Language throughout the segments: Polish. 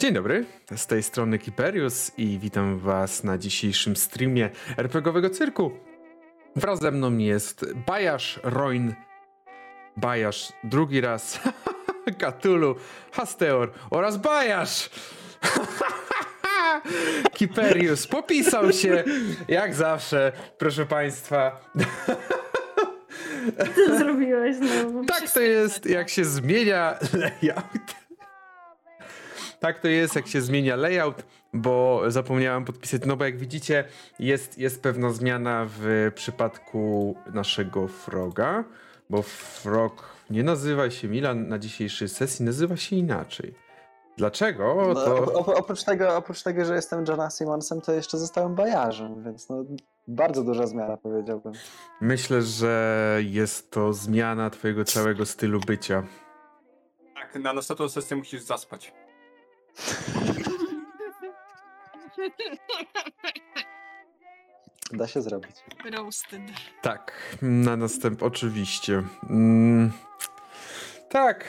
Dzień dobry, z tej strony Kiperius i witam was na dzisiejszym streamie RPGowego Cyrku. Wraz ze mną jest Bajasz, Roin, Bajasz drugi raz, Katulu, Hasteor oraz Bajasz! Kiperius popisał się, jak zawsze, proszę państwa. Co zrobiłeś znowu? Tak to jest, jak się zmienia layout. Tak to jest, jak się zmienia layout, bo zapomniałem podpisać, no bo jak widzicie, jest, jest pewna zmiana w przypadku naszego Froga, bo Frog nie nazywa się Milan na dzisiejszej sesji, nazywa się inaczej. Dlaczego? No, To... op- oprócz, tego, oprócz tego, że jestem Johna Simonsem, to jeszcze zostałem bajarzem, więc no, bardzo duża zmiana powiedziałbym. Myślę, że jest to zmiana twojego całego stylu bycia. Tak, na następną sesję musisz zaspać. Da się zrobić. Roasted. Tak, na następ oczywiście. Mm, tak,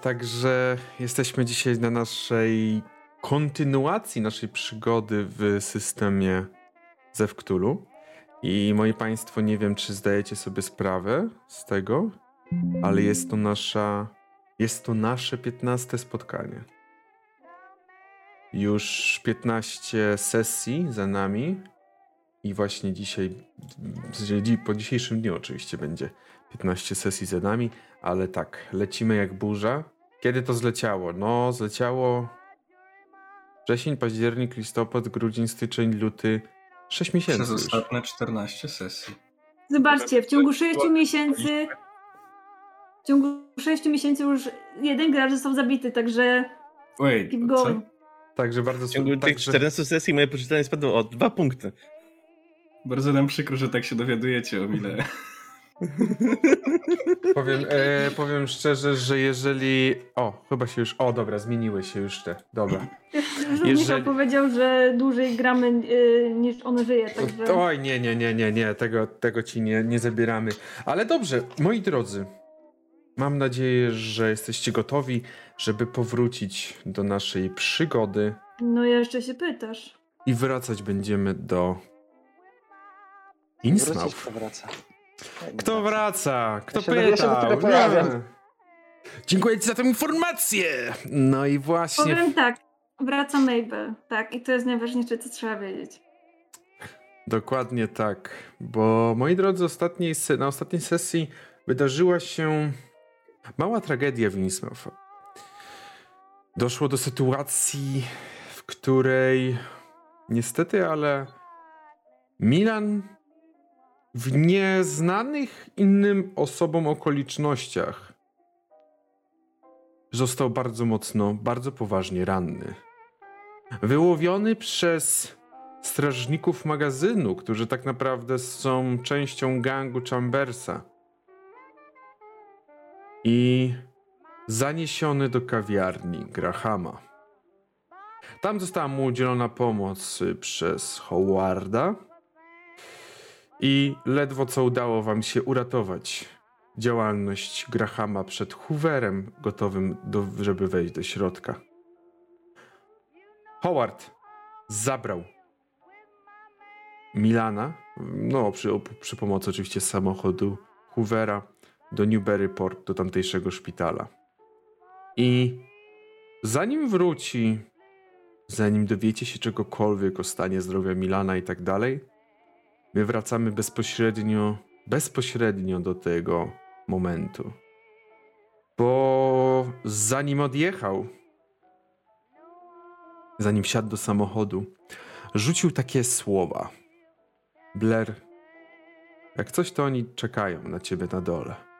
także jesteśmy dzisiaj na naszej kontynuacji naszej przygody w systemie Zewktulu. I moi państwo, nie wiem, czy zdajecie sobie sprawę z tego, ale jest to nasza, jest to nasze 15 spotkanie. Już 15 sesji za nami i właśnie dzisiaj, w sensie dzi- po dzisiejszym dniu oczywiście będzie 15 sesji za nami, ale tak, lecimy jak burza. Kiedy to zleciało? No, zleciało wrzesień, październik, listopad, grudzień, styczeń, luty. 6 miesięcy Przez już. ostatnie 14 sesji. Zobaczcie, w ciągu 6 miesięcy. W ciągu 6 miesięcy już jeden gracz został zabity, także Wait, keep co? going. Także bardzo W ciągu tych także, 14 sesji moje poczytanie spadło o dwa punkty. Bardzo nam przykro, że tak się dowiadujecie o Mile. powiem, e, powiem szczerze, że jeżeli. O, chyba się już. O, dobra, zmieniły się już te. Dobra. Jeżeli- Michał powiedział, że dłużej gramy y, niż on żyje, także. Oj, nie, nie, nie, nie, nie, tego, tego ci nie, nie zabieramy. Ale dobrze, moi drodzy, mam nadzieję, że jesteście gotowi, żeby powrócić do naszej przygody No jeszcze się pytasz. i wracać będziemy do Wrócić, Innsmouth. kto wraca. Kto wraca? Kto Ja ja się pytał? pojawiam. Nie. Dziękuję ci za tę informację! No i właśnie... Powiem tak, wraca Mabel, tak, i to jest najważniejsze, co trzeba wiedzieć. Dokładnie tak, bo moi drodzy, ostatniej, na ostatniej sesji wydarzyła się mała tragedia w Innsmouth. Doszło do sytuacji, w której niestety, ale Milan w nieznanych innym osobom okolicznościach został bardzo mocno, bardzo poważnie ranny. Wyłowiony przez strażników magazynu, którzy tak naprawdę są częścią gangu Chambersa. I zaniesiony do kawiarni Grahama. Tam została mu udzielona pomoc y, przez Howarda i ledwo co udało wam się uratować działalność Grahama przed Hooverem, gotowym, do, żeby wejść do środka. Howard zabrał Milana, no przy, przy pomocy oczywiście samochodu Hoovera do Newburyport, do tamtejszego szpitala. I zanim wróci, zanim dowiecie się czegokolwiek o stanie zdrowia Milana i tak dalej, my wracamy bezpośrednio, bezpośrednio do tego momentu. Bo zanim odjechał, zanim wsiadł do samochodu, rzucił takie słowa. Blair, jak coś to oni czekają na ciebie na dole.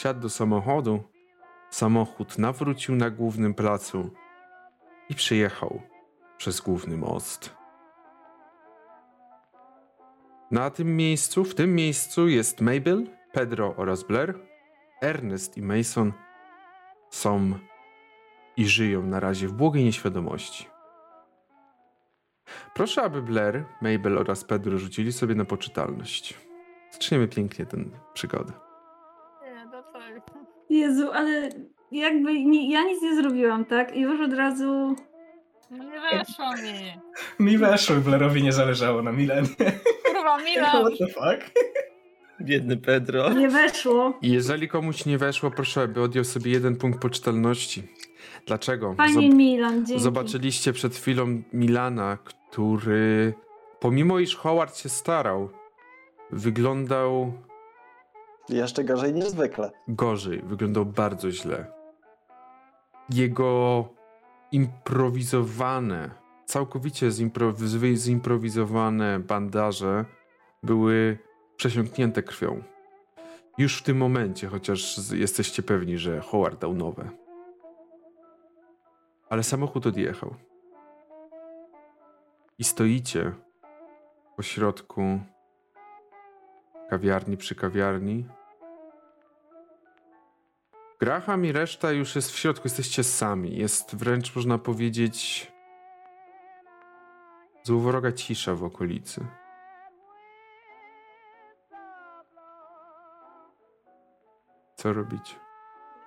Wsiadł do samochodu, samochód nawrócił na głównym placu i przyjechał przez główny most. Na tym miejscu, w tym miejscu jest Mabel, Pedro oraz Blair. Ernest i Mason są i żyją na razie w błogiej nieświadomości. Proszę, aby Blair, Mabel oraz Pedro rzucili sobie na poczytalność. Zaczniemy pięknie tę przygodę. Jezu, ale jakby ni, ja nic nie zrobiłam, tak? I już od razu. No nie weszło mi. Mi weszło, Blairowi nie zależało na Milenie. Kurwa, Milan. What the fuck? Biedny Pedro. Nie weszło. Jeżeli komuś nie weszło, proszę, aby odjął sobie jeden punkt poczytalności. Dlaczego? Fajnie Zob- Milan, dzięki. Zobaczyliście przed chwilą Milana, który pomimo iż Howard się starał, wyglądał Jeszcze gorzej niż zwykle. gorzej, wyglądał bardzo źle. Jego improwizowane, całkowicie zimpro- wy- zimprowizowane bandaże były przesiąknięte krwią. Już w tym momencie, chociaż jesteście pewni, że Howard dał nowe. Ale samochód odjechał. I stoicie pośrodku kawiarni przy kawiarni. Graham i reszta już jest w środku, jesteście sami. Jest wręcz, można powiedzieć, złowroga cisza w okolicy. Co robić?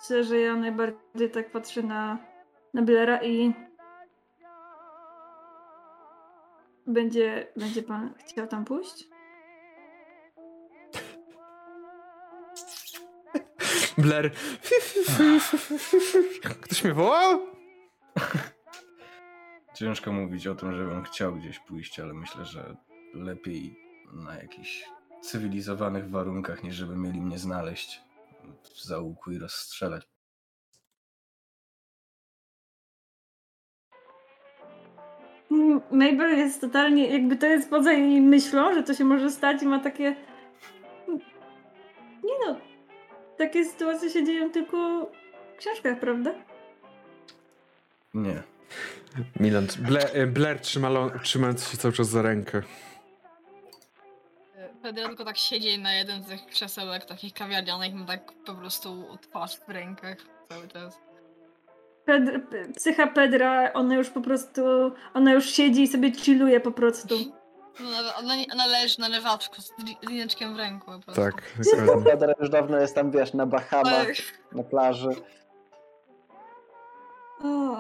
Myślę, że ja najbardziej tak patrzę na, na Blaira i będzie, będzie pan chciał tam pójść? Blair. Ktoś mnie wołał? Ciężko mówić o tym, żebym chciał gdzieś pójść, ale myślę, że lepiej na jakichś cywilizowanych warunkach, niż żeby mieli mnie znaleźć w zaułku i rozstrzelać. Mabel jest totalnie, jakby to jest poza jej myślą, że to się może stać i ma takie... Nie no, takie sytuacje się dzieją tylko w książkach, prawda? Nie. Milan, Blair, Blair trzyma, trzymając się cały czas za rękę. Pedro tylko tak siedzi na jeden z tych krzesełek takich kawiarnianych, ma tak po prostu twarz w rękach cały czas. Pedr, p- psycha Pedra, ona już po prostu, ona już siedzi i sobie chilluje po prostu. No, Ona, ona, leży na lewaczku z li- lineczkiem w ręku po prostu. Tak. Pedro już dawno jest tam, wiesz, na Bahamach, Tak. na plaży. O,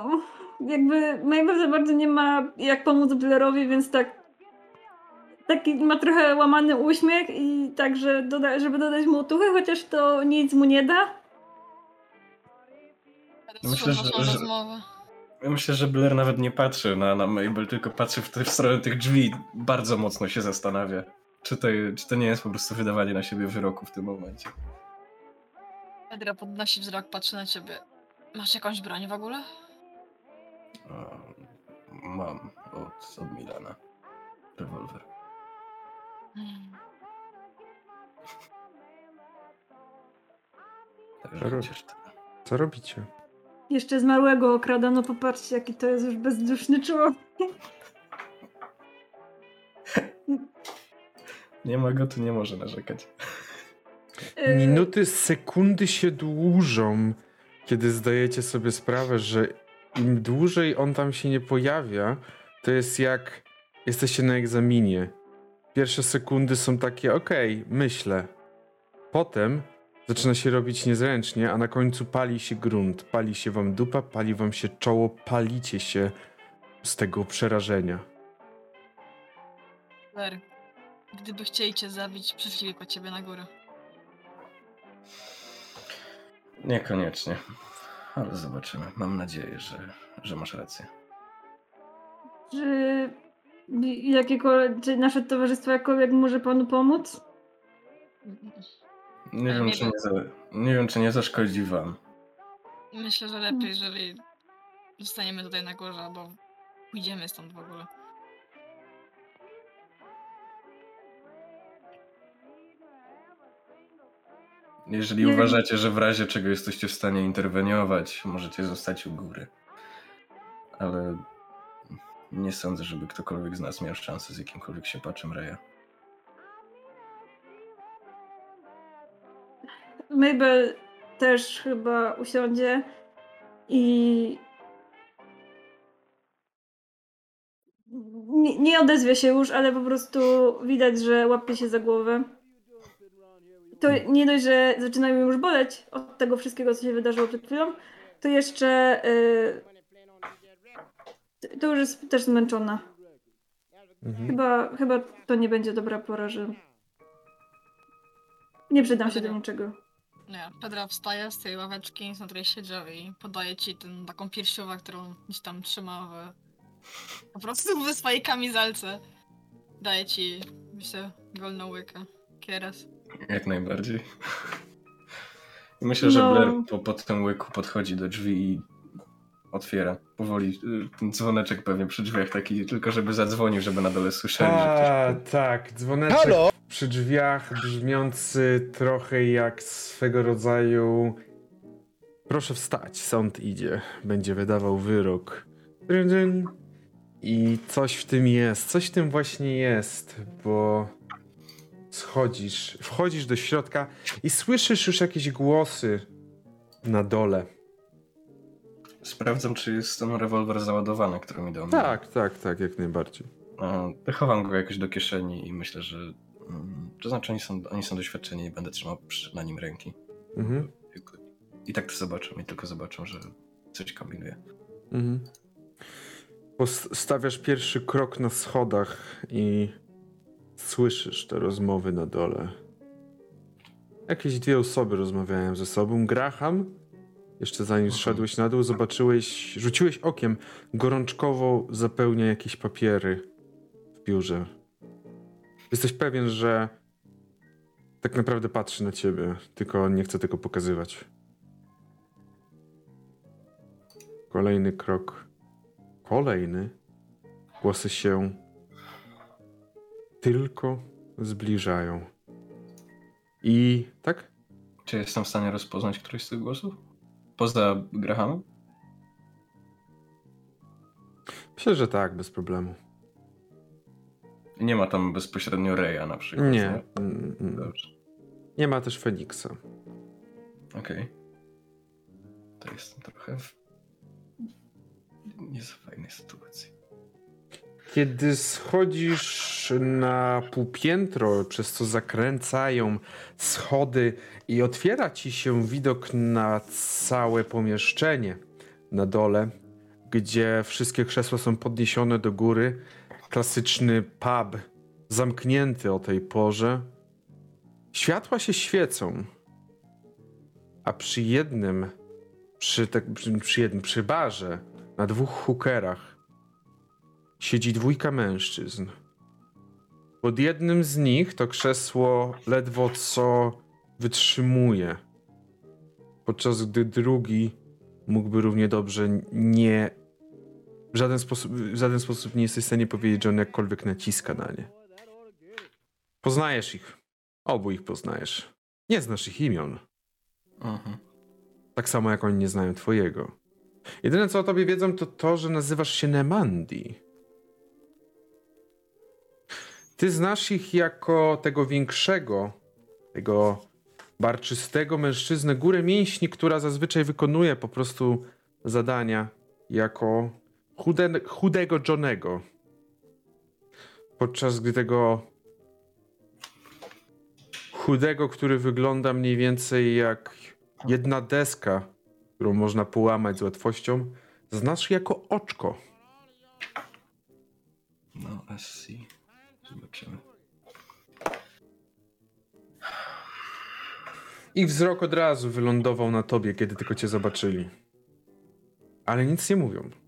jakby Mabel za bardzo nie ma jak pomóc Blairowi, więc tak taki ma trochę łamany uśmiech i tak, że doda, żeby dodać mu otuchy, chociaż to nic mu nie da. Myślę, że- że- rozmowę. Ja myślę, że Blair nawet nie patrzy na, na Mabel, tylko patrzy w, tę- w stronę tych drzwi. Bardzo mocno się zastanawia. Czy to, czy to nie jest po prostu wydawanie na siebie wyroku w tym momencie? Pedro podnosi wzrok, patrzy na ciebie. Masz jakąś broń w ogóle? Mam od, od Milana. Rewolwer. Hmm. Także Rob-. Co robicie? Jeszcze zmarłego okradano, popatrzcie jaki to jest już bezduszny człowiek. Nie ma go, to nie może narzekać. Yy, Minuty, sekundy się dłużą, kiedy zdajecie sobie sprawę, że im dłużej on tam się nie pojawia, to jest jak jesteście na egzaminie. Pierwsze sekundy są takie, okej, myślę. Potem zaczyna się robić niezręcznie, a na końcu pali się grunt, pali się wam dupa, pali wam się czoło, palicie się z tego przerażenia. Blair, gdyby chcieli cię zabić, przyszliby po ciebie na górę. Niekoniecznie. Ale zobaczymy. Mam nadzieję, że, że masz rację. Czy, jakiekolwiek, czy nasze towarzystwo jakkolwiek może panu pomóc? Nie wiem, nie czy nie, za, nie wiem, czy nie zaszkodzi wam. Myślę, że lepiej, jeżeli zostaniemy tutaj na górze, bo pójdziemy stąd w ogóle. Jeżeli Nie. uważacie, że w razie czego jesteście w stanie interweniować, możecie zostać u góry. Ale nie sądzę, żeby ktokolwiek z nas miał szansę z jakimkolwiek siepaczem Reja. Mabel też chyba usiądzie i nie, nie odezwie się już, ale po prostu widać, że łapie się za głowę. to nie dość, że zaczynają już boleć od tego wszystkiego, co się wydarzyło przed chwilą, to jeszcze y, to już jest też zmęczona. Mhm. Chyba, chyba to nie będzie dobra pora, że nie przydam się do niczego. Nie, Pedro wstaje z tej ławeczki, na której siedział i podaje ci ten, taką piersiówę, którą gdzieś tam trzyma w, po prostu w swojej kamizelce. Daje ci, myślę, wolną łykę. Kieres. Jak najbardziej. Myślę, że No. Blair po, po tym łyku podchodzi do drzwi i otwiera. Powoli y, ten dzwoneczek pewnie przy drzwiach taki, tylko żeby zadzwonił, żeby na dole słyszeli, że A, ktoś... tak, dzwoneczek Halo? Przy drzwiach brzmiący trochę jak swego rodzaju proszę wstać, sąd idzie, będzie wydawał wyrok. I coś w tym jest, coś w tym właśnie jest, bo schodzisz, wchodzisz do środka i słyszysz już jakieś głosy na dole. Sprawdzam, czy jest ten rewolwer załadowany, który mi dał. Tak, tak, tak, jak najbardziej. A, Chowam go jakoś do kieszeni i myślę, że... To znaczy, oni są, oni są doświadczeni i będę trzymał na nim ręki. Mhm. I tak to zobaczą, i tylko zobaczą, że coś kombinuje. Mhm. Postawiasz pierwszy krok na schodach i słyszysz te rozmowy na dole. Jakieś dwie osoby rozmawiają ze sobą. Graham, jeszcze zanim zszedłeś na dół, zobaczyłeś, rzuciłeś okiem, gorączkowo zapełnia jakieś papiery w biurze. Jesteś pewien, że tak naprawdę patrzy na ciebie, tylko nie chce tego pokazywać. Kolejny krok. Kolejny. Głosy się tylko zbliżają. I tak? Czy jestem w stanie rozpoznać któryś z tych głosów? Poza Grahamem? Myślę, że tak, bez problemu. Nie ma tam bezpośrednio Reya na przykład. Nie. mm, mm. Dobrze. Nie ma też Feniksa. Okej. To jestem trochę w nie za fajnej sytuacji. Kiedy schodzisz na półpiętro, przez co zakręcają schody i otwiera ci się widok na całe pomieszczenie na dole, gdzie wszystkie krzesła są podniesione do góry, klasyczny pub zamknięty o tej porze. Światła się świecą, a przy jednym, przy, tak, przy, przy jednym, przy barze, na dwóch hookerach siedzi dwójka mężczyzn. Pod jednym z nich to krzesło ledwo co wytrzymuje, podczas gdy drugi mógłby równie dobrze nie. W żaden sposób, w żaden sposób nie jesteś w stanie powiedzieć, że on jakkolwiek naciska na nie. Poznajesz ich. Obu ich poznajesz. Nie znasz ich imion. Mhm. Tak samo jak oni nie znają twojego. Jedyne co o tobie wiedzą to to, że nazywasz się Nemandi. Ty znasz ich jako tego większego, tego barczystego mężczyznę, górę mięśni, która zazwyczaj wykonuje po prostu zadania jako chude, chudego Johnego. Podczas gdy tego chudego, który wygląda mniej więcej jak jedna deska, którą można połamać z łatwością, znasz jako oczko. No, SC. Zobaczymy. Ich wzrok od razu wylądował na tobie, kiedy tylko cię zobaczyli. Ale nic nie mówią.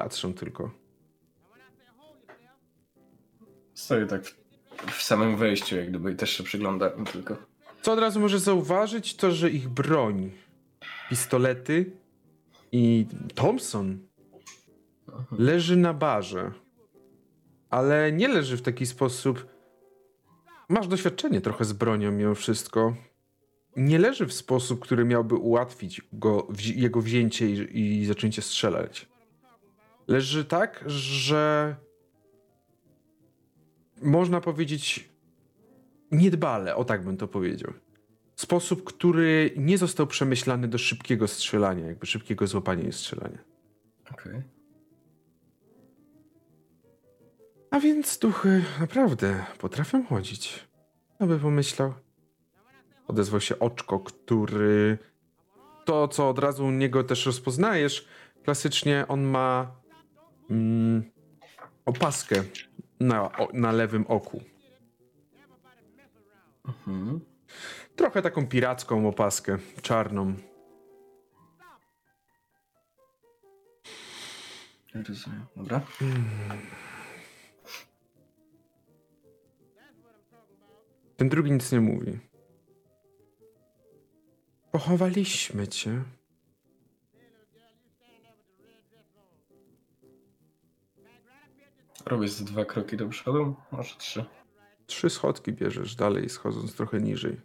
Patrzą tylko. Stoję tak w, w samym wejściu, jak gdyby i też się przyglądałem tylko. Co od razu możesz zauważyć, to że ich broń, pistolety i Thompson leży na barze. Ale nie leży w taki sposób. Masz doświadczenie trochę z bronią mimo wszystko. Nie leży w sposób, który miałby ułatwić go, jego wzięcie i, i zaczęcie strzelać. Leży tak, że można powiedzieć niedbale, o tak bym to powiedział. Sposób, który nie został przemyślany do szybkiego strzelania, jakby szybkiego złapania i strzelania. Okej. A więc duchy naprawdę potrafią chodzić. Kto by pomyślał? odezwał się Oczko, który to, co od razu u niego też rozpoznajesz, klasycznie on ma mm, opaskę na, o, na lewym oku. Mhm. Trochę taką piracką opaskę, czarną. Rozumiem. Dobra. Ten drugi nic nie mówi. Pochowaliśmy cię. Robię z dwa kroki do przodu, może trzy. Trzy schodki bierzesz dalej, schodząc trochę niżej.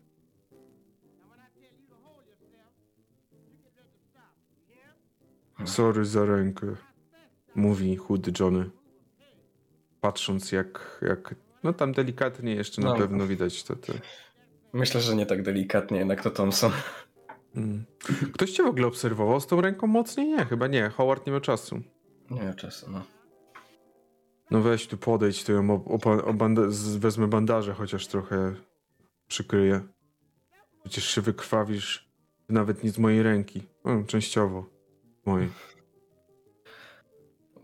Sorry za rękę, mówi chudy Johnny. Patrząc jak, jak no tam delikatnie jeszcze na No. pewno widać to. to. Myślę, że nie tak delikatnie, jednak to Thompson. Mm. Ktoś cię w ogóle obserwował z tą ręką mocniej? Nie, chyba nie. Howard nie miał czasu. Nie ma czasu, no. No weź tu podejdź, to ją banda- wezmę bandaże, chociaż trochę przykryję. Przecież się wykrwawisz nawet nie z mojej ręki. No, częściowo. Mojej.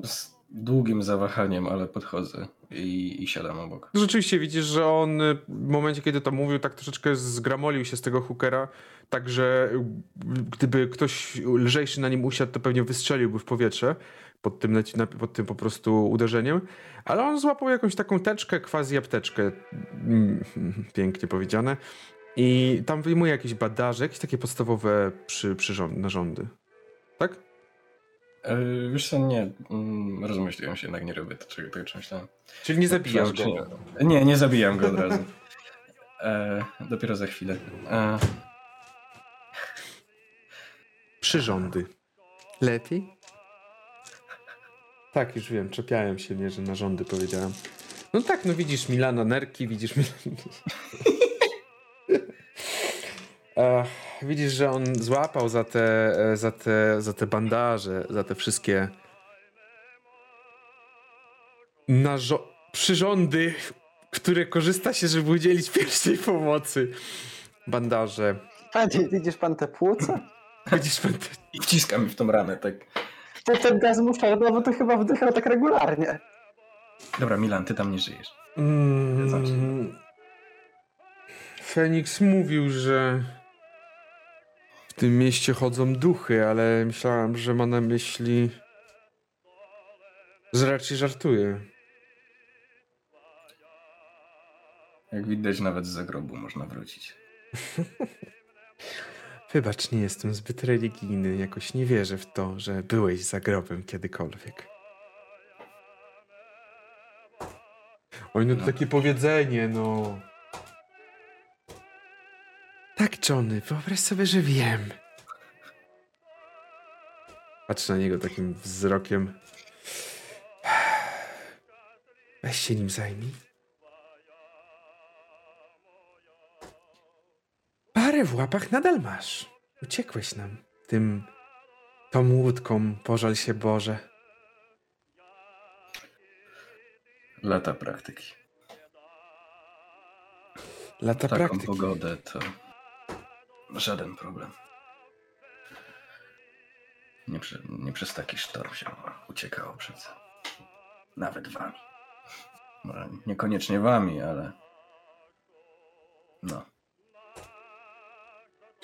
Z długim zawahaniem, ale podchodzę i, i siadam obok. Rzeczywiście widzisz, że on y, w momencie, kiedy to mówił, tak troszeczkę zgramolił się z tego hookera, tak że y, gdyby ktoś lżejszy na nim usiadł, to pewnie wystrzeliłby w powietrze pod tym, leci- pod tym po prostu uderzeniem, ale on złapał jakąś taką teczkę, quasi apteczkę, pięknie powiedziane, i tam wyjmuje jakieś badaże, jakieś takie podstawowe przy, przyrząd, narządy. Tak? E, wiesz co, nie. Mm, rozmyśliłem się, jednak nie robię to, czego, tego, co myślałem. Czyli nie zabijasz go. Czy Nie, nie zabijam go od razu. E, dopiero za chwilę. E, Przyrządy. Lepiej? Tak, już wiem, czepiałem się mnie, że narządy powiedziałem. No tak, no widzisz Milana nerki, widzisz Milan... e, widzisz, że on złapał za te, e, za, te, za te bandaże, za te wszystkie narzo- przyrządy, które korzysta się, żeby udzielić pierwszej pomocy. Bandaże. Panie, widzisz pan te płuca? Widzisz pan te I wciska mi w tą ranę, tak. To ten gaz musztardowy to chyba wdychał tak regularnie. Dobra, Milan, ty tam nie żyjesz. Mm, Feniks mówił, że w tym mieście chodzą duchy, ale myślałem, że ma na myśli, że raczej żartuje. Jak widać, nawet z zagrobu można wrócić. Wybacz, nie jestem zbyt religijny, jakoś nie wierzę w to, że byłeś za grobem kiedykolwiek. Oj, no to takie powiedzenie, no. Tak, Johnny, wyobraź sobie, że wiem. Patrz na niego takim wzrokiem. Weź się nim zajmij. W łapach nadal masz. Uciekłeś nam. Tym... tą łódką, pożal się Boże. Lata praktyki. Lata Taką praktyki. pogodę to żaden problem. Nie, przy, nie przez taki sztorm się uciekało przed nawet wami. Może niekoniecznie wami, ale no.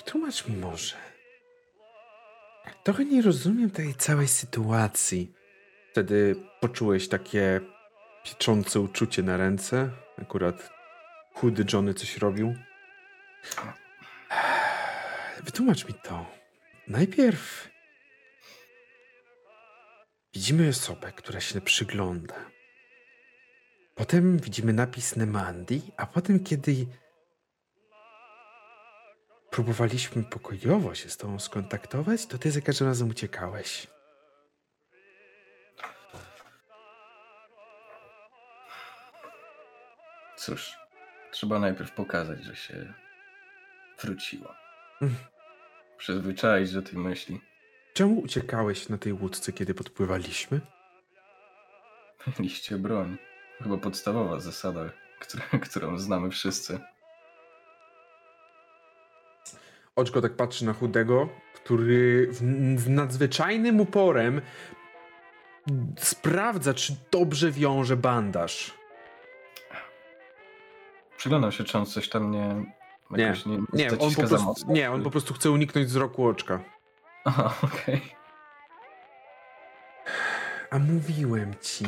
Tłumacz mi może. Trochę nie rozumiem tej całej sytuacji. Wtedy poczułeś takie pieczące uczucie na ręce. Akurat chudy Johnny coś robił. Wytłumacz mi to. Najpierw widzimy osobę, która się przygląda. Potem widzimy napis Nemandi, a potem kiedy próbowaliśmy pokojowo się z tobą skontaktować, to ty za każdym razem uciekałeś. Cóż, trzeba najpierw pokazać, że się wróciło. Mm. Przyzwyczaić do tej myśli. Czemu uciekałeś na tej łódce, kiedy podpływaliśmy? Liście broń. Chyba podstawowa zasada, którą znamy wszyscy. Oczko tak patrzy na chudego, który w, w nadzwyczajnym uporem sprawdza, czy dobrze wiąże bandaż. Przyglądam się, czy on coś tam nie... Nie, nie, Nie, on po prostu, nie, on po prostu chce uniknąć wzroku oczka. Aha, okej. A mówiłem ci,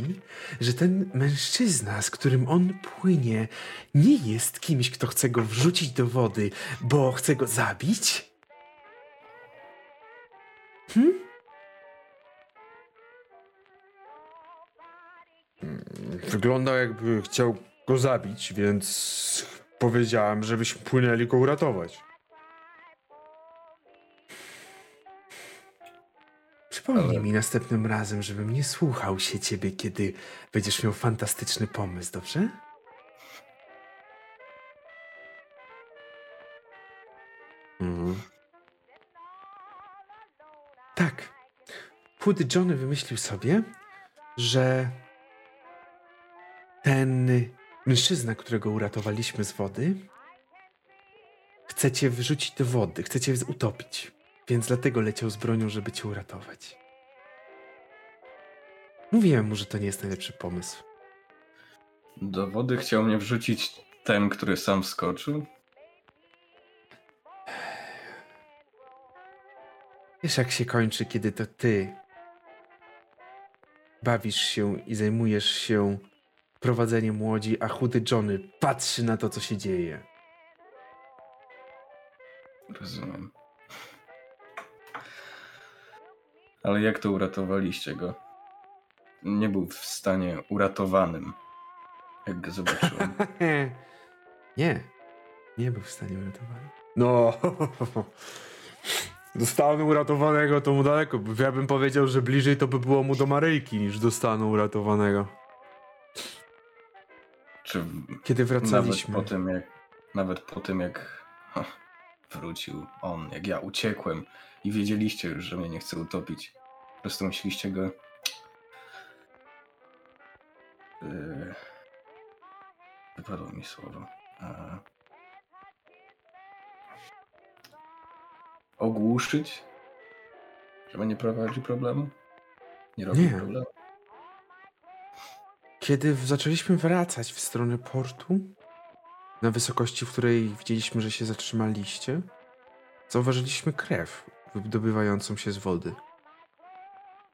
że ten mężczyzna, z którym on płynie, nie jest kimś, kto chce go wrzucić do wody, bo chce go zabić? Hm? Mm, Wygląda jakby chciał go zabić, więc powiedziałem, żebyśmy płynęli go uratować. Przypomnij Ale- mi następnym razem, żebym nie słuchał się ciebie, kiedy będziesz miał fantastyczny pomysł, dobrze? Mhm. Tak. Chudy Johnny wymyślił sobie, że ten mężczyzna, którego uratowaliśmy z wody, chce cię wyrzucić do wody, chce cię utopić. Więc dlatego leciał z bronią, żeby cię uratować. Mówiłem mu, że to nie jest najlepszy pomysł. Do wody chciał mnie wrzucić ten, który sam skoczył. Wiesz, jak się kończy, kiedy to ty bawisz się i zajmujesz się prowadzeniem łodzi, a chudy Johnny patrzy na to, co się dzieje. Rozumiem. Ale jak to uratowaliście go? Nie był w stanie uratowanym, jak go zobaczyłem. nie, nie był w stanie uratowany. No, dostanę uratowanego, to mu daleko. Ja bym powiedział, że bliżej to by było mu do Maryjki, niż dostanę uratowanego. Czy Kiedy nawet wracaliśmy. po tym, jak, nawet po tym, jak ha, wrócił on, jak ja uciekłem i wiedzieliście już, że mnie nie chce utopić. Po prostu musieliście go... Wypadło mi słowo. A... Ogłuszyć? Żeby nie prowadził problemu? Nie robił Nie. problemu? Kiedy zaczęliśmy wracać w stronę portu, na wysokości, w której widzieliśmy, że się zatrzymaliście, zauważyliśmy krew wydobywającą się z wody.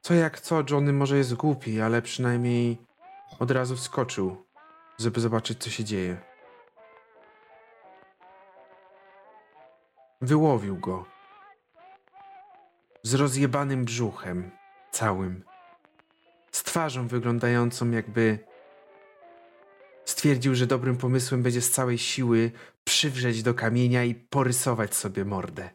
Co jak co, Johnny może jest głupi, ale przynajmniej od razu wskoczył, żeby zobaczyć, co się dzieje. Wyłowił go. Z rozjebanym brzuchem, całym z twarzą wyglądającą jakby stwierdził, że dobrym pomysłem będzie z całej siły przywrzeć do kamienia i porysować sobie mordę.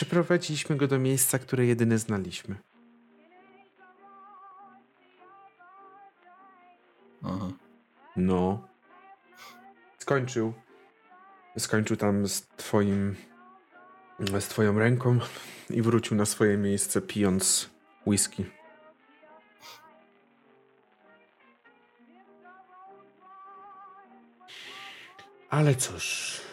Przeprowadziliśmy go do miejsca, które jedyne znaliśmy. Mhm. No. Skończył. Skończył tam z twoim. z twoją ręką i wrócił na swoje miejsce, pijąc whisky. Ale cóż.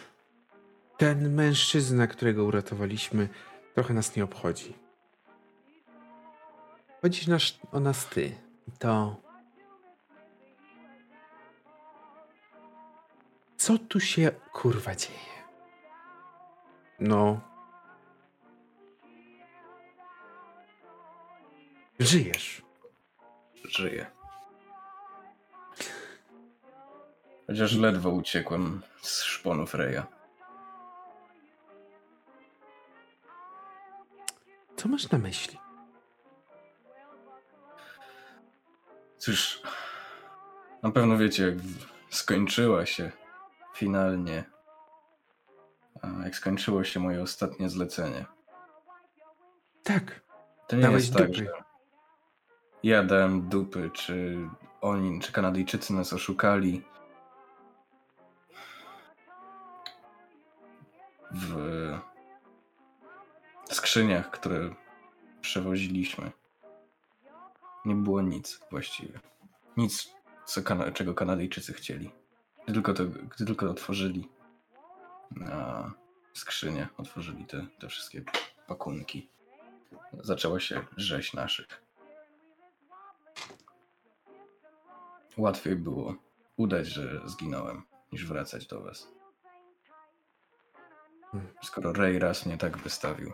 Ten mężczyzna, którego uratowaliśmy, trochę nas nie obchodzi. Chodzi nasz, o nas ty. To Co tu się kurwa dzieje? No. Żyjesz. Żyję. Chociaż ledwo uciekłem z szponu Freya. Co masz na myśli? Cóż, na pewno wiecie, jak skończyła się finalnie. Jak skończyło się moje ostatnie zlecenie. Tak. To nie Dałeś jest tak, dupy. że ja dałem dupy, czy oni, czy Kanadyjczycy nas oszukali. W skrzyniach, które przewoziliśmy, nie było nic właściwie. Nic, co Kana czego Kanadyjczycy chcieli. Gdy tylko, to, gdy tylko otworzyli a, skrzynię, otworzyli te, te wszystkie pakunki, zaczęła się rzeź naszych. Łatwiej było udać, że zginąłem, niż wracać do was. Skoro Ray raz mnie tak wystawił,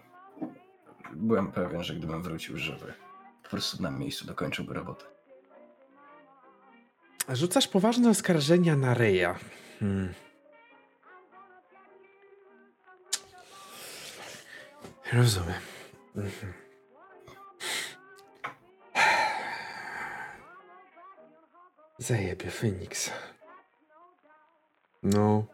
byłem pewien, że gdybym wrócił żywy, po prostu na miejscu dokończyłby robotę. Rzucasz poważne oskarżenia na Reja. Hmm. Rozumiem. Mhm. Zajebie Phoenix. No.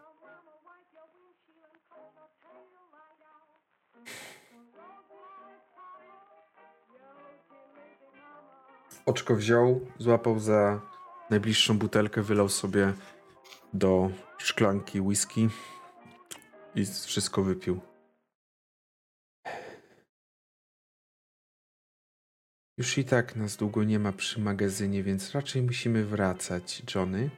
Oczko wziął, złapał za najbliższą butelkę, wylał sobie do szklanki whisky i wszystko wypił. Już i tak nas długo nie ma przy magazynie, więc raczej musimy wracać, Johnny.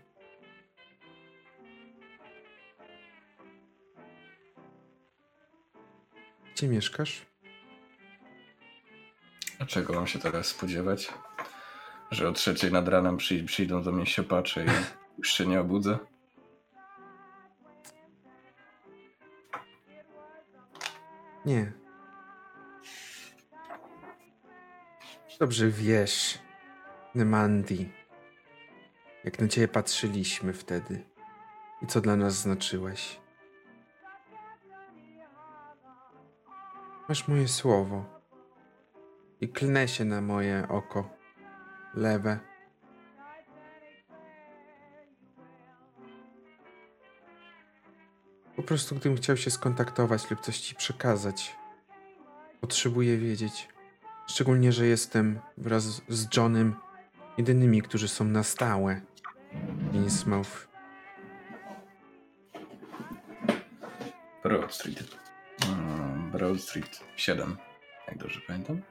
Gdzie mieszkasz? A czego mam się teraz spodziewać? Że o trzeciej nad ranem przyj przyjdą do mnie siopacze i już się nie obudzę? Nie. Dobrze wiesz, Nemandi, jak na ciebie patrzyliśmy wtedy i co dla nas znaczyłeś. Masz moje słowo i klnę się na moje oko lewe. Po prostu gdybym chciał się skontaktować lub coś ci przekazać, potrzebuję wiedzieć. Szczególnie, że jestem wraz z Johnem jedynymi, którzy są na stałe. Innsmouth. Broad Street. Mm, Broad Street 7, jak dobrze pamiętam.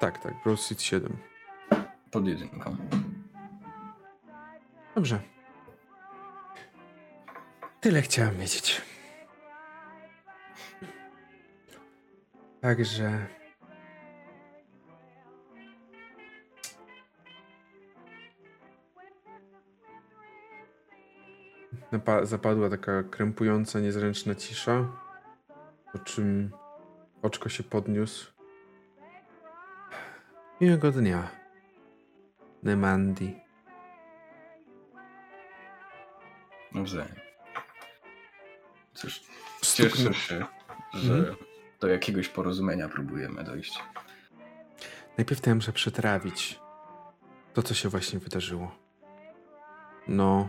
Tak, tak, Broad Street 7. Pod jedynką. Dobrze. Tyle chciałem wiedzieć. Także. Zapadła taka krępująca, niezręczna cisza, po czym oczko się podniósł. Miłego dnia, Nemandi. Nawzajem. Cóż, cieszę się, że Mhm. do jakiegoś porozumienia próbujemy dojść. Najpierw to ja muszę przetrawić to, co się właśnie wydarzyło. No.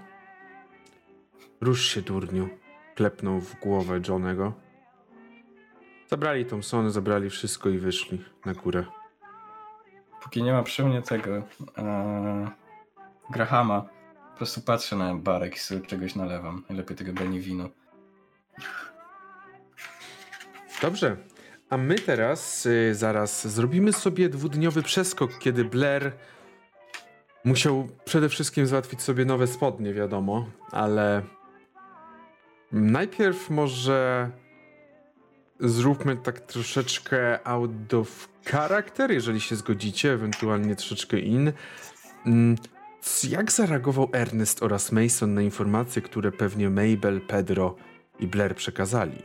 Rusz się, durniu. Klepnął w głowę Johnego. Zabrali Thompsony, zabrali wszystko i wyszli na górę. Póki nie ma przy mnie tego e, Grahama, po prostu patrzę na barek i sobie czegoś nalewam. Najlepiej tego beniwinu. Dobrze. A my teraz y, zaraz zrobimy sobie dwudniowy przeskok, kiedy Blair musiał przede wszystkim załatwić sobie nowe spodnie, wiadomo, ale najpierw może zróbmy tak troszeczkę out of character, jeżeli się zgodzicie, ewentualnie troszeczkę in. Mm, Jak zareagował Ernest oraz Mason na informacje, które pewnie Mabel, Pedro i Blair przekazali?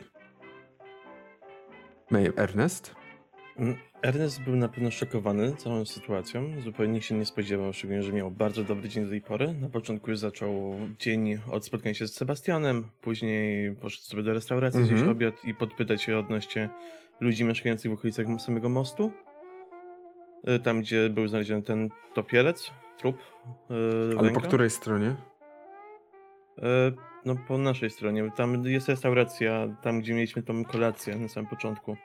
May Ernest? Mm, Ernest był na pewno szokowany całą sytuacją. Zupełnie się nie spodziewał, szczególnie, że miał bardzo dobry dzień do tej pory. Na początku już zaczął dzień od spotkania się z Sebastianem, później poszedł sobie do restauracji Mhm. zjeść obiad i podpytać się odnośnie ludzi mieszkających w okolicach samego mostu. Y, Tam, gdzie był znaleziony ten topielec, trup. y, Ale po której stronie? E, No po naszej stronie. Tam jest restauracja, tam gdzie mieliśmy tą kolację na samym początku.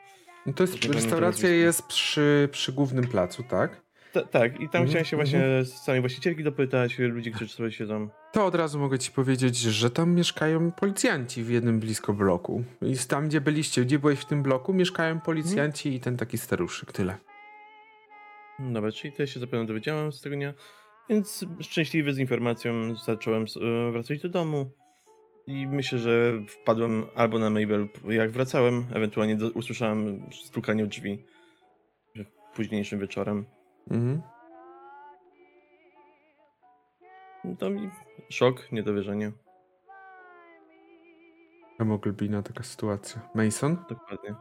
No to jest, restauracja jest przy, przy głównym placu, tak? Ta, tak, i tam Mhm, chciałem się właśnie z samej właścicielki dopytać, ludzi, którzy sobie siedzą. To od razu mogę ci powiedzieć, że tam mieszkają policjanci w jednym blisko bloku. I tam, gdzie byliście, gdzie byłeś w tym bloku, mieszkają policjanci i ten taki staruszek, tyle. Dobra, czyli też się zapewne dowiedziałem z tego dnia. Więc szczęśliwy z informacją zacząłem e, wracać do domu. I myślę, że wpadłem albo na Mabel, jak wracałem, ewentualnie do, usłyszałem stukanie drzwi późniejszym wieczorem. Mhm. To mi szok, niedowierzenie. Hemoglobina, taka sytuacja. Mason? Dokładnie.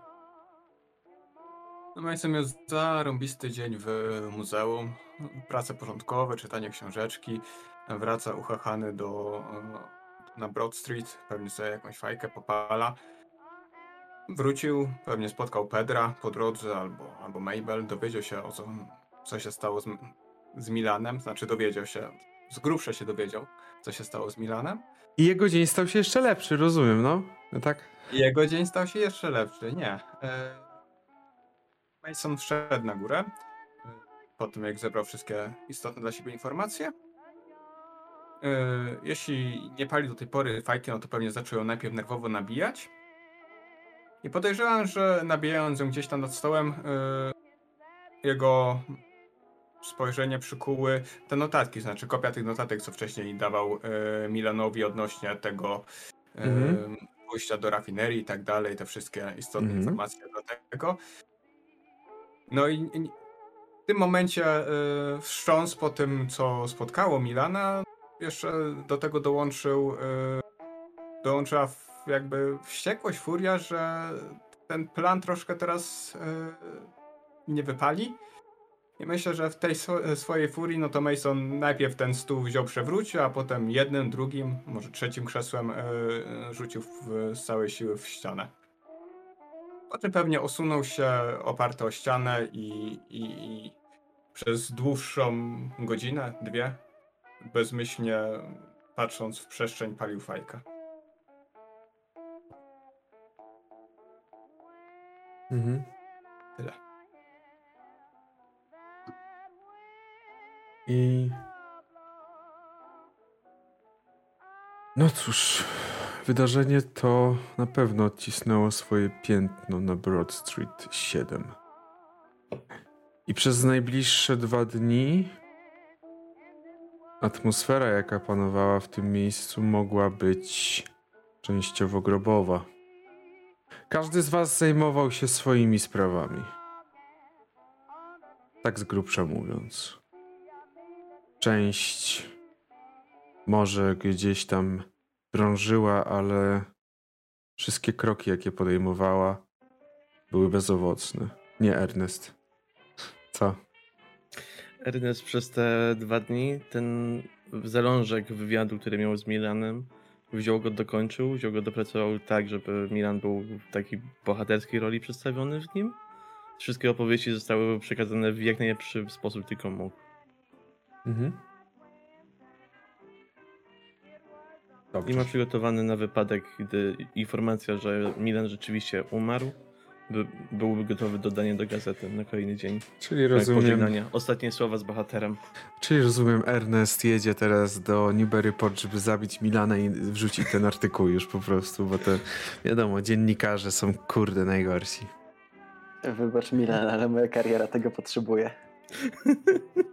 No Mason miał zarąbisty dzień w muzeum. Prace porządkowe, czytanie książeczki. Wraca uchachany do, e, na Broad Street, pewnie sobie jakąś fajkę popala. Wrócił, pewnie spotkał Pedra po drodze albo, albo Mabel. Dowiedział się o co, co się stało z, z Milanem. Znaczy dowiedział się, z grubsza się dowiedział, co się stało z Milanem. I jego dzień stał się jeszcze lepszy, rozumiem, no? No tak? Jego dzień stał się jeszcze lepszy. Nie. E, Mason wszedł na górę. e, Po tym, jak zebrał wszystkie istotne dla siebie informacje. E, Jeśli nie pali do tej pory fajki, no to pewnie zaczął ją najpierw nerwowo nabijać. I podejrzewam, że nabijając ją gdzieś tam nad stołem, jego spojrzenie przykuły te notatki, znaczy kopia tych notatek, co wcześniej dawał e, Milanowi odnośnie tego e, Mhm. pójścia do rafinerii i tak dalej, te wszystkie istotne Mhm. informacje do tego. No i, i w tym momencie y, wstrząs po tym, co spotkało Milana, jeszcze do tego dołączył, y, dołączyła w, jakby wściekłość, furia, że ten plan troszkę teraz y, nie wypali. I myślę, że w tej swo- swojej furii, no to Mason najpierw ten stół wziął, przewrócił, a potem jednym, drugim, może trzecim krzesłem y, y, rzucił w, z całej siły w ścianę. Potem pewnie osunął się oparty o ścianę i, i, i przez dłuższą godzinę, dwie, bezmyślnie patrząc w przestrzeń palił fajkę. Mhm. Tyle. I. No cóż, wydarzenie to na pewno odcisnęło swoje piętno na Broad Street 7. I przez najbliższe dwa dni atmosfera, jaka panowała w tym miejscu, mogła być częściowo grobowa. Każdy z Was zajmował się swoimi sprawami. Tak z grubsza mówiąc. Część może gdzieś tam drążyła, ale wszystkie kroki, jakie podejmowała, były bezowocne. Nie, Ernest. Co? Ernest przez te dwa dni ten zalążek wywiadu, który miał z Milanem, wziął go, dokończył, wziął go, dopracował tak, żeby Milan był w takiej bohaterskiej roli przedstawiony w nim. Wszystkie opowieści zostały przekazane w jak najlepszy sposób tylko mógł. Mhm. I Dobrze. ma przygotowany na wypadek, gdy informacja, że Milan rzeczywiście umarł, by, byłby gotowy do dania do gazety na kolejny dzień. Czyli Jak rozumiem, pożegnania. Ostatnie słowa z bohaterem. czyli rozumiem, Ernest jedzie teraz do Newburyport, żeby zabić Milana i wrzucić ten artykuł już po prostu, bo to wiadomo, dziennikarze są kurde najgorsi. Wybacz Milan, ale moja kariera tego potrzebuje.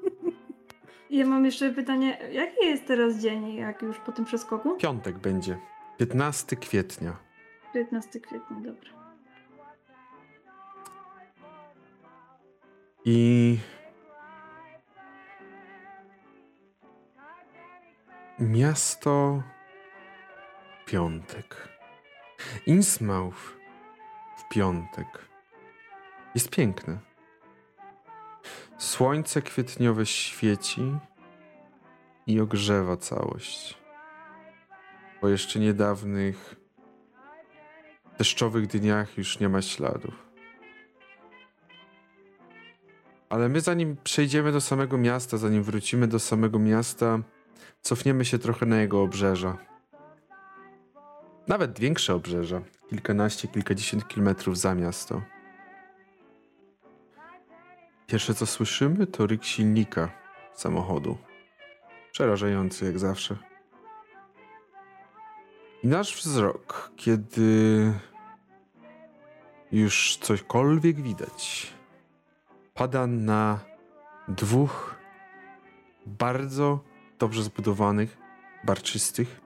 Ja mam jeszcze pytanie, jaki jest teraz dzień, jak już po tym przeskoku? Piątek będzie. 15 kwietnia. 15 kwietnia, dobra. I miasto piątek. Innsmouth w piątek. Jest piękne. Słońce kwietniowe świeci i ogrzewa całość. Po jeszcze niedawnych deszczowych dniach już nie ma śladów. Ale my zanim przejdziemy do samego miasta, zanim wrócimy do samego miasta, cofniemy się trochę na jego obrzeża. Nawet większe obrzeża. Kilkanaście, kilkadziesiąt kilometrów za miasto. Pierwsze co słyszymy to ryk silnika samochodu. Przerażający jak zawsze. I nasz wzrok, kiedy już cośkolwiek widać, pada na dwóch bardzo dobrze zbudowanych, barczystych,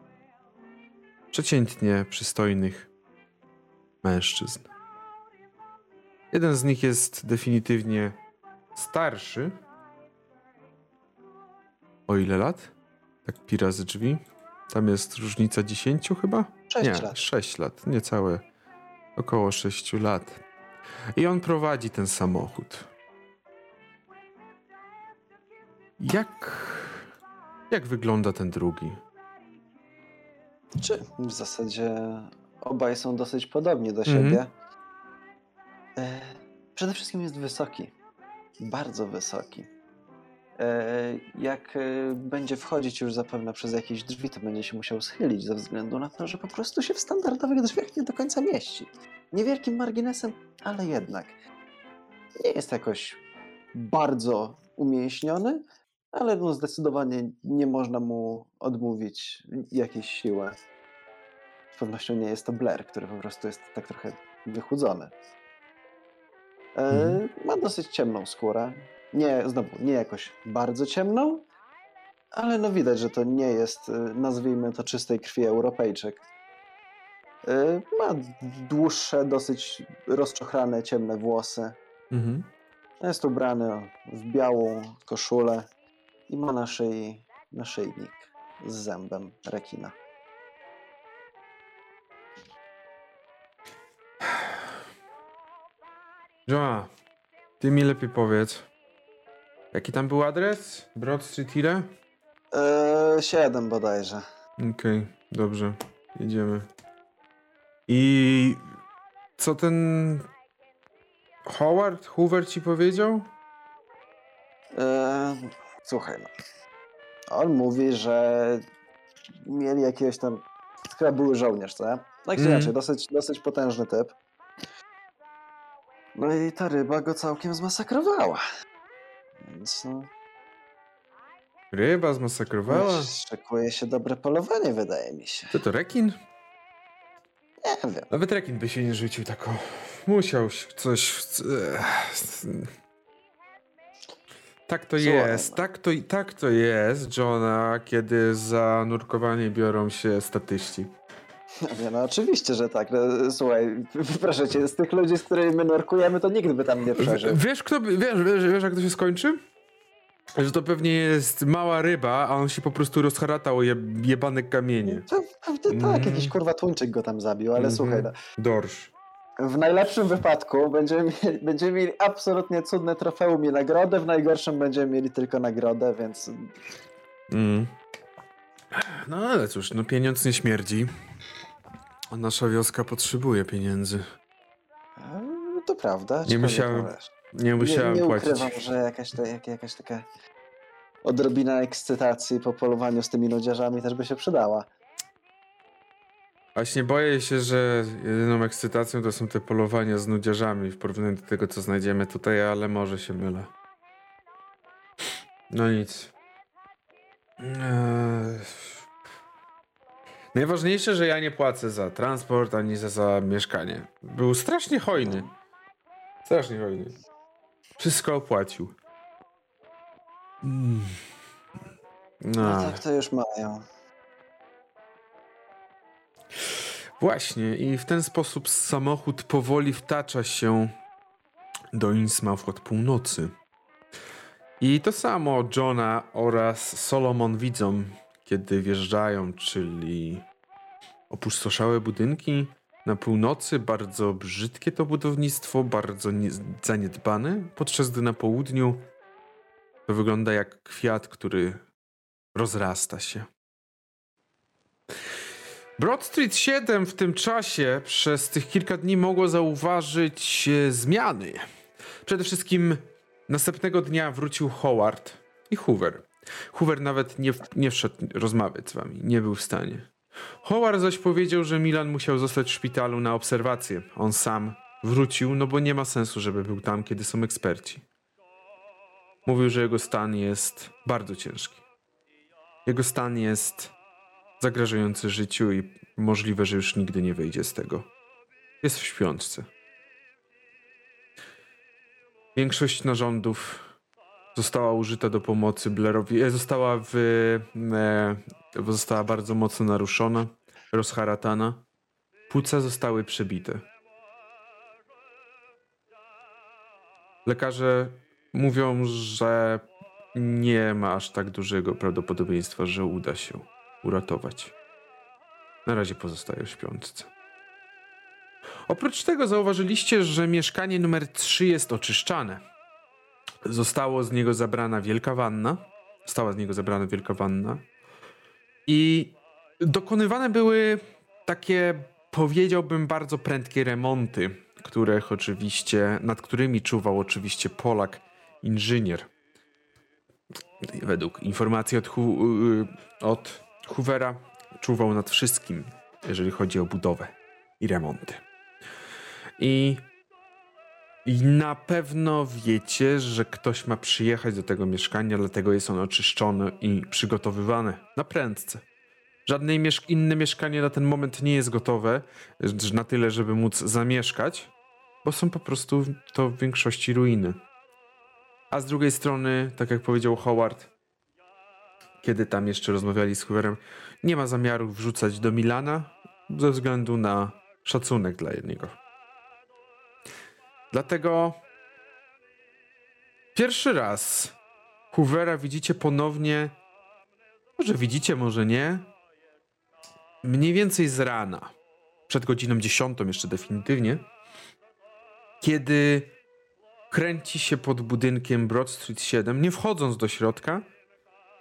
przeciętnie przystojnych mężczyzn. Jeden z nich jest definitywnie starszy. O ile lat? Tak pi razy drzwi. Tam jest różnica 10 chyba? Sześć Nie, lat. 6 lat, niecałe. Około 6 lat. I on prowadzi ten samochód. Jak. Jak wygląda ten drugi? Czy w zasadzie obaj są dosyć podobni do Mhm. siebie. E, przede wszystkim jest wysoki. Bardzo wysoki. E, jak e, będzie wchodzić już zapewne przez jakieś drzwi, to będzie się musiał schylić ze względu na to, że po prostu się w standardowych drzwiach nie do końca mieści. Niewielkim marginesem, ale jednak. Nie jest jakoś bardzo umięśniony, ale no zdecydowanie nie można mu odmówić jakiejś siły. Z pewnością nie jest to Blair, który po prostu jest tak trochę wychudzony. E, Mhm. Ma dosyć ciemną skórę. Nie, znowu, nie jakoś bardzo ciemną, ale no widać, że to nie jest, e, nazwijmy to, czystej krwi Europejczyk. E, Ma dłuższe, dosyć rozczochrane, ciemne włosy. Mhm. Jest ubrany w białą koszulę i ma na szyi naszyjnik z zębem rekina. Joa, ty mi lepiej powiedz. Jaki tam był adres? Broad Street ile? Eee, siedem bodajże. Okej, dobrze. Jedziemy. I co ten Howard Hoover ci powiedział? Eee, słuchaj, no. On mówi, że mieli jakiegoś tam. Chyba były żołnierz, co? Tak czy Mhm. inaczej, dosyć, dosyć potężny typ. No i ta ryba go całkiem zmasakrowała. Więc no, Ryba zmasakrowała? szykuje się dobre polowanie, wydaje mi się. To to rekin? Nie wiem. Nawet rekin by się nie rzucił tak o. Musiał się coś... Tak to jest, tak to, tak to jest, Johna, kiedy za nurkowanie biorą się statyści. Nie, no oczywiście, że tak. No, słuchaj, proszę cię, z tych ludzi, z którymi my nurkujemy, to nikt by tam nie przeżył. Wiesz, kto, wiesz, wiesz, wiesz, jak to się skończy? Że to pewnie jest mała ryba, a on się po prostu rozharatał o je, jebane kamienie. To pewnie Mm. tak, jakiś kurwa tuńczyk go tam zabił, ale Mhm. słuchaj, no, Dorsz. w najlepszym wypadku będziemy mieli, będziemy mieli absolutnie cudne trofeum i nagrodę, w najgorszym będziemy mieli tylko nagrodę, więc Mm. No ale cóż, no pieniądz nie śmierdzi. A nasza wioska potrzebuje pieniędzy. e, to prawda. Nie musiałem no, Nie musiałem nie, nie płacić. ukrywam, że jakaś, ta, jak, jakaś taka odrobina ekscytacji po polowaniu z tymi nudziarzami też by się przydała. Właśnie boję się, że jedyną ekscytacją to są te polowania z nudziarzami w porównaniu do tego, co znajdziemy tutaj, ale może się mylę. No nic. Eee... Najważniejsze, że ja nie płacę za transport ani za, za mieszkanie. Był strasznie hojny. Strasznie hojny. Wszystko opłacił. Mm. No No. tak to już mają. Właśnie, i w ten sposób samochód powoli wtacza się do Innsmouth od północy. I to samo Johna oraz Solomon widzą, kiedy wjeżdżają, czyli opustoszałe budynki na północy, bardzo brzydkie to budownictwo, bardzo nie- zaniedbane, podczas gdy na południu to wygląda jak kwiat, który rozrasta się. Broad Street 7 w tym czasie przez tych kilka dni mogło zauważyć e, zmiany. Przede wszystkim następnego dnia wrócił Howard i Hoover. Hoover nawet nie, nie wszedł rozmawiać z wami, nie był w stanie. Howard zaś powiedział, że Milan musiał zostać w szpitalu na obserwację. On sam wrócił, no bo nie ma sensu, żeby był tam, kiedy są eksperci. Mówił, że jego stan jest bardzo ciężki. Jego stan jest zagrażający życiu i możliwe, że już nigdy nie wyjdzie z tego. Jest w śpiączce. Większość narządów została użyta do pomocy Blairowi, e, została w, e, została bardzo mocno naruszona, rozharatana. Płuca zostały przebite. Lekarze mówią, że nie ma aż tak dużego prawdopodobieństwa, że uda się uratować. Na razie pozostaje w śpiączce. Oprócz tego zauważyliście, że mieszkanie numer 3 jest oczyszczane. Zostało z niego zabrana wielka wanna. Została z niego zabrana wielka wanna. I dokonywane były takie, powiedziałbym, bardzo prędkie remonty, których oczywiście, nad którymi czuwał oczywiście Polak, inżynier. Według informacji od, Hu, y, od Hoovera czuwał nad wszystkim, jeżeli chodzi o budowę i remonty. I, I na pewno wiecie, że ktoś ma przyjechać do tego mieszkania, dlatego jest ono oczyszczone i przygotowywane na prędce. Żadne mieszk inne mieszkanie na ten moment nie jest gotowe na tyle, żeby móc zamieszkać, bo są po prostu to w większości ruiny. A z drugiej strony, tak jak powiedział Howard, kiedy tam jeszcze rozmawiali z Hooverem, nie ma zamiaru wrzucać do Milana ze względu na szacunek dla jednego. Dlatego pierwszy raz Hoovera widzicie ponownie, może widzicie, może nie, mniej więcej z rana, przed godziną 10 jeszcze definitywnie, kiedy kręci się pod budynkiem Broad Street 7, nie wchodząc do środka,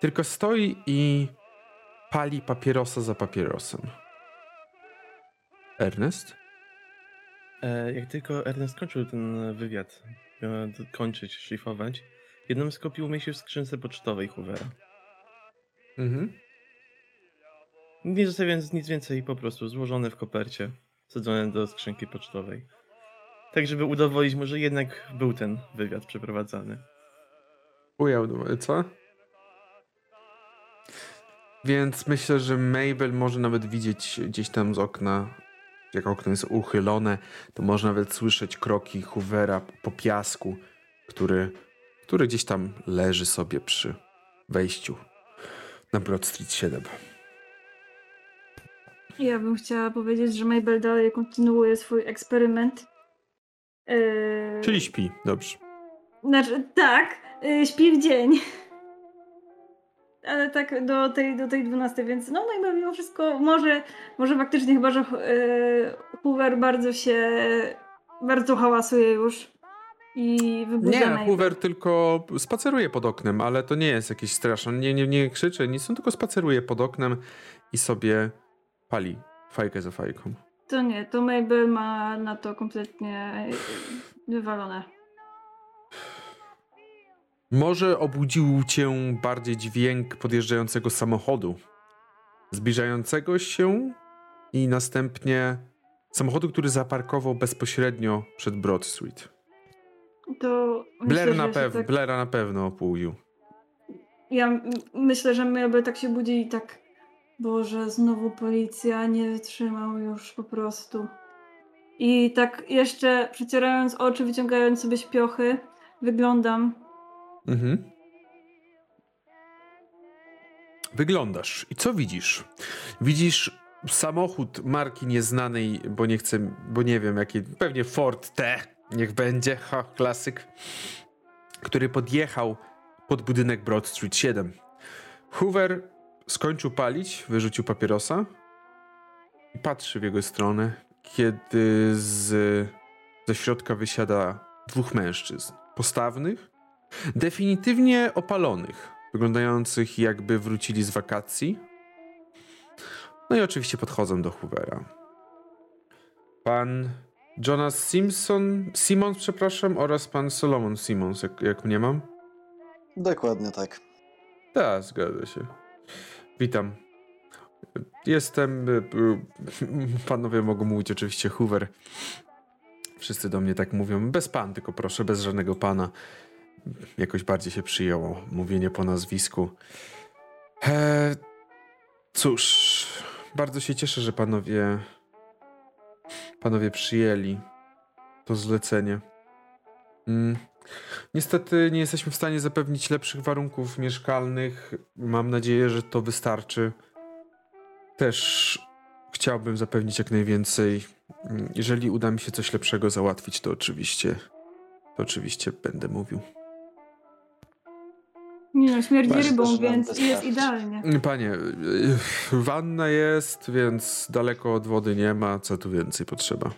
tylko stoi i pali papierosa za papierosem. Ernest? E, jak tylko Ernest kończył ten wywiad, miał kończyć, szlifować, jedną z kopii umieścił w skrzynce pocztowej Hoovera. Mhm. Nie zostawiając nic więcej, po prostu złożone w kopercie, wsadzone do skrzynki pocztowej. Tak, żeby udowodnić mu, że jednak był ten wywiad przeprowadzany. Ujął, co? Więc myślę, że Mabel może nawet widzieć gdzieś tam z okna, jak okno jest uchylone, to może nawet słyszeć kroki Hoovera po piasku, który, który gdzieś tam leży sobie przy wejściu na Broad Street 7. Ja bym chciała powiedzieć, że Mabel dalej kontynuuje swój eksperyment. Yy... Czyli śpi, dobrze. Znaczy, tak, yy, śpi w dzień. Ale tak do tej, do tej 12, więc no, no i mimo wszystko może, może faktycznie chyba, że yy, Hoover bardzo się, bardzo hałasuje już i Nie. Hoover tylko spaceruje pod oknem, ale to nie jest jakieś straszne. Nie, nie, nie krzyczy, nic, on tylko spaceruje pod oknem i sobie pali fajkę za fajką. To nie, to Mabel ma na to kompletnie wywalone. Może obudził cię bardziej dźwięk podjeżdżającego samochodu, zbliżającego się i następnie samochodu, który zaparkował bezpośrednio przed Broad Street. To Blair myślę, na że się pewno, tak, Blaira na pewno opuścił. Ja myślę, że Mabel tak się budzi i tak Boże, znowu policja, nie wytrzymał już po prostu. I tak jeszcze przecierając oczy, wyciągając sobie śpiochy, wyglądam. Mhm. Wyglądasz. I co widzisz? Widzisz samochód marki nieznanej, bo nie chcę, bo nie wiem jaki, pewnie Ford T, niech będzie, ha, klasyk, który podjechał pod budynek Broad Street 7. Hoover skończył palić, wyrzucił papierosa i patrzy w jego stronę, kiedy z, ze środka wysiada dwóch mężczyzn. Postawnych, definitywnie opalonych, wyglądających jakby wrócili z wakacji. No i oczywiście podchodzą do Hoovera. Pan Jonas Simpson, Simons, przepraszam, oraz pan Solomon Simons, jak, jak mnie mam. Dokładnie tak. Tak, zgadza się. Witam. Jestem. y, y, Panowie mogą mówić oczywiście Hoover. Wszyscy do mnie tak mówią. Bez pan, tylko proszę, bez żadnego pana. Jakoś bardziej się przyjęło mówienie po nazwisku. E, cóż, bardzo się cieszę, że panowie. Panowie przyjęli to zlecenie. Mm, Niestety nie jesteśmy w stanie zapewnić lepszych warunków mieszkalnych. Mam nadzieję, że to wystarczy. Też chciałbym zapewnić jak najwięcej. Mm, Jeżeli uda mi się coś lepszego załatwić, to oczywiście, to oczywiście będę mówił. Nie no, śmierdzi Myślę, rybą, że nam więc jest wystarczy. idealnie. Panie, wanna jest, więc daleko od wody nie ma. Co tu więcej potrzeba?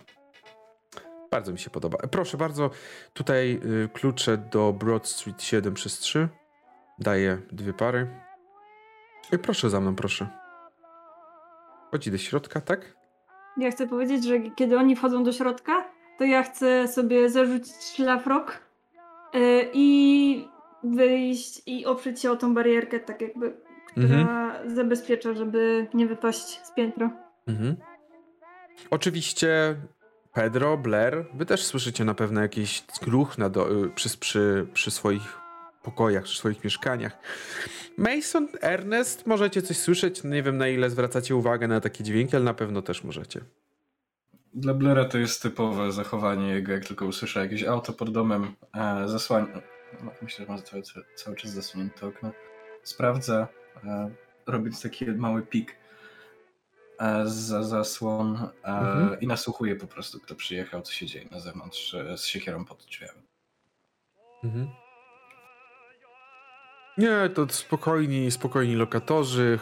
Bardzo mi się podoba. Proszę bardzo, tutaj y, klucze do Broad Street 7 przez 3. Daję dwie pary. I proszę za mną, proszę. Chodzi do środka, tak? Ja chcę powiedzieć, że kiedy oni wchodzą do środka, to ja chcę sobie zarzucić szlafrok i wyjść i oprzeć się o tą barierkę, tak jakby, która zabezpiecza, żeby nie wypaść z piętra. Mhm. Oczywiście Pedro, Blair, wy też słyszycie na pewno jakiś ruch na do, y, przy, przy, przy swoich pokojach, przy swoich mieszkaniach. Mason, Ernest, możecie coś słyszeć. Nie wiem na ile zwracacie uwagę na takie dźwięki, ale na pewno też możecie. Dla Blera to jest typowe zachowanie jego, jak tylko usłyszę jakieś auto pod domem, e, zasłania. No, myślę, że ma cały, cały czas zasłonięte okno. Sprawdza, e, robiąc taki mały pik e, za zasłon e, Mhm. i nasłuchuje po prostu, kto przyjechał, co się dzieje na zewnątrz e, z siekierą pod drzwiami. Mhm. Nie, to spokojni, spokojni lokatorzy.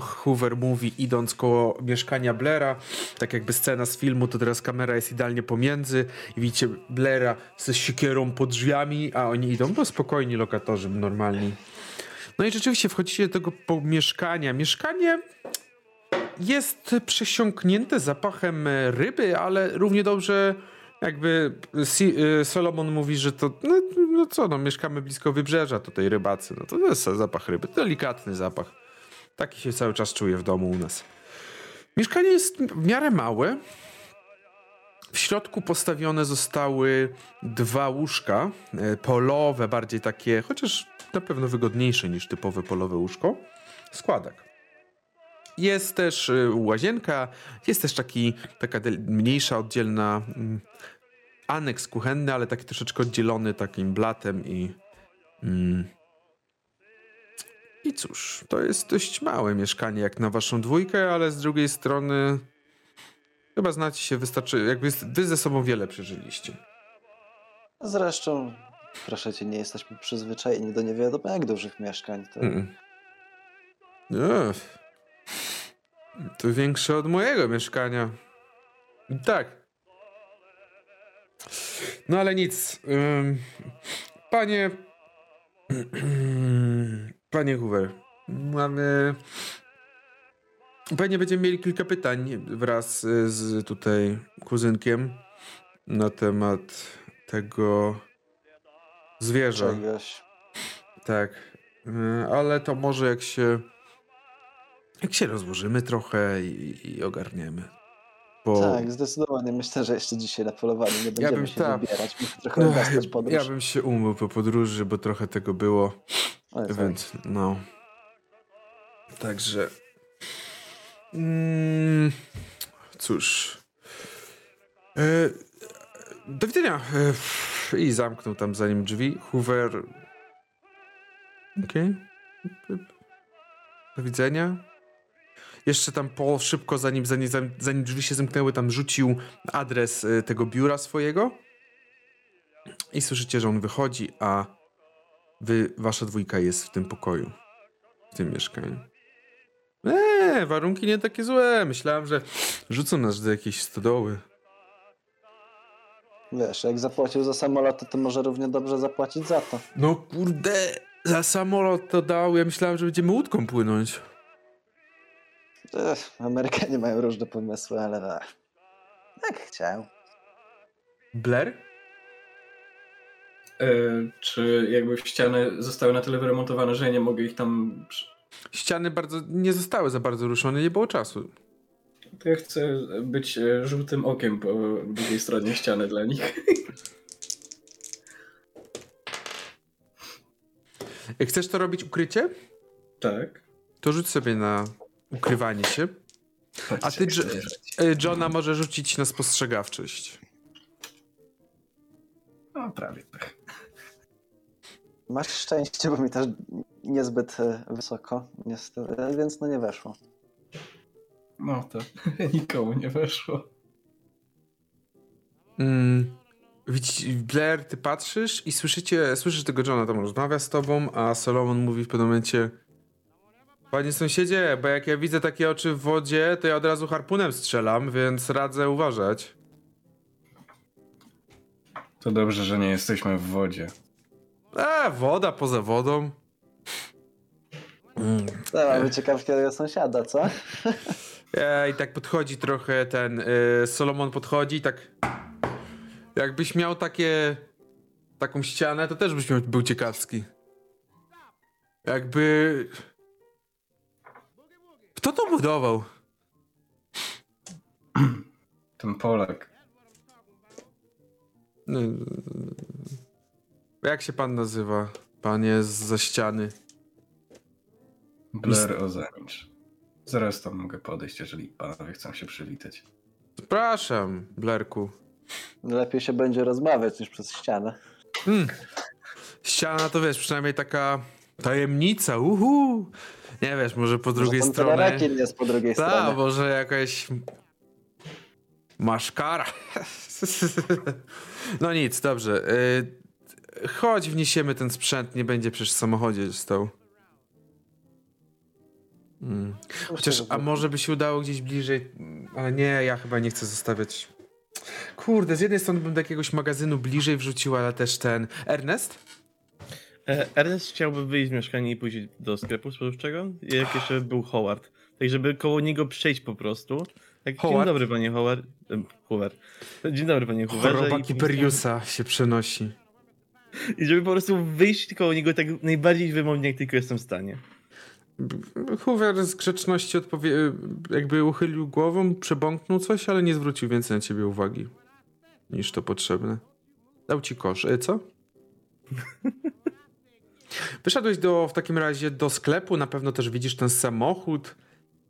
Hoover mówi, idąc koło mieszkania Blaira, tak jakby scena z filmu, to teraz kamera jest idealnie pomiędzy i widzicie Blaira ze siekierą pod drzwiami, a oni idą, no spokojni lokatorzy, normalni. No i rzeczywiście wchodzicie do tego pomieszkania. Mieszkanie jest przesiąknięte zapachem ryby, ale równie dobrze jakby y, Solomon mówi, że to no, no co, no mieszkamy blisko wybrzeża tutaj rybacy, no to jest zapach ryby, delikatny zapach. Taki się cały czas czuje w domu u nas. Mieszkanie jest w miarę małe. W środku postawione zostały dwa łóżka, e, polowe, bardziej takie, chociaż na pewno wygodniejsze niż typowe polowe łóżko. Składak. Jest też y, łazienka, jest też taki, taka mniejsza, oddzielna mm, aneks kuchenny, ale taki troszeczkę oddzielony takim blatem i mm, i cóż, to jest dość małe mieszkanie jak na waszą dwójkę, ale z drugiej strony chyba znacie się wystarczy, jakby wy ze sobą wiele przeżyliście. Zresztą, proszę cię, nie jesteśmy przyzwyczajeni do nie wiadomo jak dużych mieszkań. To... Mm. Ech. To większe od mojego mieszkania. Tak. No ale nic. Panie. Panie Hoover, mamy. Pewnie będziemy mieli kilka pytań wraz y, z tutaj kuzynkiem na temat tego zwierza. Czegoś. Tak. Y, Ale to może jak się. Jak się rozłożymy trochę i, i ogarniemy. Bo Tak, zdecydowanie. Myślę, że jeszcze dzisiaj na polowaniu nie będziemy bym- się tak. wybierać. Muszę trochę no, podróż. ja bym się umył po podróży, bo trochę tego było. Ale tak. Więc no. Także. Mm, cóż. E, do widzenia. E, I zamknął tam za nim drzwi. Hoover. Okej. Do widzenia. Jeszcze tam po szybko, zanim, zanim, zanim, drzwi się zamknęły, tam rzucił adres e, tego biura swojego. I słyszycie, że on wychodzi, a wy, wasza dwójka jest w tym pokoju, w tym mieszkaniu. Eee, warunki nie takie złe. Myślałem, że rzucą nas do jakiejś stodoły. Wiesz, jak zapłacił za samolot, to, to może równie dobrze zapłacić za to. No kurde, za samolot to dał. Ja myślałem, że będziemy łódką płynąć. Ech, Amerykanie mają różne pomysły, ale ach, jak chciał. Blair? E, czy jakby ściany zostały na tyle wyremontowane, że ja nie mogę ich tam. Ściany bardzo nie zostały za bardzo ruszone, nie było czasu. To ja chcę być e, żółtym okiem po drugiej stronie ściany dla nich. Chcesz to robić ukrycie, Tak. to rzuć sobie na ukrywanie się. A ty, e, Johna, może rzucić na spostrzegawczość. No, prawie tak. Masz szczęście, bo mi też niezbyt e, wysoko, niestety, więc no nie weszło. No to nikomu nie weszło. Mm, widzisz, Blair, ty patrzysz i słyszycie, słyszysz tego Johna tam rozmawia z tobą, a Solomon mówi w pewnym momencie Panie sąsiedzie, bo jak ja widzę takie oczy w wodzie, to ja od razu harpunem strzelam, więc radzę uważać. To dobrze, że nie jesteśmy w wodzie. A, woda poza wodą. Mm. To mamy ciekawskiego sąsiada, co? E, I tak podchodzi trochę ten. Y, Solomon podchodzi i tak. Jakbyś miał takie. taką ścianę, to też byś miał, był ciekawski. Jakby. Kto to budował? Ten Polak. Y, Jak się pan nazywa? Panie z za ściany. Blair Ozanicz. Zresztą mogę podejść, jeżeli panowie chcą się przywitać. Zapraszam, Blerku. Lepiej się będzie rozmawiać niż przez ścianę. Hmm. Ściana to wiesz, przynajmniej taka tajemnica, uhu. Nie wiesz, może po drugiej Może ten stronie. telerekin jest po drugiej Tak, stronie. może jakaś maszkara. no nic, dobrze. Y, Chodź, wniesiemy ten sprzęt, nie będzie przecież w samochodzie stał. Mm. Chociaż, a może by się udało gdzieś bliżej, ale nie, ja chyba nie chcę zostawiać. Kurde, z jednej strony bym do jakiegoś magazynu bliżej wrzucił, ale też ten. Ernest? E, Ernest chciałby wyjść z mieszkania i pójść do sklepu spożywczego, jak jeszcze był Howard. Tak, żeby koło niego przejść po prostu. Tak, dzień dobry, panie Howard. Em, Hoover. Dzień dobry, panie Hooverze. Choroba Kiperiusa się przenosi. I żeby po prostu wyjść koło niego tak najbardziej wymownie, jak tylko jestem w stanie. Hoover z grzeczności odpowie... jakby uchylił głową, przebąknął coś, ale nie zwrócił więcej na ciebie uwagi niż to potrzebne. Dał ci kosz. E, co? Wyszedłeś do, w takim razie do sklepu, na pewno też widzisz ten samochód.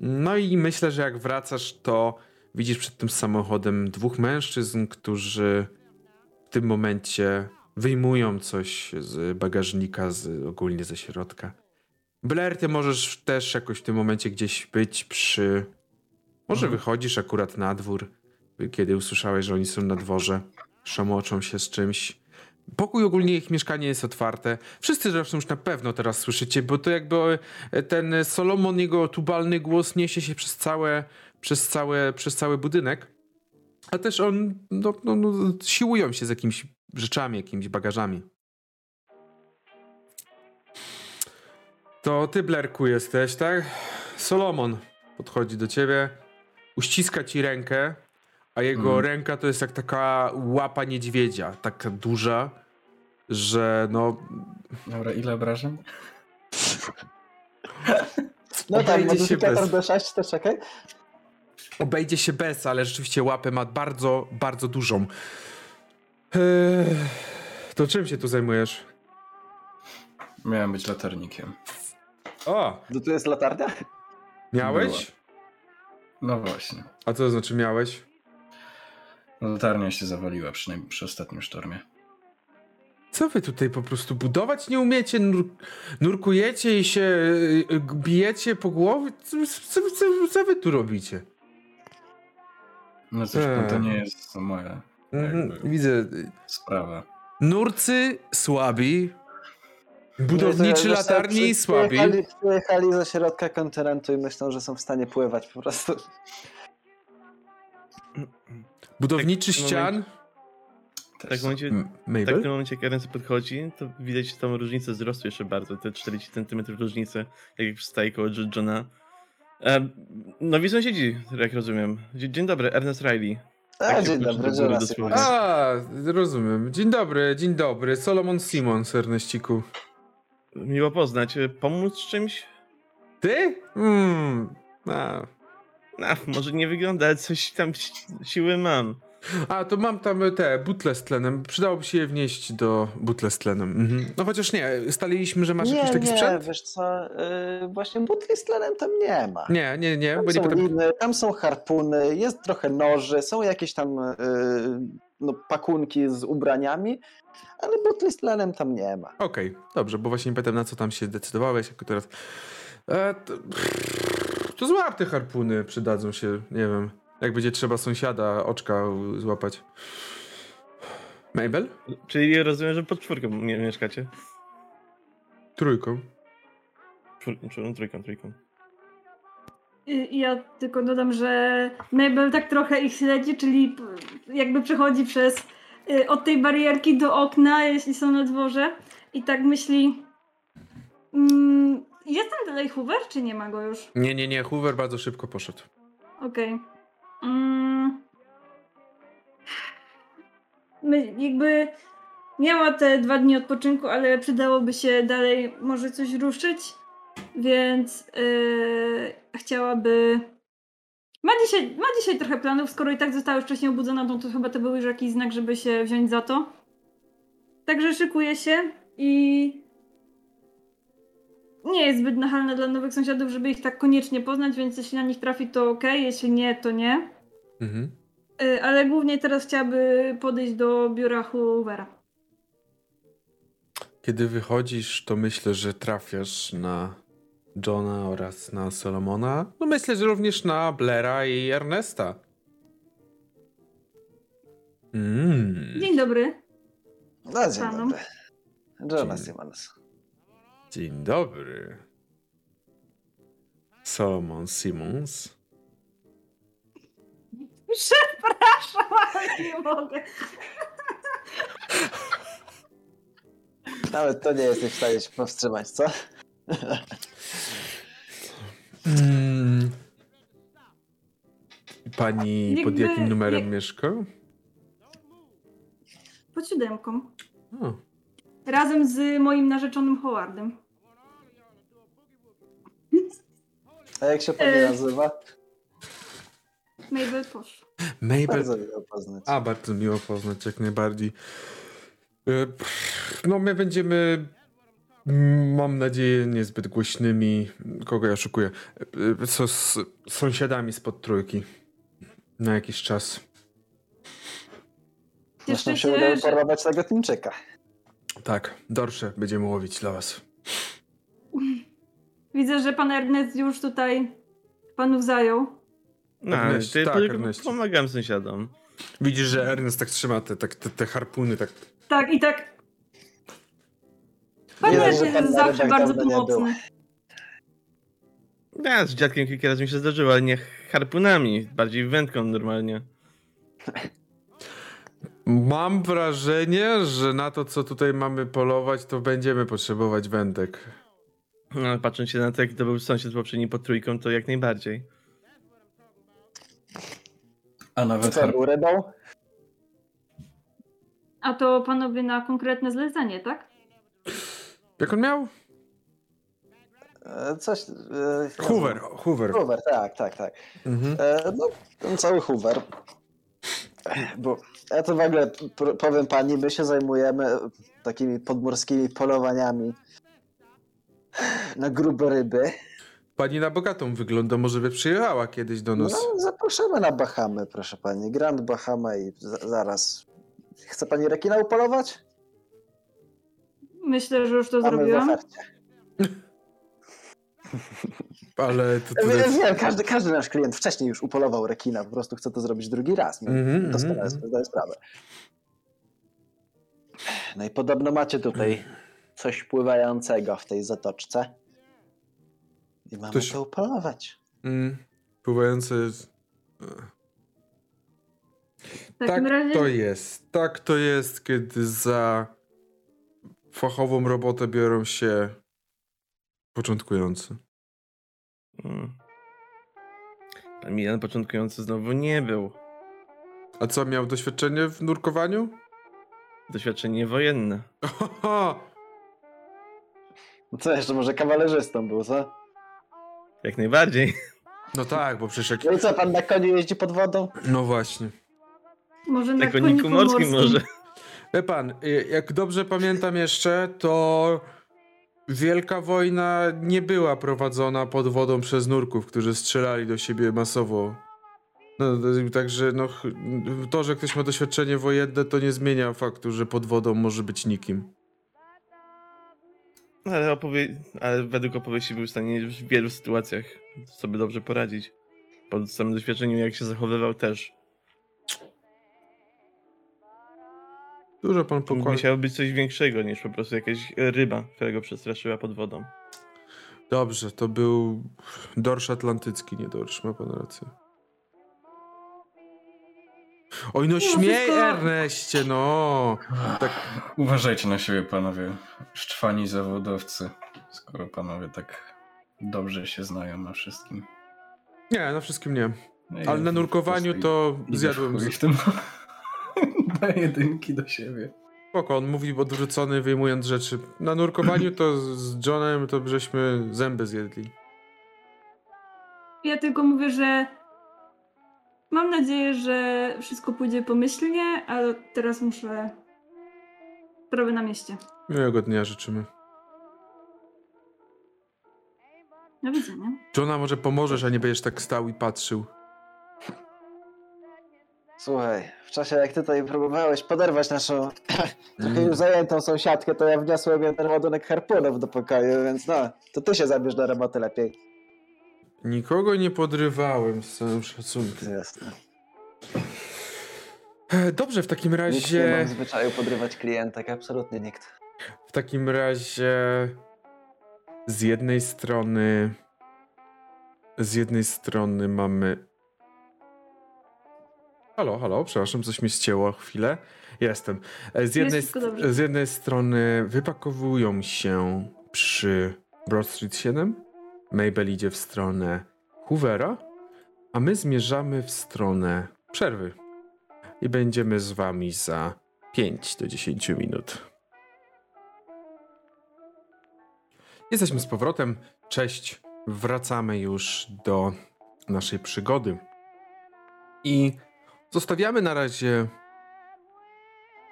No i myślę, że jak wracasz, to widzisz przed tym samochodem dwóch mężczyzn, którzy w tym momencie wyjmują coś z bagażnika, z, ogólnie ze środka. Blair, ty możesz też jakoś w tym momencie gdzieś być przy... Może Mhm. wychodzisz akurat na dwór, kiedy usłyszałeś, że oni są na dworze, szamoczą się z czymś. Pokój ogólnie ich mieszkanie jest otwarte. Wszyscy zresztą już na pewno teraz słyszycie, bo to jakby e, ten Solomon, jego tubalny głos niesie się przez całe, przez całe, przez cały budynek. A też on, no, no, no, siłują się z jakimiś rzeczami, jakimiś bagażami. To ty, Blerku, jesteś, tak? Solomon podchodzi do ciebie, uściska ci rękę, a jego Mhm. ręka to jest jak taka łapa niedźwiedzia, taka duża, że no... Dobra, ile obrażeń? No tak, Obejdzie się modyfikator bez. D6, to czekaj. Obejdzie się bez, ale rzeczywiście łapę ma bardzo, bardzo dużą. Eee, to czym się tu zajmujesz? Miałem być latarnikiem. O, To tu jest latarnia? miałeś? No właśnie. A co to znaczy miałeś? Latarnia się zawaliła przynajmniej przy ostatnim sztormie. Co wy tutaj po prostu budować nie umiecie? Nur nurkujecie i się y, y, bijecie po głowie? Co, co, co, co wy tu robicie? No Eee. no to nie jest moja Mhm, Jakby. widzę. sprawa. Nurcy słabi. Budowniczy co, latarni przy- słabi. Przyjechali, przyjechali ze środka kontynentu i myślą, że są w stanie pływać po prostu. Budowniczy Tak, ścian. Tak, w momencie, tak w tym momencie, jak Ernest podchodzi, to widać tą różnicę wzrostu jeszcze bardzo, te 40 cm różnicy, tak jak wstaje koło Jo- Johna. E, nowi sąsiedzi, jak rozumiem. Dzie- Dzień dobry, Ernest Riley. A, Tak się dzień dobry, do góry. A, rozumiem. Dzień dobry, dzień dobry. Solomon Simons, Ernestiku. Miło poznać. Pomóc czymś? Ty? Hmm. A, A, może nie wygląda, ale coś tam si- siły mam. A, to mam tam te butle z tlenem. Przydałoby się je wnieść do butle z tlenem. Mhm. No chociaż nie, ustaliliśmy, że masz nie, jakiś taki nie, sprzęt? wiesz co, yy, właśnie butli z tlenem tam nie ma. Nie, nie, nie, Tam bo nie są potem... liny, tam są harpuny, jest trochę noży, są jakieś tam yy, no, pakunki z ubraniami, ale butli z tlenem tam nie ma. Okej, dobrze, bo właśnie nie pamiętam na co tam się zdecydowałeś, jako teraz... E, to, to złap te harpuny, przydadzą się, nie wiem. Jak będzie trzeba sąsiada oczka złapać. Mabel? Czyli rozumiem, że pod czwórką mie- mieszkacie. Trójką. Czwór, trójką, trójką. I ja tylko dodam, że Mabel tak trochę ich śledzi, czyli jakby przechodzi przez y, od tej barierki do okna, jeśli są na dworze i tak myśli mm, jest tam dalej Hoover, czy nie ma go już? Nie, nie, nie, Hoover bardzo szybko poszedł. Okej. Mm. My, jakby miała te dwa dni odpoczynku, ale przydałoby się dalej może coś ruszyć, więc yy, chciałaby. Ma dzisiaj, ma dzisiaj trochę planów, skoro i tak została już wcześniej obudzona, to chyba to był już jakiś znak, żeby się wziąć za to. Także szykuje się i nie jest zbyt nachalna dla nowych sąsiadów, żeby ich tak koniecznie poznać, więc jeśli na nich trafi, to ok, jeśli nie, to nie. Mhm. Y, Ale głównie teraz chciałaby podejść do biura Hoovera. Kiedy wychodzisz, to myślę, że trafiasz na Johna oraz na Solomona. No myślę, że również na Blaira i Ernesta. Mm. Dzień dobry. No dzień Panom. dobry. Jonas Simmons. Dzień dobry. Solomon Simmons. Przepraszam, ale nie mogę. Nawet to nie jesteś w stanie się powstrzymać, co? Mm. Pani pod Jakby- jakim numerem jak- mieszka? Pod siódemką. O, Razem z moim narzeczonym Howardem. A jak się pani E. nazywa? Mabel poszła. Mabel. Bardzo miło poznać. A, bardzo miło poznać, jak najbardziej. E, No, my będziemy, mm, mam nadzieję, niezbyt głośnymi. Kogo ja szukuję? E, Co z sąsiadami spod trójki. Na jakiś czas. Zresztą Cieszę się się, udało że... porować tego Timczyka. Tak, dorsze będziemy łowić dla was. Widzę, że pan Ernest już tutaj panów zajął. No, Ernest, ty, tak, tylko Erneście. pomagam sąsiadom. Widzisz, że Ernest tak trzyma te, tak, te, te harpuny, tak. Tak, i tak... Pan Ernest jest zawsze bardzo pomocny. Ja z dziadkiem kilka razy mi się zdarzyło, ale nie harpunami, bardziej wędką normalnie. Mam wrażenie, że na to, co tutaj mamy polować, to będziemy potrzebować wędek. No, patrząc się na to, jaki to był sąsiad poprzedni pod trójką, to jak najbardziej. A nawet Co, był rybą? A to panowie na konkretne zlecenie, tak? Jak on miał? E, Coś... e, Hoover, Hoover. Hoover, tak, tak, tak. Mhm. E, no, ten cały Hoover. Bo ja to w ogóle powiem pani, my się zajmujemy takimi podmorskimi polowaniami na grube ryby. Pani na bogatą wygląda, może by przyjechała kiedyś do nas. No, zapraszamy na Bahamy, proszę pani. Grand Bahama i za- zaraz. Chce pani rekina upolować? Myślę, że już to Mamy zrobiłam. Ale to. Wiem, wiem, każdy, każdy nasz klient wcześniej już upolował rekina, po prostu chce to zrobić drugi raz. No, Mhm, doskonale mhm, sobie zdaję sprawę. No i podobno macie tutaj coś pływającego w tej zatoczce. I mamy Ktoś- to upolować. Mm, pływające. Tak razie to jest. Tak to jest, kiedy za fachową robotę biorą się początkujący. Mm. Pan Milan początkujący znowu nie był. A co, miał doświadczenie w nurkowaniu? Doświadczenie wojenne. Ohoho! No co jeszcze, może kawalerzystą był, co? Jak najbardziej. No tak, bo przecież jak... No i co, pan na koniu jeździ pod wodą? No właśnie. Może na Na koniku koniku morskim może. Wie pan, y, jak dobrze pamiętam jeszcze, to Wielka Wojna nie była prowadzona pod wodą przez nurków, którzy strzelali do siebie masowo. No, także no, to, że ktoś ma doświadczenie wojenne, to nie zmienia faktu, że pod wodą może być nikim. Ale, opowie... Ale według opowieści był w stanie w wielu sytuacjach sobie dobrze poradzić. Po samym doświadczeniu, jak się zachowywał też. Dużo pan Tu pokłada. musiało być coś większego niż po prostu jakaś ryba, która go przestraszyła pod wodą. Dobrze, to był dorsz atlantycki, nie dorsz, ma pan rację. Oj, no śmiej, wszystko- Erneście, no! Tak, Uważajcie na siebie, panowie. Szczwani zawodowcy, skoro panowie tak dobrze się znają na wszystkim. nie, na wszystkim nie. No Ale na nurkowaniu to zjadłem... w tym. Jedynki do siebie. Spoko, on mówi odwrócony, wyjmując rzeczy. Na nurkowaniu to z- z Johnem to żeśmy zęby zjedli. Ja tylko mówię, że mam nadzieję, że wszystko pójdzie pomyślnie, ale teraz muszę sprawy na mieście. Miłego dnia życzymy. Do widzenia. Johna może pomożesz, a nie będziesz tak stał i patrzył. Słuchaj, w czasie jak ty tutaj próbowałeś poderwać naszą trochę już zajętą sąsiadkę, to ja wniosłem jeden ładunek harpunów do pokoju, więc no, to ty się zabierz do roboty lepiej. Nikogo nie podrywałem z całym szacunkiem. Jasne. Dobrze, w takim Nikt nie razie... mam zwyczaju podrywać klientek, absolutnie nikt. W takim razie z jednej strony z jednej strony mamy Halo, halo, przepraszam, coś mi ścięło chwilę. Jestem. E, Z jednej, wszystko st- dobrze. z jednej strony wypakowują się przy Broad Street 7. Mabel idzie w stronę Hoovera, a my zmierzamy w stronę przerwy. I będziemy z wami za 5 do 10 minut. Jesteśmy z powrotem. Cześć. Wracamy już do naszej przygody. I zostawiamy na razie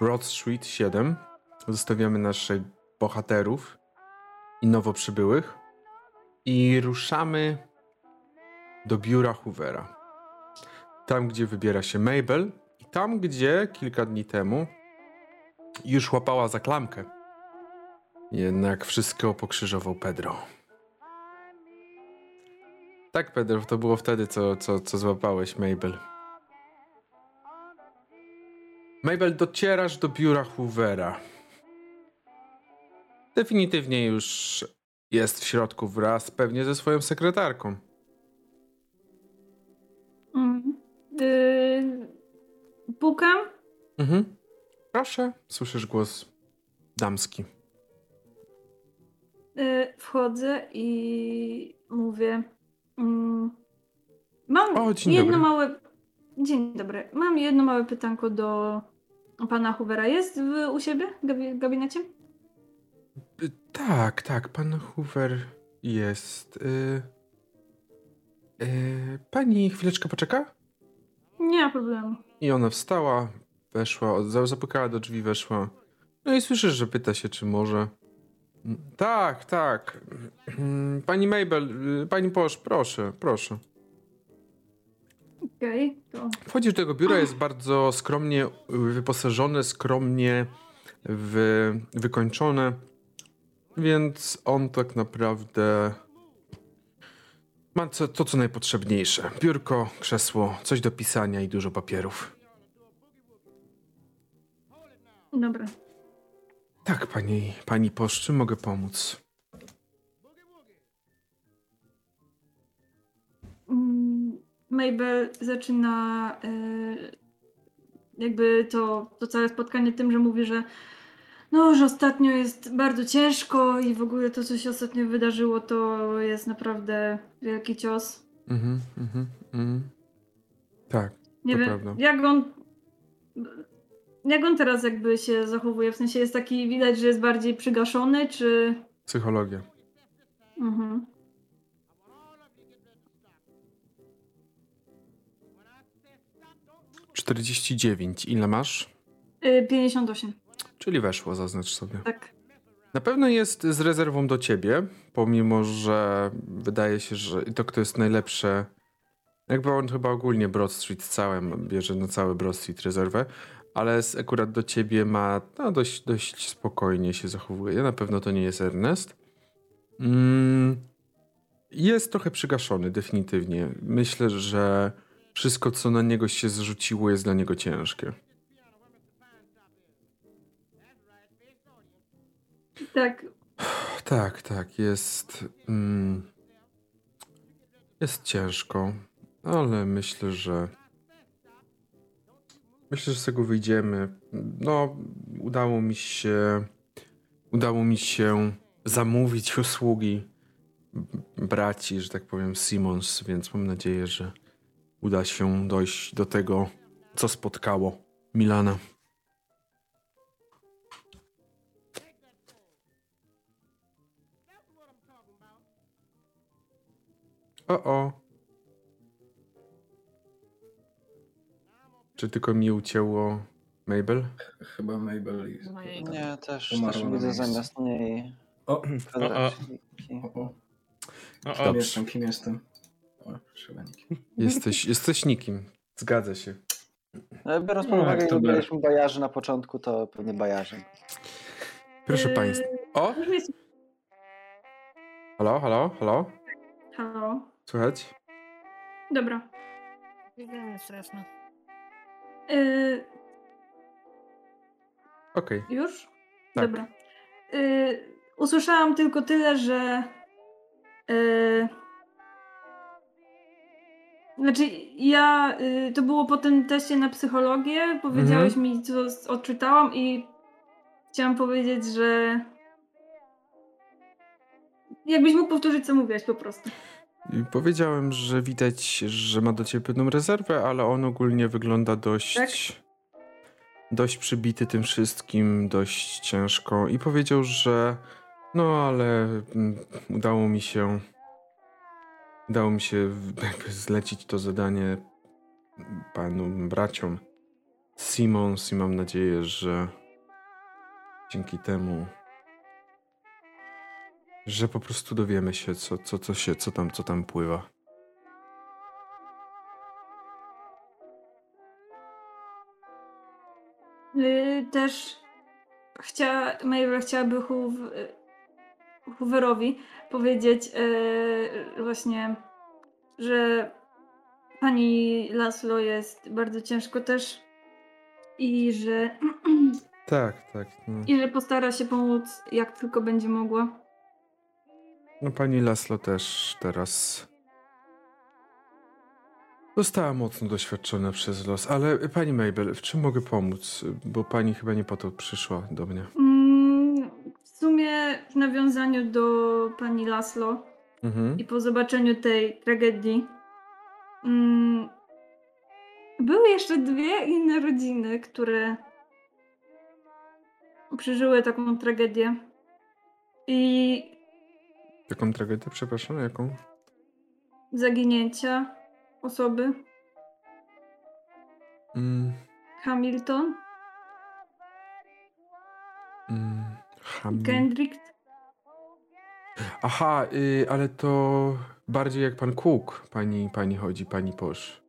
Broad Street 7. Zostawiamy naszych bohaterów i nowo przybyłych. I ruszamy do biura Hoovera. Tam, gdzie wybiera się Mabel i tam, gdzie kilka dni temu już łapała za klamkę. Jednak wszystko pokrzyżował Pedro. Tak, Pedro, to było wtedy, co, co, co złapałeś Mabel. Mabel, docierasz do biura Hoovera. Definitywnie już jest w środku wraz pewnie ze swoją sekretarką. Mm. Yy, pukam. Mhm. Proszę, słyszysz głos damski. Yy, wchodzę i mówię. Mm, mam O, jedno dobry. małe. Dzień dobry. Mam jedno małe pytanko do pana Hoovera. Jest w, u siebie w gabi- gabinecie? Y, Tak, tak, pan Hoover jest. Y... Y... Pani chwileczkę poczeka? Nie ma problemu. I ona wstała, weszła, zapukała do drzwi, weszła. No i słyszysz, że pyta się, czy może. Mm, Tak, tak. Mm, Pani Mabel, pani Posz, proszę, proszę. Okej, to. Wchodzisz do tego biura, jest bardzo skromnie wyposażone, skromnie wy, wykończone, więc on tak naprawdę ma co, to, co najpotrzebniejsze. Biurko, krzesło, coś do pisania i dużo papierów. Dobra. Tak, pani, pani Posz, czym mogę pomóc? Mabel zaczyna y, jakby to, to całe spotkanie tym, że mówi, że no, że ostatnio jest bardzo ciężko i w ogóle to, co się ostatnio wydarzyło, to jest naprawdę wielki cios. Mhm, mhm, mhm. Tak, Nie wiem, prawda. jak on jak on teraz jakby się zachowuje? W sensie jest taki, widać, że jest bardziej przygaszony, czy... psychologia. Mhm. 49. Ile masz? Y, 58, Czyli weszło, zaznacz sobie. tak. Na pewno jest z rezerwą do ciebie, pomimo że wydaje się, że to kto jest najlepsze. Jakby on chyba ogólnie Broad Street całym bierze na cały Broad Street rezerwę, ale z, akurat do ciebie ma no, dość, dość spokojnie się zachowuje. Na pewno to nie jest Ernest. Mm, jest trochę przygaszony, definitywnie. Myślę, że wszystko, co na niego się zrzuciło, jest dla niego ciężkie. Tak, Tak, tak, jest. Mm, jest ciężko, ale myślę, że. Myślę, że z tego wyjdziemy. No, udało mi się. Udało mi się zamówić usługi braci, że tak powiem, Simons, więc mam nadzieję, że uda się dojść do tego, co spotkało Milana. O, o. Czy tylko mi ucięło Mabel? Chyba Mabel jest. No Nie, też, też widzę zamiast niej O, kwadratiki. o, o. O, Kim o. jestem, kim jestem? Trzeba nikim. Jesteś, jesteś nikim. Zgadza się. E, Biorąc pod No, uwagę, jak byliśmy bajarzy na początku, to pewnie bajarzy. Proszę Yy, państwa. O! Halo, halo, halo? Halo. Słychać? Dobra. Nie, straszne. Y, Okej. już? Tak. Dobra. Y, usłyszałam tylko tyle, że. Y, znaczy, ja. Y, to było po tym teście na psychologię. Powiedziałeś mi, co odczytałam, i chciałam powiedzieć, że. Jakbyś mógł powtórzyć, co mówiłaś po prostu. Powiedziałem, że widać, że ma do ciebie pewną rezerwę, ale on ogólnie wygląda dość. Tak? Dość przybity tym wszystkim, dość ciężko. I powiedział, że. No, ale mm, udało mi się. Udało mi się zlecić to zadanie panu braciom Simons i mam nadzieję, że dzięki temu że po prostu dowiemy się, co, co, co się, co tam, co tam pływa. Y, też chcia, Mabel chciałaby y, Hooverowi powiedzieć y, właśnie, że pani Laszlo jest bardzo ciężko też i że, Tak, tak. No, i że postara się pomóc jak tylko będzie mogła. no pani Laslo też teraz została mocno doświadczona przez los, ale pani Mabel, w czym mogę pomóc? Bo pani chyba nie po to przyszła do mnie. W sumie w nawiązaniu do pani Laszlo Mhm. i po zobaczeniu tej tragedii mm, były jeszcze dwie inne rodziny, które przeżyły taką tragedię. I Jaką tragedię, przepraszam, jaką? zaginięcia osoby. Mm, Hamilton, Ham... Kendrick. Aha, y, ale to bardziej jak pan Cook, pani, pani chodzi, pani Posz.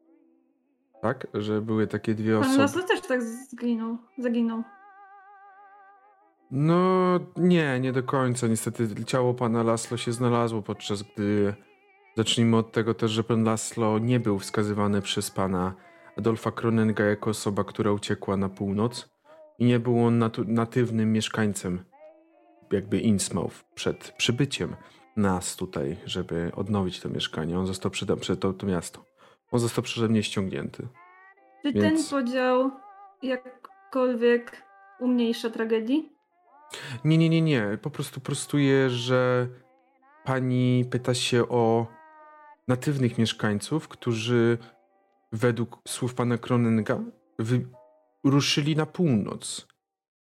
Tak? Że były takie dwie Pan osoby. Laszlo też tak zginął. zaginął. No nie, nie do końca. Niestety ciało pana Laslo się znalazło, podczas gdy zacznijmy od tego też, że pan Laslo nie był wskazywany przez pana Adolfa Kronenga jako osoba, która uciekła na północ i nie był on natu- natywnym mieszkańcem jakby Innsmouth przed przybyciem nas tutaj, żeby odnowić to mieszkanie. On został przed, przed to, to miasto. On został przeze mnie ściągnięty. Czy Więc- ten podział jakkolwiek umniejsza tragedii? Nie, nie, nie, nie. Po prostu prostuję, że pani pyta się o natywnych mieszkańców, którzy według słów pana Kronenga ruszyli na północ.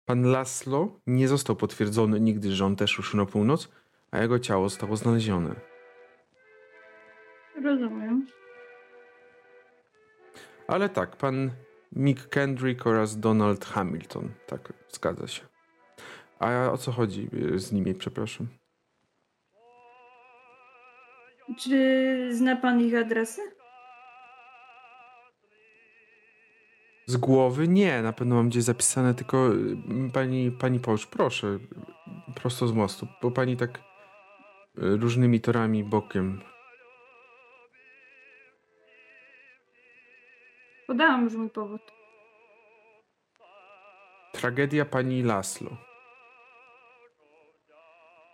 Pan Laslo nie został potwierdzony nigdy, że on też ruszył na północ, a jego ciało zostało znalezione. Rozumiem. Ale tak, pan Mick Kendrick oraz Donald Hamilton. Tak, zgadza się. A o co chodzi y, z nimi, przepraszam? Czy zna pan ich adresy? Z głowy? Nie, na pewno mam gdzieś zapisane, tylko y, pani, pani Połcz, proszę, prosto z mostu, bo pani tak y, różnymi torami bokiem. Podałam już mój powód. Tragedia pani Laslo.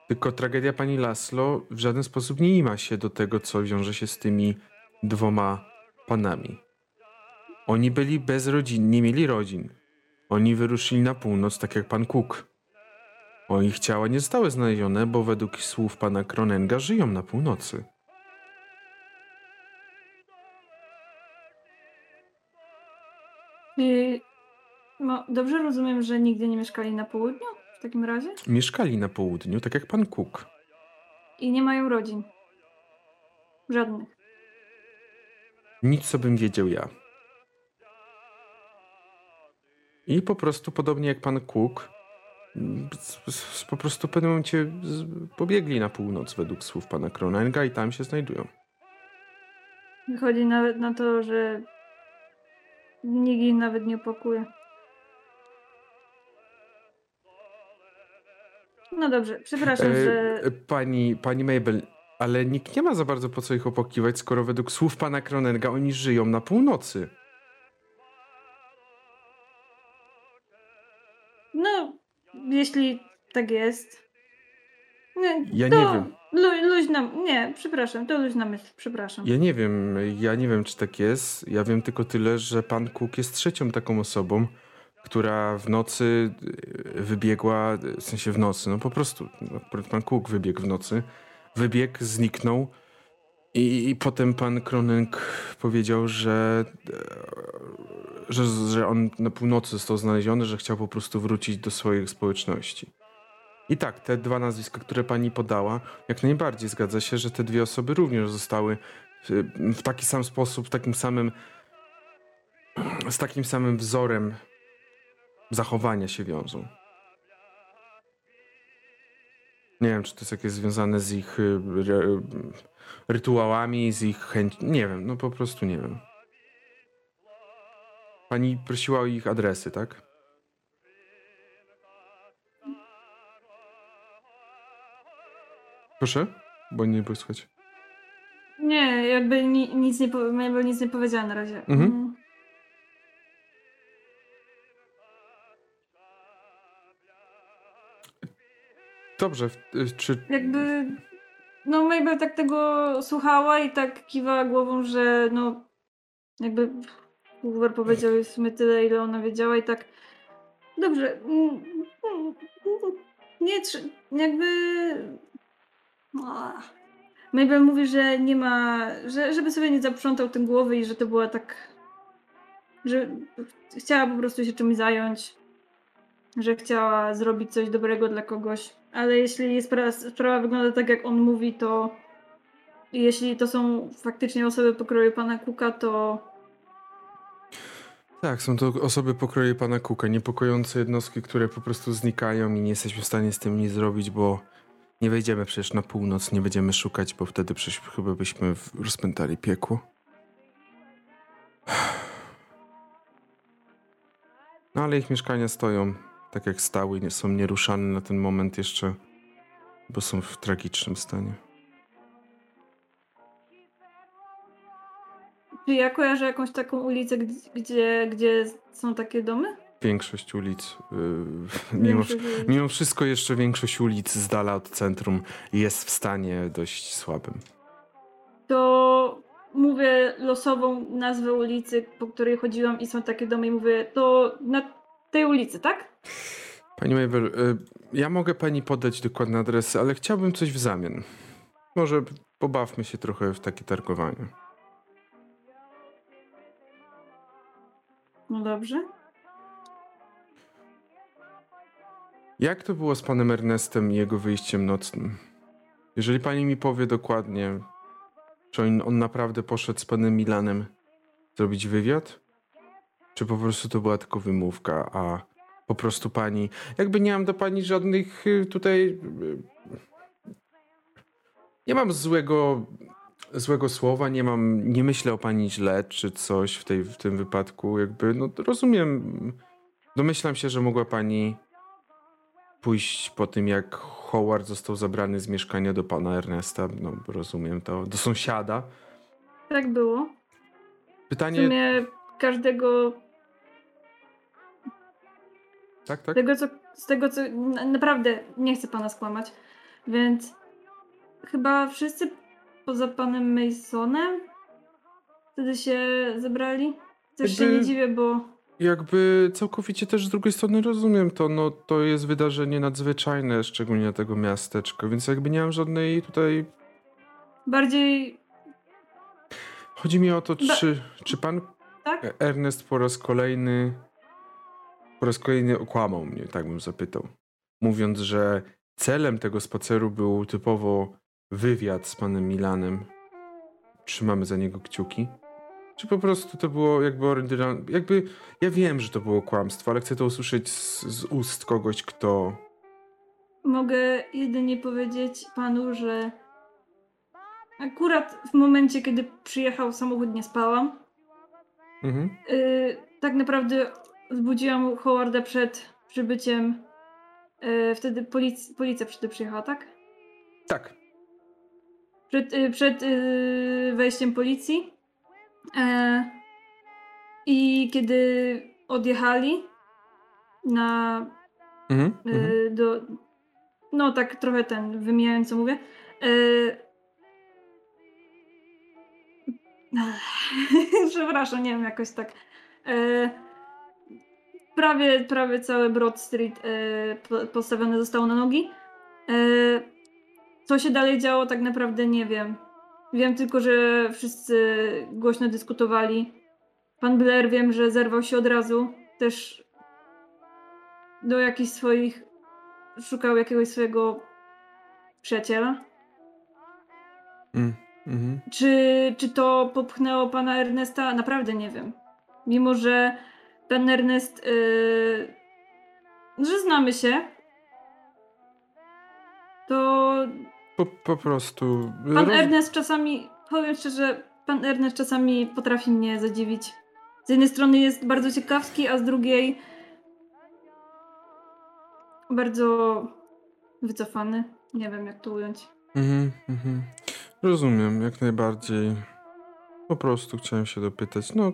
Tylko tragedia pani Laslo w żaden sposób nie ima się do tego, co wiąże się z tymi dwoma panami. Oni byli bez rodzin, nie mieli rodzin. Oni wyruszyli na północ, tak jak pan Cook. O ich ciała nie zostały znalezione, bo według słów pana Kronenga żyją na północy. No, dobrze rozumiem, że nigdy nie mieszkali na południu w takim razie? Mieszkali na południu, tak jak pan Cook. I nie mają rodzin. Żadnych. Nic co bym wiedział ja. I po prostu, podobnie jak pan Cook, po prostu w pewnym momencie pobiegli na północ według słów pana Kronenga i tam się znajdują. Wychodzi nawet na to, że nikt ich nawet nie opakuje. No dobrze, przepraszam, E, że... pani, pani Mabel, ale nikt nie ma za bardzo po co ich opakiwać, skoro według słów pana Kronenga oni żyją na północy. Jeśli tak jest. Nie, Ja to nie wiem. Lu, luźna... Nie, przepraszam, to luźna myśl, przepraszam. Ja nie wiem, ja nie wiem, czy tak jest. Ja wiem tylko tyle, że pan Cook jest trzecią taką osobą, która w nocy y, wybiegła, w sensie w nocy, no po prostu, akurat pan Cook wybiegł w nocy, wybiegł, zniknął i, i potem pan Kronenk powiedział, że, e, że, że on na północy został znaleziony, że chciał po prostu wrócić do swoich społeczności. I tak, te dwa nazwiska, które pani podała, jak najbardziej zgadza się, że te dwie osoby również zostały w, w taki sam sposób, w takim samym z takim samym wzorem zachowania się wiążą. Nie wiem, czy to jest jakieś związane z ich y, ry- rytuałami, z ich chęć. Nie wiem, no po prostu nie wiem. Pani prosiła o ich adresy, tak? Proszę? Bo nie było słychać. Nie, jakby ni, nic, nie, jakby nic nie powiedziała na razie. Mhm. Mm. Dobrze, y, czy Jakby... No Mabel tak tego słuchała i tak kiwała głową, że no... Jakby Hoover powiedział jej w sumie tyle, ile ona wiedziała i tak... Dobrze. mm, mm, Nie, trze- jakby... Ach. Mabel mówi, że nie ma... Że, żeby sobie nie zaprzątał tym głowy i że to była tak... Że chciała po prostu się czymś zająć. Że chciała zrobić coś dobrego dla kogoś. Ale jeśli sprawa, sprawa wygląda tak, jak on mówi, to... Jeśli to są faktycznie osoby pokroju pana Kuka, to Tak, są to osoby pokroju pana Kuka, niepokojące jednostki, które po prostu znikają i nie jesteśmy w stanie z tym nic zrobić, bo nie wejdziemy przecież na północ, nie będziemy szukać, bo wtedy przecież chyba byśmy rozpętali piekło. No ale ich mieszkania stoją tak jak stały, nie są nieruszane na ten moment jeszcze, bo są w tragicznym stanie. Czy ja kojarzę jakąś taką ulicę, gdzie, gdzie, są takie domy? Większość ulic, yy, mimo, Większość. Mimo wszystko jeszcze większość ulic z dala od centrum jest w stanie dość słabym. To mówię losową nazwę ulicy, po której chodziłam i są takie domy i mówię, to na tej ulicy, tak? Pani Mabel, y, ja mogę pani podać dokładne adresy, ale chciałbym coś w zamian. Może pobawmy się trochę w takie targowanie. No dobrze. Jak to było z panem Ernestem i jego wyjściem nocnym? Jeżeli pani mi powie dokładnie, czy on, on naprawdę poszedł z panem Milanem zrobić wywiad? czy po prostu to była tylko wymówka, a po prostu pani, jakby nie mam do pani żadnych y, tutaj, y, nie mam złego, złego słowa, nie mam, nie myślę o pani źle, czy coś w, tej, w tym wypadku, jakby, no rozumiem, domyślam się, że mogła pani pójść po tym, jak Howard został zabrany z mieszkania do pana Ernesta, no rozumiem to, do sąsiada. Tak było. W Pytanie, sumie każdego tak, Z tak? tego, co, z tego, co na- naprawdę nie chcę pana skłamać, więc chyba wszyscy poza panem Masonem wtedy się zebrali. Też się Jakby- nie dziwię, bo Jakby całkowicie też z drugiej strony rozumiem to, no to jest wydarzenie nadzwyczajne, szczególnie na tego miasteczka, więc jakby nie mam żadnej tutaj... bardziej, Chodzi mi o to, Ba- czy, czy pan tak? Ernest po raz kolejny po raz kolejny okłamał mnie, tak bym zapytał. Mówiąc, że celem tego spaceru był typowo wywiad z panem Milanem. Trzymamy za niego kciuki. Czy po prostu to było jakby jakby ja wiem, że to było kłamstwo, ale chcę to usłyszeć z, z ust kogoś, kto Mogę jedynie powiedzieć panu, że akurat w momencie, kiedy przyjechał samochód, nie spałam. mhm. Yy, tak naprawdę zbudziłam Howarda przed przybyciem. Yy, wtedy polic- policja wtedy przyjechała, tak? tak. Przed, yy, przed yy, wejściem policji. E, I kiedy odjechali na. Mhm. Mhm. Yy, do, no tak trochę ten, wymijając co mówię. E, Przepraszam, nie wiem, jakoś tak. E, prawie, prawie cały Broad Street e, po- postawione zostało na nogi. E, co się dalej działo, tak naprawdę nie wiem. Wiem tylko, że wszyscy głośno dyskutowali. Pan Blair wiem, że zerwał się od razu. Też do jakichś swoich. Szukał jakiegoś swojego przyjaciela. Mm, mhm. Czy, czy to popchnęło pana Ernesta? Naprawdę nie wiem. Mimo, że pan Ernest. Yy, że znamy się. To Po, po prostu. pan roz- Ernest czasami. Powiem szczerze, pan Ernest czasami potrafi mnie zadziwić. Z jednej strony jest bardzo ciekawski, a z drugiej. bardzo wycofany. Nie wiem, jak to ująć. Mhm, mhm. Rozumiem, jak najbardziej. Po prostu chciałem się dopytać. No,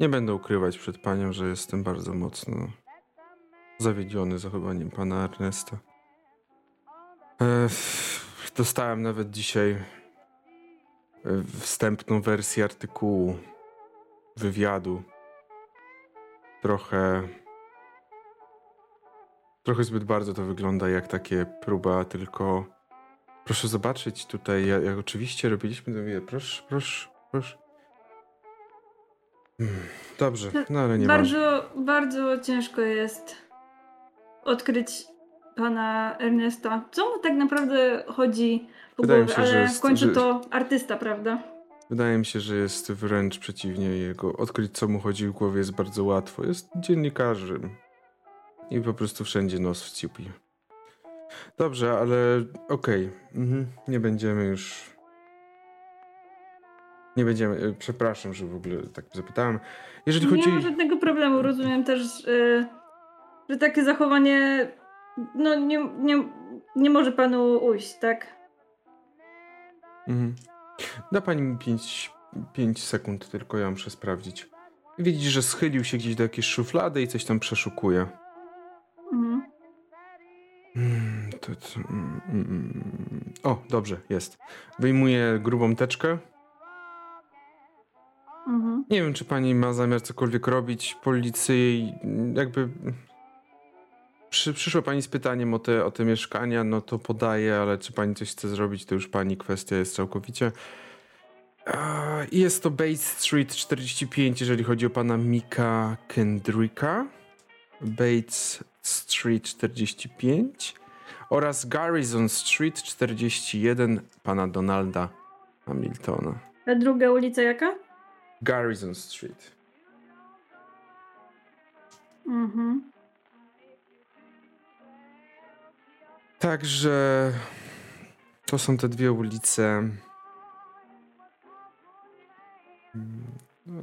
nie będę ukrywać przed panią, że jestem bardzo mocno zawiedziony zachowaniem pana Ernesta. E, dostałem nawet dzisiaj e, wstępną wersję artykułu, wywiadu. Trochę. Trochę zbyt bardzo to wygląda jak takie próba tylko. Proszę zobaczyć tutaj, jak, jak oczywiście robiliśmy to. Proszę, proszę, proszę. Hmm, Dobrze, no ale nie ważne. bardzo, bardzo ciężko jest odkryć pana Ernesta. Co mu tak naprawdę chodzi po Wydaje głowie, się, że ale jest- w końcu że- to artysta, prawda? Wydaje mi się, że jest wręcz przeciwnie. Jego odkryć, co mu chodzi w głowie, jest bardzo łatwo. Jest dziennikarzem. I po prostu wszędzie nos wciupi. Dobrze, ale okej. Mhm. Nie będziemy już. Nie będziemy. e, Przepraszam, że w ogóle tak zapytałem. Jeżeli Nie chodzi. ma żadnego problemu. Rozumiem też, że takie zachowanie no nie, nie, nie może panu ujść, tak? Mhm. Da pani mi 5 sekund, tylko ja muszę sprawdzić. Widzisz, że schylił się gdzieś do jakiejś szuflady i coś tam przeszukuje. Mhm. Mm, to, to, mm, mm, mm. O, dobrze, jest. Wyjmuję grubą teczkę. Mhm. Nie wiem, czy pani ma zamiar cokolwiek robić. Policji, jakby. Przy, przyszła pani z pytaniem o te, o te mieszkania, no to podaję, ale czy pani coś chce zrobić, to już pani kwestia jest całkowicie. I Jest to Bates Street 45, jeżeli chodzi o pana Mika Kendricka. Bates Street 45 oraz Garrison Street 41 pana Donalda Hamiltona. A druga ulica jaka? Garrison Street. Mhm. Także to są te dwie ulice. Mm, no,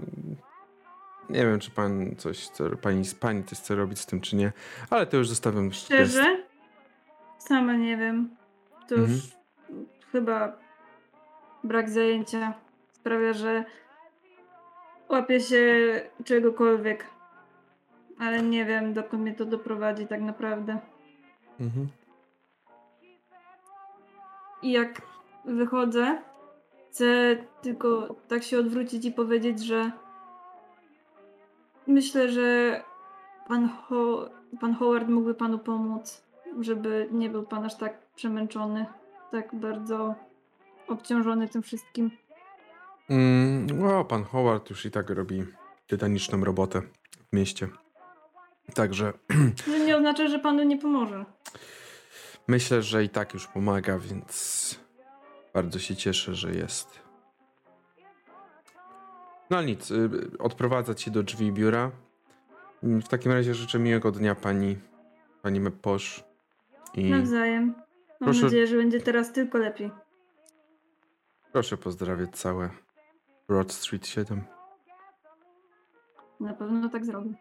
Nie wiem, czy pan coś chce, pani, pani coś chce robić z tym, czy nie, ale to już zostawiam. Szczerze? Sama nie wiem. To Mhm. już chyba brak zajęcia sprawia, że łapię się czegokolwiek. Ale nie wiem, dokąd mnie to doprowadzi tak naprawdę. Mhm. I jak wychodzę, chcę tylko tak się odwrócić i powiedzieć, że myślę, że pan, Ho- pan Howard mógłby panu pomóc, żeby nie był pan aż tak przemęczony, tak bardzo obciążony tym wszystkim. Mm, o, pan Howard już i tak robi tytaniczną robotę w mieście. Także To nie oznacza, że panu nie pomoże. Myślę, że i tak już pomaga, więc bardzo się cieszę, że jest. No ale nic, y, odprowadzać się do drzwi biura. W takim razie życzę miłego dnia pani, pani Meposz. I Nawzajem. Mam Proszę- nadzieję, że będzie teraz tylko lepiej. proszę pozdrawiać całe Broad Street 7. Na pewno tak zrobię.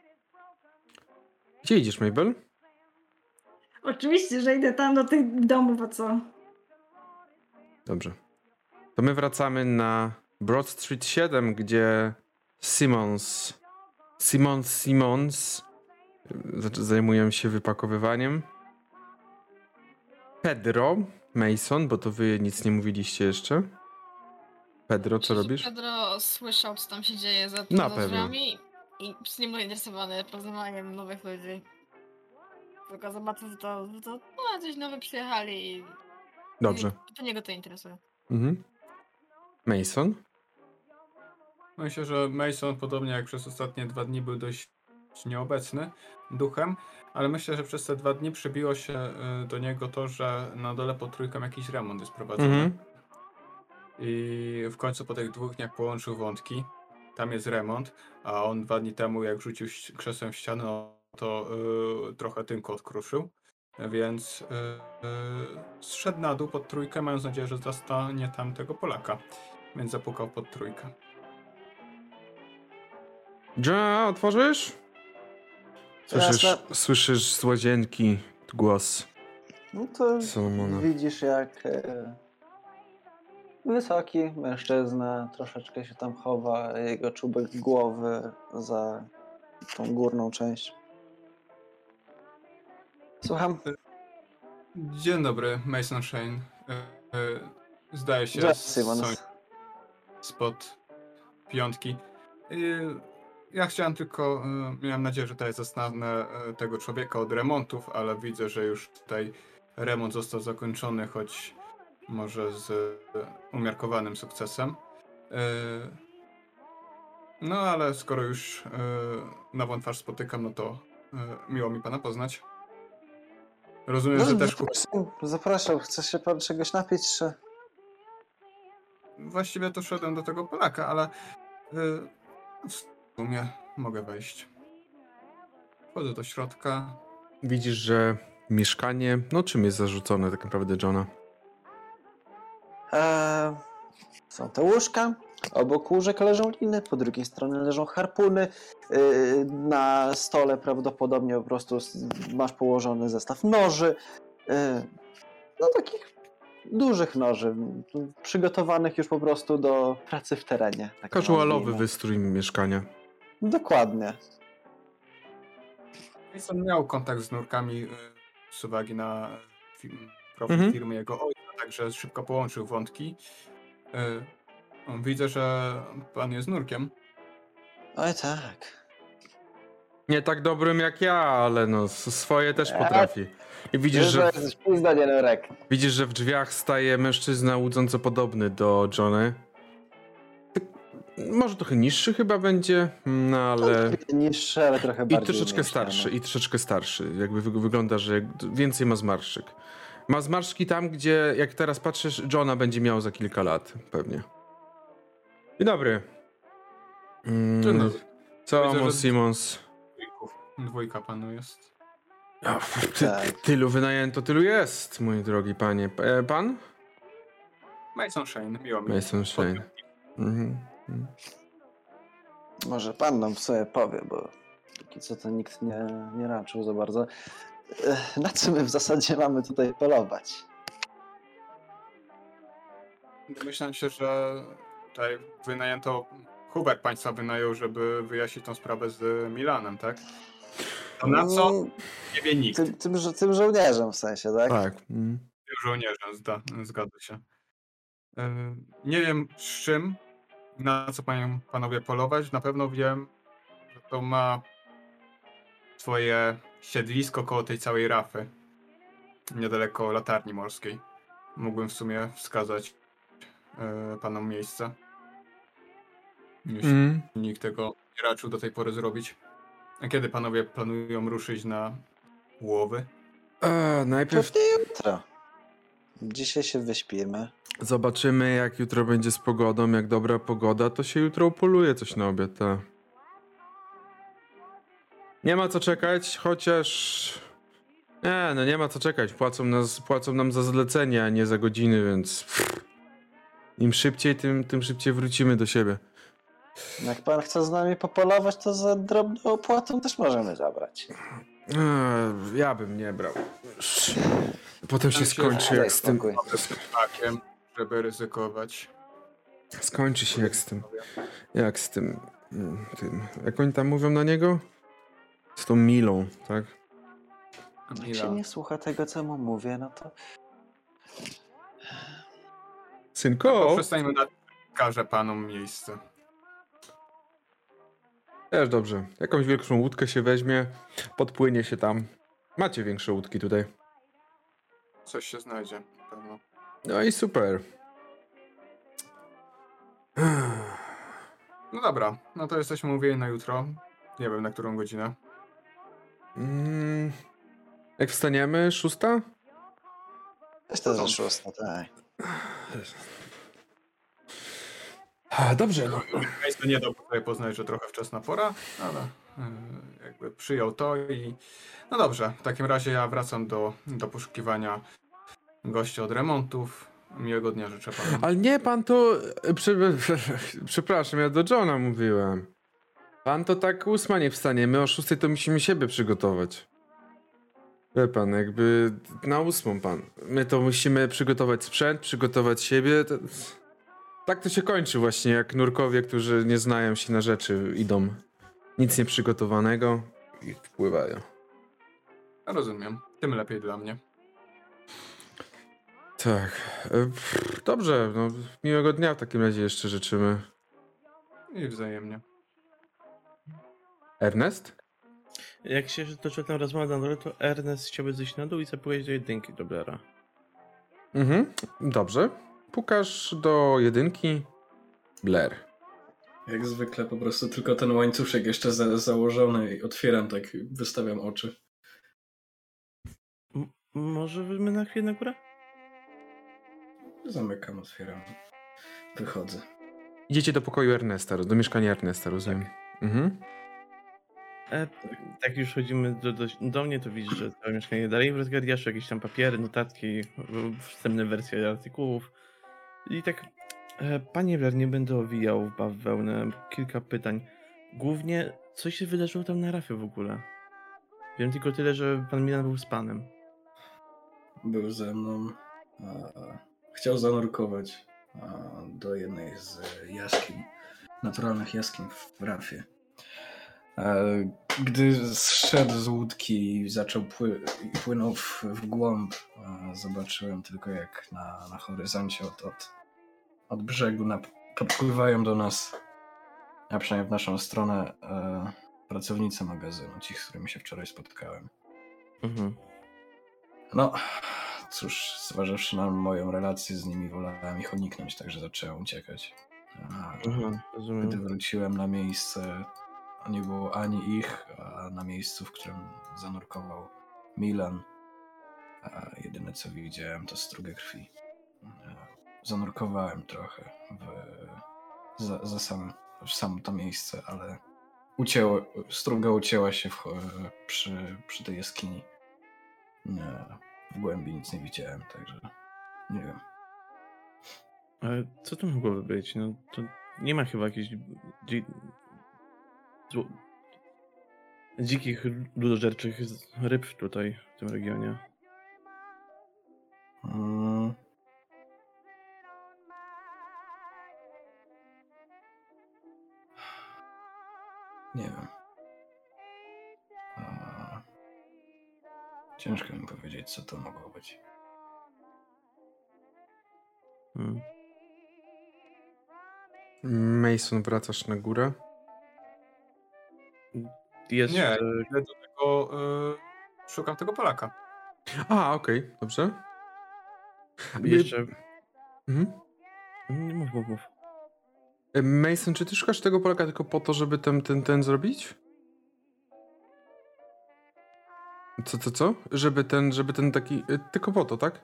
Gdzie idziesz, Mabel? Oczywiście, że idę tam do tych domów, a co? Dobrze. To my wracamy na Broad Street 7, gdzie Simons, Simons Simons y, zac- zajmują się wypakowywaniem. Pedro Mason, bo to wy nic nie mówiliście jeszcze. Pedro, co robisz? Pedro słyszał, co tam się dzieje za, Na pewno. drzwiami i jest nie był zainteresowany poznawaniem nowych ludzi. Tylko zobaczył, że to, że to no, coś nowe przyjechali i Dobrze. i to niego to interesuje. Mhm. Mason? Myślę, że Mason, podobnie jak przez ostatnie dwa dni, był dość nieobecny duchem, ale myślę, że przez te dwa dni przybiło się y, do niego to, że na dole pod trójką jakiś remont jest prowadzony. Mhm. I w końcu po tych dwóch dniach połączył wątki. Tam jest remont, a on dwa dni temu, jak rzucił krzesłem w ścianę, to y, trochę tynko odkruszył. Więc y, y, zszedł na dół pod trójkę, mając nadzieję, że zastanie tam tego Polaka. Więc zapukał pod trójkę. John, otworzysz? Słyszysz, Jasne. słyszysz z łazienki głos No to Solomona. widzisz jak e, wysoki mężczyzna troszeczkę się tam chowa, jego czubek głowy za tą górną część. Słucham? Dzień dobry, Mason Shane. Y, y, Zdaje się, są spod piątki. Y, Ja chciałem tylko, miałem nadzieję, że tutaj zastanę tego człowieka od remontów, ale widzę, że już tutaj remont został zakończony, choć może z umiarkowanym sukcesem. No ale skoro już nową twarz spotykam, no to miło mi pana poznać. Rozumiem, że też kup... zapraszam, chce się pan czegoś napić, czy... Właściwie to szedłem do tego Polaka, ale y, w sumie mogę wejść. Wchodzę do środka. Widzisz, że mieszkanie, no czym jest zarzucone tak naprawdę Johna? Eee, są te łóżka, obok łóżek leżą liny, po drugiej stronie leżą harpuny, yy, na stole prawdopodobnie po prostu masz położony zestaw noży, yy, no takich dużych noży, przygotowanych już po prostu do pracy w terenie. tak Casualowy wystrój mieszkania. Dokładnie. Mason miał kontakt z nurkami y, z uwagi na film, profil Mhm. firmy jego ojca, także szybko połączył wątki. Y, widzę, że pan jest nurkiem. Oj tak. Nie tak dobrym jak ja, ale no swoje też potrafi. I widzisz, że, norek. widzisz, że w drzwiach staje mężczyzna łudząco podobny do Johnny. Może trochę niższy chyba będzie, no ale... Niższy, ale trochę I bardziej troszeczkę umieśniony. starszy, i troszeczkę starszy. Jakby wy- wygląda, że więcej ma zmarszczyk. Ma zmarszczki tam, gdzie jak teraz patrzysz, Johna będzie miał za kilka lat, pewnie. Dzień dobry. Mm, Dzień dobry. Co, Widzę, Simons? dwójka panu jest. A, ty, Tak. tylu wynajęto, tylu jest, mój drogi panie. E, Pan? Mason Shane, miło mi. Mason Shane. Mhm. mhm. Może pan nam sobie powie, bo póki co to nikt nie, nie raczył za bardzo. Na co my w zasadzie mamy tutaj polować? Domyślam się, że tutaj wynajęto, Hubert państwa wynajął, żeby wyjaśnić tą sprawę z Milanem, tak? To na co? Mm, Nie wie nikt. Tym, tym, żo- tym żołnierzem w sensie, tak? Tak. mhm. Tym żołnierzem, zda, zgadza się. E, Nie wiem z czym, na co mają panowie polować. Na pewno wiem, że to ma swoje siedlisko koło tej całej rafy. Niedaleko latarni morskiej. Mógłbym w sumie wskazać e, panom miejsce. Jeśli Mhm. nikt tego nie raczył do tej pory zrobić. A kiedy panowie planują ruszyć na łowy? E, najpierw Pewnie jutro. Dzisiaj się wyśpimy. zobaczymy, jak jutro będzie z pogodą. Jak dobra pogoda, to się jutro upoluje coś na obiad. Ta. Nie ma co czekać, chociaż. Nie, no nie ma co czekać. Płacą, nas, płacą nam za zlecenie, a nie za godziny, więc. Im szybciej, tym, tym szybciej wrócimy do siebie. Jak pan chce z nami popolować, to za drobną opłatą też możemy zabrać. Eee, ja bym nie brał. Potem się skończy Daj jak z tym. spokój. Takiem, żeby ryzykować. Skończy się jak z tym. Jak z tym. mm, tym. Jak oni tam mówią na niego? Z tą Milą, tak? Jak się nie słucha tego, co mu mówię, no to Synko! Przestańmy na każę panom miejsce. Też dobrze. Jakąś większą łódkę się weźmie, podpłynie się tam. Macie większe łódki tutaj. Coś się znajdzie. na Pewno. No i super. No dobra, no to jesteśmy mówieni na jutro. Nie wiem na którą godzinę. Mm, jak wstaniemy? Szósta? jest to za szósta, tak. A, Dobrze. No. Nie dał sobie poznać, że trochę wczesna pora, ale yy, jakby przyjął to i no dobrze, w takim razie ja wracam do, do poszukiwania gości od remontów. Miłego dnia życzę panu. Ale nie, pan to... Prze, przepraszam, ja do Johna mówiłem. Pan to tak ósma nie wstanie, my o szóstej to musimy siebie przygotować. Wie pan, jakby na ósmą pan. My to musimy przygotować sprzęt, przygotować siebie. Tak to się kończy właśnie, jak nurkowie, którzy nie znają się na rzeczy, idą nic nieprzygotowanego i wpływają. Rozumiem. Tym lepiej dla mnie. Tak. E, Dobrze, no, miłego dnia w takim razie jeszcze życzymy. I wzajemnie. Ernest? Jak się toczy tę rozmowę na dole, to Ernest chciałby zejść na dół i zapytać do jedynki do Blera. Mhm, dobrze. Pukasz do jedynki. Blair. Jak zwykle po prostu tylko ten łańcuszek jeszcze za, założony i otwieram tak, wystawiam oczy. M- może my na chwilę na górę? Zamykam, otwieram. Wychodzę. Idziecie do pokoju Ernesta, do mieszkania Ernesta, rozumiem. Mhm. E, tak już chodzimy do, do, do mnie, to widzisz, że całe mieszkanie dalej w rozgardiaszu, jakieś tam papiery, notatki, wstępne wersje artykułów. I tak, e, panie Blair, nie będę owijał w bawełnę, kilka pytań. Głównie, co się wydarzyło tam na rafie w ogóle? Wiem tylko tyle, że pan Milan był z panem. Był ze mną. Chciał zanurkować do jednej z jaskiń, naturalnych jaskiń w Rafie. E, Gdy zszedł z łódki i zaczął pły i płynął w, w głąb, a, zobaczyłem tylko jak na, na horyzoncie od, od, od brzegu nap- podpływają do nas, a przynajmniej w naszą stronę, e, pracownicy magazynu, ci, z którymi się wczoraj spotkałem. Mhm. No, cóż, zważywszy na moją relację z nimi, wolałem ich uniknąć, także zacząłem uciekać. A, Mhm, Gdy wróciłem na miejsce, nie było ani ich, a na miejscu, w którym zanurkował Milan, a jedyne co widziałem to strugę krwi. E, Zanurkowałem trochę w, za, za sam, w samo to miejsce, ale ucięło, struga ucięła się w, przy, przy tej jaskini. Nie, w głębi nic nie widziałem, także nie wiem. Ale co to mogłoby być? No to nie ma chyba zło... dzikich, ludożerczych ryb tutaj, w tym regionie. Nie wiem. A, Ciężko mi powiedzieć, co to mogło być. Hmm. Mason, wracasz na górę? Jest, Nie, e, idę do tego, y, szukam tego Polaka. A, okej, dobrze. jeszcze... Mhm. Nie mów, mów, mów. E, Mason, czy ty szukasz tego Polaka tylko po to, żeby ten, ten, ten zrobić? Co, co, co? Żeby ten, żeby ten taki... e, Tylko po to, tak?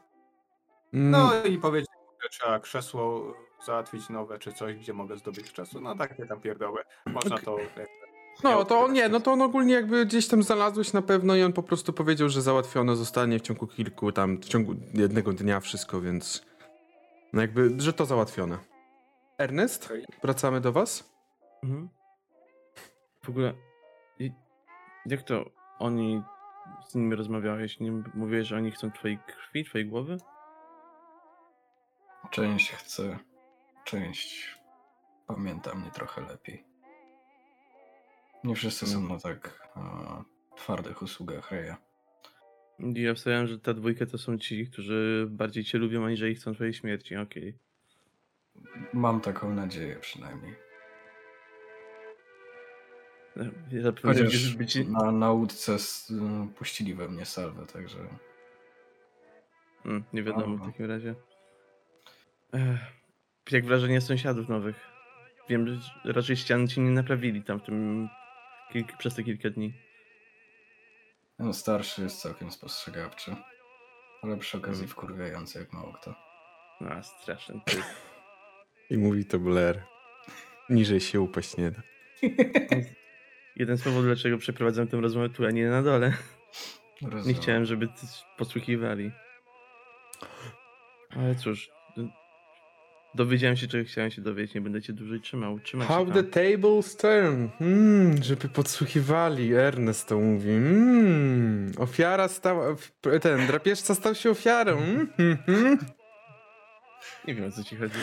Mm, No i powiedzieć, że trzeba krzesło załatwić nowe, czy coś, gdzie mogę zdobyć krzesło. No takie tam pierdoły. Można to... No, to on nie, no to on ogólnie jakby gdzieś tam znalazłeś na pewno i on po prostu powiedział, że załatwione zostanie w ciągu kilku tam, w ciągu jednego dnia wszystko, więc no jakby, że to załatwione. Ernest, wracamy do was? Mhm. W ogóle, jak to oni z nimi rozmawiałeś? Nie mówiłeś, że oni chcą twojej krwi, twojej głowy? Część chce, część pamięta mnie trochę lepiej. Nie wszyscy są na tak a, twardych usługach Reja. Ja wstawiam, że ta dwójka to są ci, którzy bardziej cię lubią, aniżeli chcą twojej śmierci, okej. Mam taką nadzieję przynajmniej. Okay. Będziesz Chociaż być... na nauce s- puścili we mnie salwę, także Mm, nie wiadomo w takim razie. Ech, jak wrażenie sąsiadów nowych? Wiem, że raczej ścian ci nie naprawili tam w tym kilk, przez te kilka dni. ten starszy jest całkiem spostrzegawczy. Ale przy okazji wkurwiający jak mało kto. No, straszny typ. I mówi to Blair. Niżej się upaść nie da. Jeden z powodów, dlaczego przeprowadzam tę rozmowę tu, a nie na dole. Nie Rozumiem. chciałem, żeby podsłuchiwali. Ale cóż, dowiedziałem się, czego chciałem się dowiedzieć. Nie będę cię dłużej trzymał. Trzymaj How się the tables turn. Mm, żeby podsłuchiwali. Ernest to mówi. Mm, ofiara stała... Ten drapieżca stał się ofiarą. Mm, mm, mm. Nie wiem, o co ci chodzi.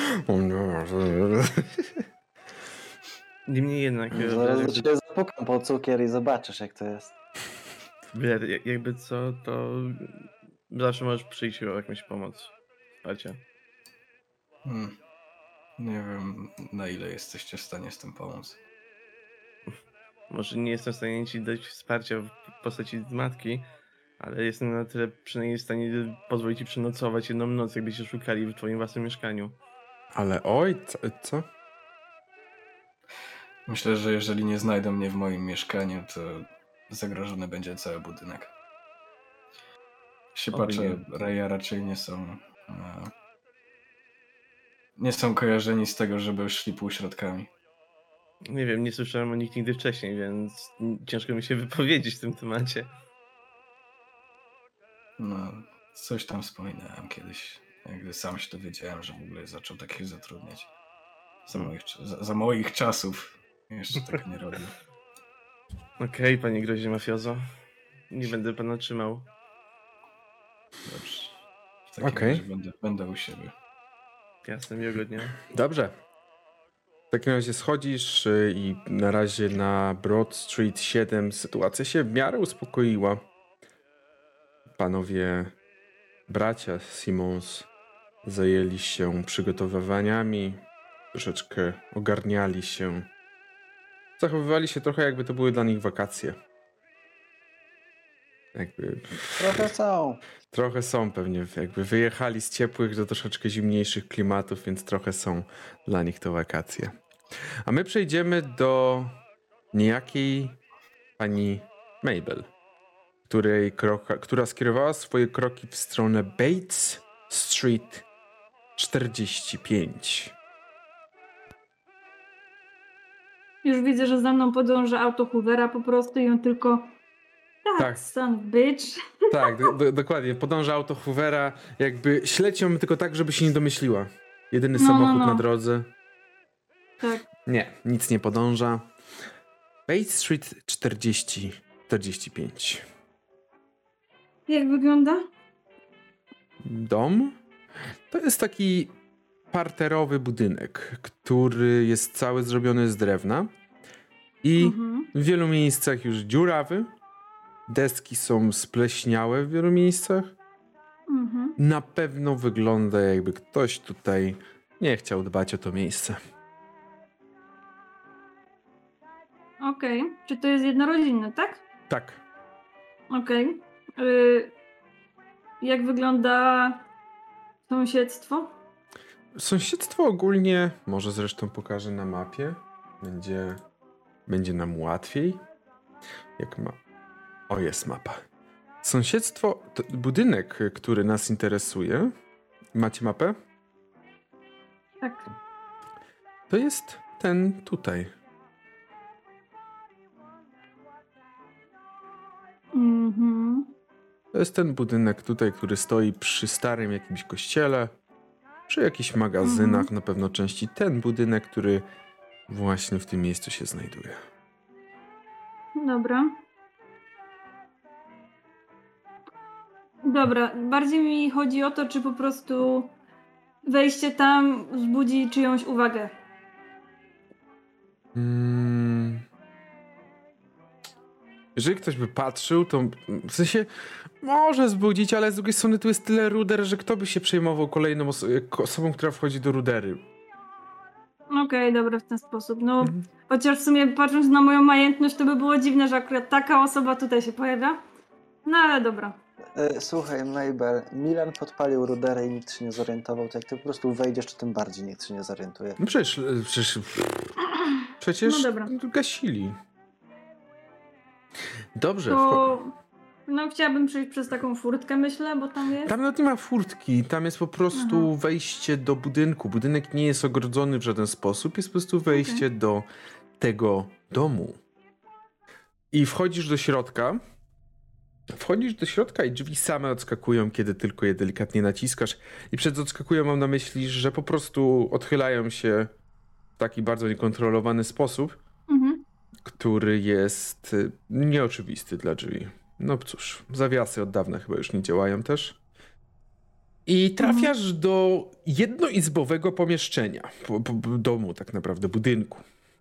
Niemniej jednak, e, Zaraz jakby, ciebie zapukam po cukier i zobaczysz jak to jest. Jakby co, to zawsze możesz przyjść o jakąś pomoc. Wsparcie. Hmm. Nie wiem, na ile jesteście w stanie z tym pomóc. Może nie jestem w stanie ci dać wsparcia w postaci matki, ale jestem na tyle przynajmniej w stanie pozwolić ci przenocować jedną noc, jakbyście szukali w twoim własnym mieszkaniu. Ale oj, co? Myślę, że jeżeli nie znajdą mnie w moim mieszkaniu, to zagrożony będzie cały budynek. Się Oby patrzę, nie. Reja raczej nie są. Nie są kojarzeni z tego, żeby szli półśrodkami. Nie wiem, nie słyszałem o nich nigdy wcześniej, więc ciężko mi się wypowiedzieć w tym temacie. No, coś tam wspominałem kiedyś, gdy sam się dowiedziałem, że w ogóle zaczął takich zatrudniać. Za moich, cza- za, za moich czasów jeszcze tak nie robił. Okej, panie groźnie mafiozo. Nie będę pana trzymał. Dobrze. W takim Okej. razie będę, będę u siebie. Jasne, miłego dnia. Dobrze. W takim razie schodzisz y, i na razie na Broad Street 7 sytuacja się w miarę uspokoiła. Panowie bracia Simons zajęli się przygotowywaniami, troszeczkę ogarniali się. Zachowywali się trochę jakby to były dla nich wakacje. Jakby Trochę są. Trochę są pewnie, jakby wyjechali z ciepłych do troszeczkę zimniejszych klimatów, więc trochę są dla nich to wakacje. A my przejdziemy do niejakiej pani Mabel, której kroka, która skierowała swoje kroki w stronę Bates Street 45. Już widzę, że za mną podąża auto Hoovera po prostu i on tylko... Tak, Tak. bitch. Tak, do, do, dokładnie. Podąża auto Hoovera, jakby śledź ją tylko tak, żeby się nie domyśliła. Jedyny No, no, samochód no. na drodze. Tak. Nie, nic nie podąża. Bay Street 40, 45. Jak wygląda? Dom to jest taki parterowy budynek, który jest cały zrobiony z drewna i Mhm. w wielu miejscach już dziurawy. Deski są spleśniałe w wielu miejscach. Mhm. Na pewno wygląda jakby ktoś tutaj nie chciał dbać o to miejsce. Okej. Czy to jest jednorodzinne, tak? Tak. Okej. Y, jak wygląda sąsiedztwo? Sąsiedztwo ogólnie, może zresztą pokażę na mapie. Będzie, będzie nam łatwiej. Jak ma. O, jest mapa. Sąsiedztwo, budynek, który nas interesuje. Macie mapę? Tak. To jest ten tutaj. Mhm. To jest ten budynek tutaj, który stoi przy starym jakimś kościele, przy jakichś magazynach, na pewno części ten budynek, który właśnie w tym miejscu się znajduje. Dobra. Dobra, bardziej mi chodzi o to, czy po prostu wejście tam wzbudzi czyjąś uwagę. Mm. Jeżeli ktoś by patrzył, to w sensie może zbudzić, ale z drugiej strony tu jest tyle ruder, że kto by się przejmował kolejną oso- osobą, która wchodzi do rudery. Okej, dobra, w ten sposób. No, Mhm. chociaż w sumie patrząc na moją majętność, to by było dziwne, że akurat taka osoba tutaj się pojawia. No ale dobra. E, Słuchaj, Mabel, Milan podpalił ruderę i nikt się nie zorientował, to jak ty po prostu wejdziesz, to tym bardziej nikt się nie zorientuje. No przecież, e, przecież, przecież No dobra. gasili. Dobrze, wcho- To... No chciałabym przejść przez taką furtkę, myślę, bo tam jest. tam nawet nie ma furtki, tam jest po prostu Aha. wejście do budynku. Budynek nie jest ogrodzony w żaden sposób, jest po prostu wejście do tego domu. I wchodzisz do środka. Wchodzisz do środka i drzwi same odskakują, kiedy tylko je delikatnie naciskasz. I przed odskakują mam na myśli, że po prostu odchylają się w taki bardzo niekontrolowany sposób, Mhm. który jest y, nieoczywisty dla drzwi. No cóż, zawiasy od dawna chyba już nie działają też. I trafiasz do jednoizbowego pomieszczenia, po, po, domu tak naprawdę, budynku.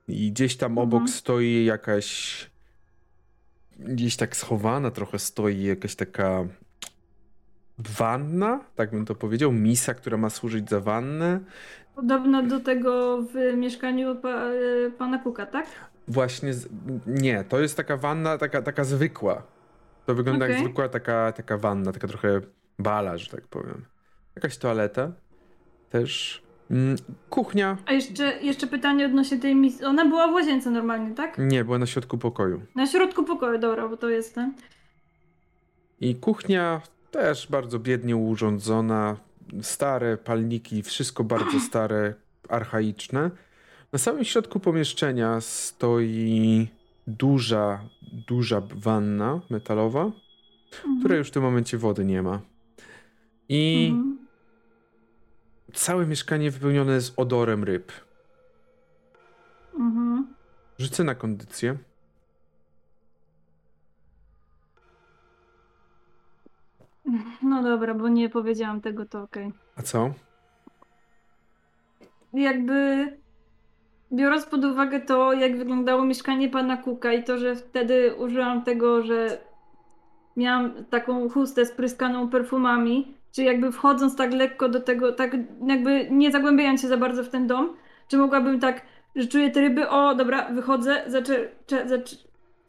I gdzieś tam obok Mhm. stoi jakaś, gdzieś tak schowana trochę stoi jakaś taka wanna, tak bym to powiedział, misa, która ma służyć za wannę. Podobno do tego w mieszkaniu pa, e, pana Kuka, tak? Właśnie, z... nie, to jest taka wanna, taka, taka zwykła. To wygląda jak Okej. zwykła taka, taka wanna, taka trochę bala, że tak powiem. Jakaś toaleta też. Mm, kuchnia. A jeszcze, jeszcze pytanie odnośnie tej misji. Ona była w łazience normalnie, tak? Nie, była na środku pokoju. Na środku pokoju, dobra, bo to jest ten. I kuchnia też bardzo biednie urządzona. Stare palniki, wszystko bardzo stare, archaiczne. Na samym środku pomieszczenia stoi duża, duża wanna metalowa, Mhm. której już w tym momencie wody nie ma. I Mhm. Całe mieszkanie wypełnione jest odorem ryb. Mhm. Rzucę na kondycję. No dobra, bo nie powiedziałam tego, to okej. A co? Jakby biorąc pod uwagę to, jak wyglądało mieszkanie pana Kuka i to, że wtedy użyłam tego, że miałam taką chustę spryskaną perfumami, czy jakby wchodząc tak lekko do tego, tak jakby nie zagłębiając się za bardzo w ten dom, czy mogłabym tak, że czuję te ryby, o dobra, wychodzę, zaczer- cze- zacz-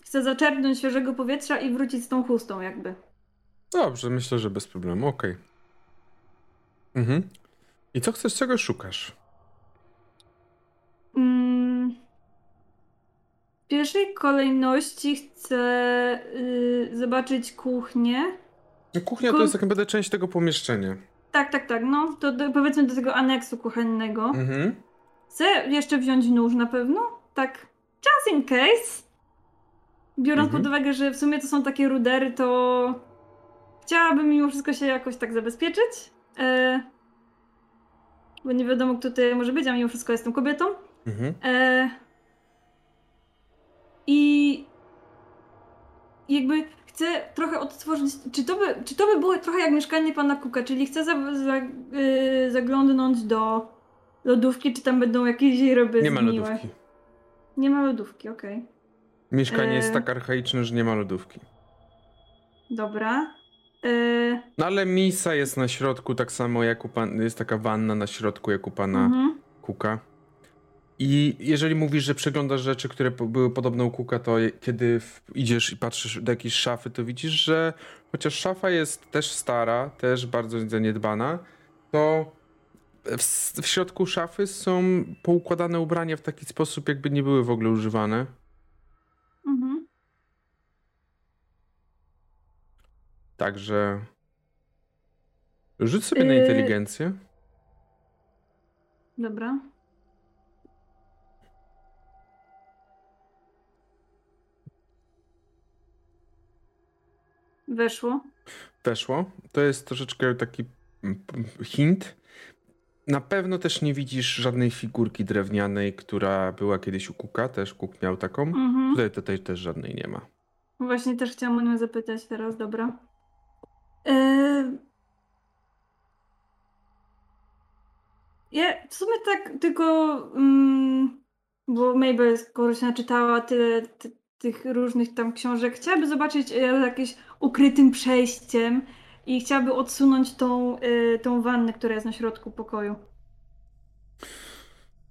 chcę zaczerpnąć świeżego powietrza i wrócić z tą chustą jakby. Dobrze, myślę, że bez problemu. Okej. Mhm. I co chcesz, czego szukasz? Mm. W pierwszej kolejności chcę y, zobaczyć kuchnię. No, Kuchnia to Ku- jest tak naprawdę część tego pomieszczenia. Tak, tak, tak, no. To do, powiedzmy do tego aneksu kuchennego. Mhm. Chcę jeszcze wziąć nóż na pewno. Tak, just in case, biorąc Mhm. pod uwagę, że w sumie to są takie rudery, to chciałabym mimo wszystko się jakoś tak zabezpieczyć. E, bo nie wiadomo, kto tutaj może być, a mimo wszystko jestem kobietą. Mhm. E, I jakby chcę trochę odtworzyć. Czy to, by, czy to by było trochę jak mieszkanie pana Kuka? Czyli chcę za, za, y, zaglądnąć do lodówki, czy tam będą jakieś ryby Nie ma zgniłe? lodówki. Nie ma lodówki, okej. Mieszkanie jest E. tak archaiczne, że nie ma lodówki. Dobra. E, No ale misa jest na środku, tak samo jak u pan, jest taka wanna na środku jak u pana mhm. Kuka. I jeżeli mówisz, że przeglądasz rzeczy, które były podobne u Kuka, to kiedy idziesz i patrzysz do jakiejś szafy, to widzisz, że chociaż szafa jest też stara, też bardzo zaniedbana, to w, środku szafy są poukładane ubrania w taki sposób, jakby nie były w ogóle używane. Mhm. Także rzuć sobie na Yy. inteligencję. Dobra. Weszło. weszło. To jest troszeczkę taki mm, hint. Na pewno też nie widzisz żadnej figurki drewnianej, która była kiedyś u Kuka, też Kuk miał taką. Mhm. Tutaj, tutaj też żadnej nie ma. Właśnie też chciałam o nią zapytać teraz, dobra. Eee... Ja w sumie tak tylko, mm, bo Mabel skoro się naczytała tyle ty, tych różnych tam książek, chciałaby zobaczyć e, jakieś ukrytym przejściem i chciałaby odsunąć tą, e, tą wannę, która jest na środku pokoju.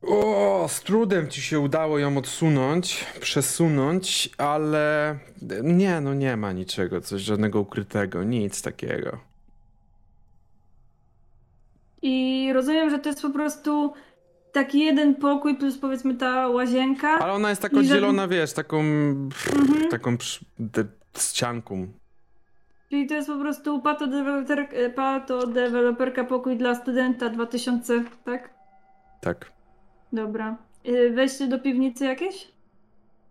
O, z trudem ci się udało ją odsunąć, przesunąć, ale nie, no nie ma niczego, coś żadnego ukrytego, nic takiego. I rozumiem, że to jest po prostu taki jeden pokój plus powiedzmy ta łazienka. Ale ona jest żadne- oddzielona, wiesz, taką, Mhm. taką de- ścianką. Czyli to jest po prostu patodeweloper, e, patodeweloperka pokój dla studenta 2000, tak? Tak, Dobra. E, Wejście do piwnicy jakieś?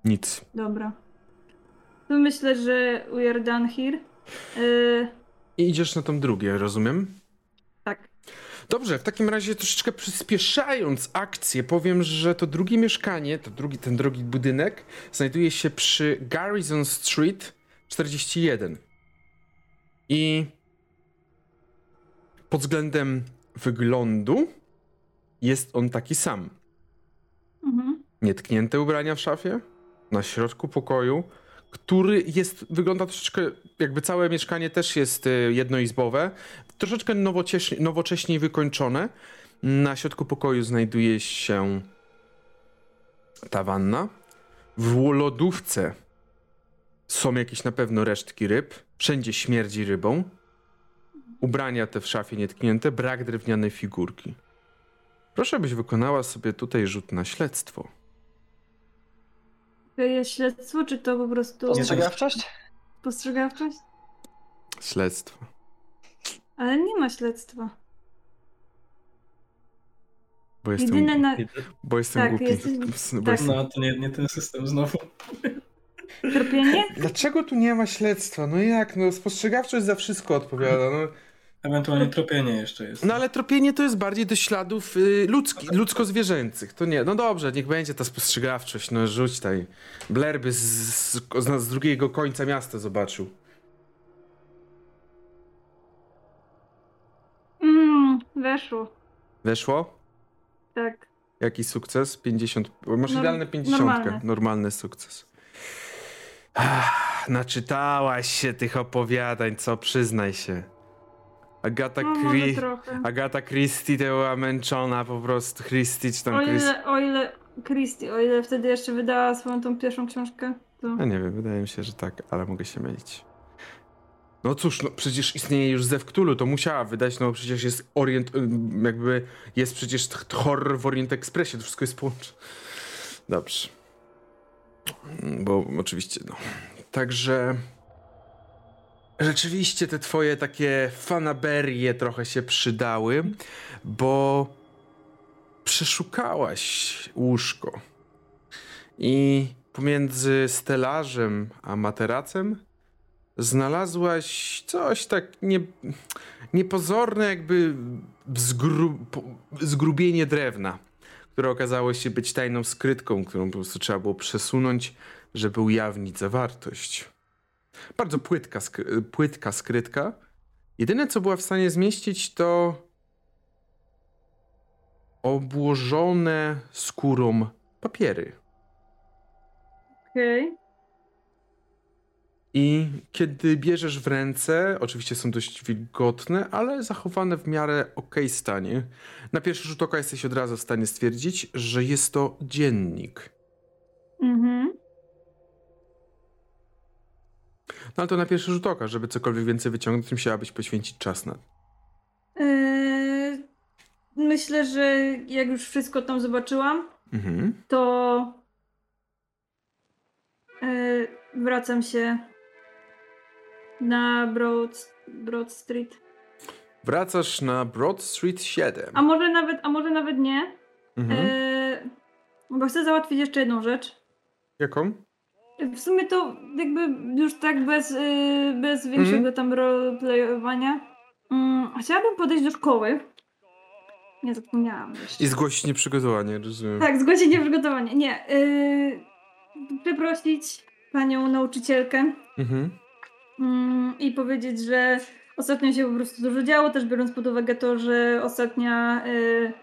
nic. Dobra. To myślę, że we are done here. E, I idziesz na tą drugie, rozumiem? Dobrze, w takim razie troszeczkę przyspieszając akcję, powiem, że to drugie mieszkanie, to drugi, ten drugi budynek znajduje się przy Garrison Street 41. I pod względem wyglądu jest on taki sam. Mhm. Nietknięte ubrania w szafie, na środku pokoju, który jest, wygląda troszeczkę, jakby całe mieszkanie też jest y, jednoizbowe, troszeczkę nowocześnie, nowocześniej wykończone. Na środku pokoju znajduje się ta wanna. W lodówce są jakieś na pewno resztki ryb. Wszędzie śmierdzi rybą. Ubrania te w szafie nietknięte, brak drewnianej figurki. Proszę, byś wykonała sobie tutaj rzut na śledztwo. To jest śledztwo, czy to po prostu Ostrzegawczość? postrzegawczość? Śledztwo. Ale nie ma śledztwa. Bo jestem, Jedyne na... bo jestem tak, głupi. jesteś- Bo tak. jestem... No, to nie, nie ten system znowu. Tropienie? Dlaczego tu nie ma śledztwa? No jak? No spostrzegawczość za wszystko odpowiada. No, Ewentualnie tropienie jeszcze jest. no ale tropienie to jest bardziej do śladów y, ludzki, ludzko-zwierzęcych. To nie. No dobrze, niech będzie ta spostrzegawczość. No rzuć tutaj. Blair by z, z, z, z drugiego końca miasta zobaczył. Mm, weszło. Weszło? Tak. Jaki sukces? 50. Masz Norm- idealne 50. normalne. Normalny sukces. Ach, naczytałaś się tych opowiadań, co? Przyznaj się. Agata No. Agata Christie to była męczona po prostu. Christie czy tam O Christie. ile, o ile Christie, o ile wtedy jeszcze wydała swoją tą pierwszą książkę, to... Ja nie wiem, wydaje mi się, że tak, ale mogę się mylić. No cóż, no przecież istnieje już Zew Cthulhu, to musiała wydać, no przecież jest Orient, jakby jest przecież horror w Orient Expressie, to wszystko jest połączone. Dobrze. Bo oczywiście, no. Także rzeczywiście te twoje takie fanaberie trochę się przydały, bo przeszukałaś łóżko I pomiędzy stelażem a materacem znalazłaś coś tak nie, niepozorne, jakby zgru, zgrubienie drewna, które okazało się być tajną skrytką, którą po prostu trzeba było przesunąć, żeby ujawnić zawartość. Bardzo płytka, skry- płytka skrytka. Jedyne, co była w stanie zmieścić, to obłożone skórą papiery. Okej. I kiedy bierzesz w ręce, oczywiście są dość wilgotne, ale zachowane w miarę okej stanie. Na pierwszy rzut oka jesteś od razu w stanie stwierdzić, że jest to dziennik. Mhm. Ale to na pierwszy rzut oka, żeby cokolwiek więcej wyciągnąć, musiałabyś poświęcić czas na. Yy, myślę, że jak już wszystko tam zobaczyłam, Mhm. to yy, wracam się na Broad, Broad Street. Wracasz na Broad Street 7. A może nawet, a może nawet nie. Mhm. Yy, bo chcę załatwić jeszcze jedną rzecz. Jaką? W sumie to jakby już tak bez, yy, bez większego Mhm. tam roleplayowania. Mm, chciałabym podejść do szkoły. Nie zapomniałam jeszcze. I zgłosić nieprzygotowanie, rozumiem. Tak, zgłosić nieprzygotowanie. Nie. Yy, przeprosić panią nauczycielkę Mhm. mm, i powiedzieć, że ostatnio się po prostu dużo działo, też biorąc pod uwagę to, że ostatnia yy,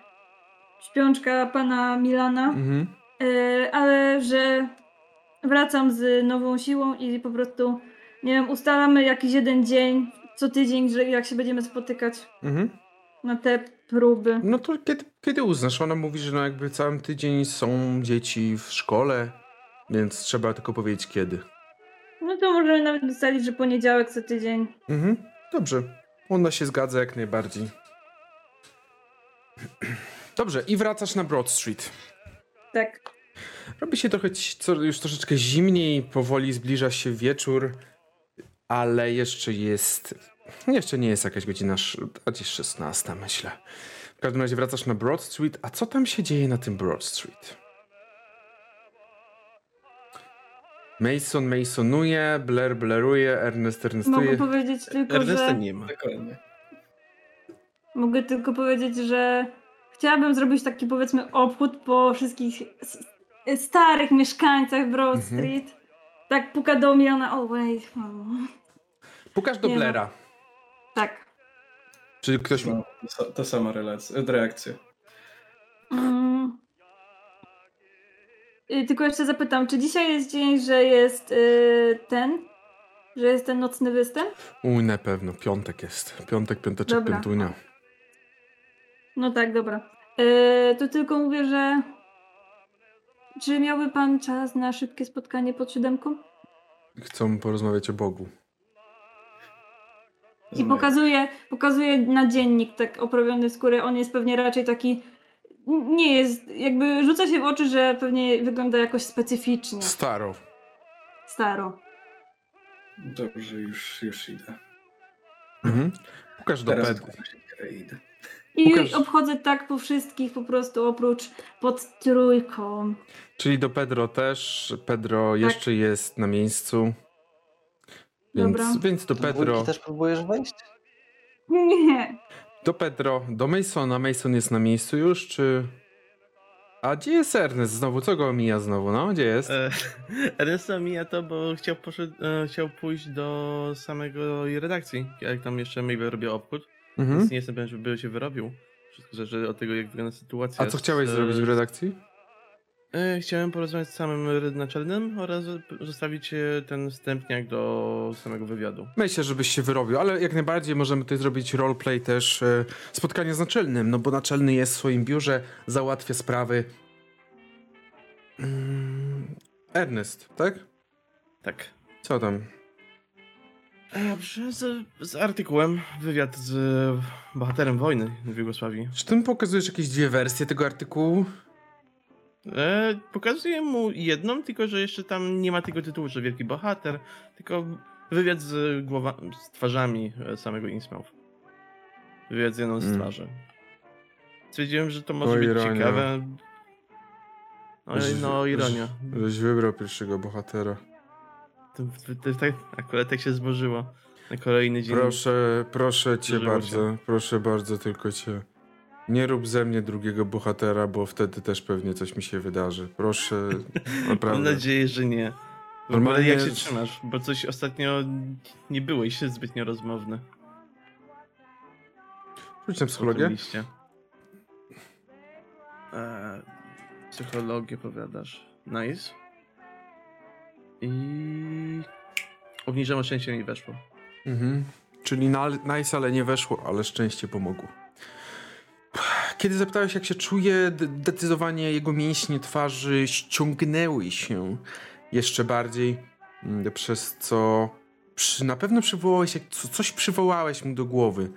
śpiączka pana Milana, Mhm. yy, ale że wracam z nową siłą i po prostu, nie wiem, ustalamy jakiś jeden dzień co tydzień, że jak się będziemy spotykać Mhm. na te próby. No to kiedy, kiedy uznasz? Ona mówi, że no jakby cały tydzień są dzieci w szkole, więc trzeba tylko powiedzieć kiedy. No to możemy nawet ustalić, że poniedziałek co tydzień. Mhm. Dobrze. Ona się zgadza jak najbardziej. Dobrze, i wracasz na Broad Street. Tak. Robi się trochę co, już troszeczkę zimniej, powoli zbliża się wieczór, ale jeszcze jest. Jeszcze nie jest jakaś godzina, gdzieś 16, myślę. W każdym razie wracasz na Broad Street. A co tam się dzieje na tym Broad Street? Mason Masonuje, Blair Blairuje, Ernest Mogę Ernestuje. powiedzieć tylko, Ernesta że... nie ma. Dokładnie. Mogę tylko powiedzieć, że chciałabym zrobić taki powiedzmy obchód po wszystkich starych mieszkańcach Broad Mhm. Street. Tak puka do mnie, ona, o wait, oh. Pukasz do Nie no. Tak. Czy ktoś. No, to, sa- to sama relacja, reakcja. Mm. Y, Tylko jeszcze zapytam, czy dzisiaj jest dzień, że jest y, ten, że jest ten nocny występ? Uj, na pewno. Piątek jest. Piątek, piąteczek, Dobra. piątunia. No tak, dobra. Y, to tylko mówię, że czy miałby pan czas na szybkie spotkanie pod siódemką? Chcą porozmawiać o Bogu. I pokazuje, pokazuje na dziennik tak oprawiony w skórę. On jest pewnie raczej taki. Nie jest, jakby rzuca się w oczy, że pewnie wygląda jakoś specyficznie. Staro. Staro. Dobrze, już, już idę. Mhm. Pukasz do Teraz idę. I Łukasz- obchodzę tak po wszystkich, po prostu oprócz pod trójką. Czyli do Pedro też. Pedro jeszcze jest na miejscu. Więc, Dobra. więc do Pedro. dwójki też próbujesz wejść? Nie. Do Pedro, do Masona. Mason jest na miejscu już, czy. A gdzie jest Ernest znowu? Co go mija znowu? No, gdzie jest? E, Ernesta mija to, bo chciał, poszedł, e, chciał pójść do samego jej redakcji, jak tam jeszcze Mabel robiła obchód. Mhm. Więc nie jestem pewien, żeby się wyrobił. Wszystko zależy od tego, jak wygląda sytuacja. A co z- chciałeś e, zrobić w redakcji? E, Chciałem porozmawiać z samym naczelnym oraz zostawić e, ten wstępniak do samego wywiadu. Myślę, żebyś się wyrobił, ale jak najbardziej możemy tutaj zrobić roleplay też spotkanie z naczelnym, no bo naczelny jest w swoim biurze, załatwia sprawy. Mm, Ernest, tak? Tak. Co tam? Z, z artykułem, wywiad z e, bohaterem wojny w Jugosławii. Czy ty mi pokazujesz jakieś dwie wersje tego artykułu? E, pokazuję mu jedną, tylko że jeszcze tam nie ma tego tytułu, że wielki bohater, tylko wywiad z, głowa, z twarzami e, samego Innsmouth. Wywiad z jedną z Mm. twarzy. Stwierdziłem, że to może O być ironia. ciekawe. No, no ironia. Żeś wybrał pierwszego bohatera. To, tak, akurat tak się złożyło. Na kolejny dzień. Proszę, proszę cię bardzo, proszę bardzo, tylko cię. Nie rób ze mnie drugiego bohatera, bo wtedy też pewnie coś mi się wydarzy. Proszę, Mam naprawdę. nadzieję, że nie. Normalnie- jak się trzymasz? Bo coś ostatnio nie byłeś zbytnio rozmowny. Rzuć na psychologię. Eee, psychologię powiadasz. Nice. I... Obniżam szczęście mi weszło. Mhm. Czyli na, nice, ale nie weszło, ale szczęście pomogło. Kiedy zapytałeś, jak się czuje, d- zdecydowanie jego mięśnie twarzy ściągnęły się jeszcze bardziej, mm, przez co przy, na pewno przywołałeś, coś przywołałeś mu do głowy.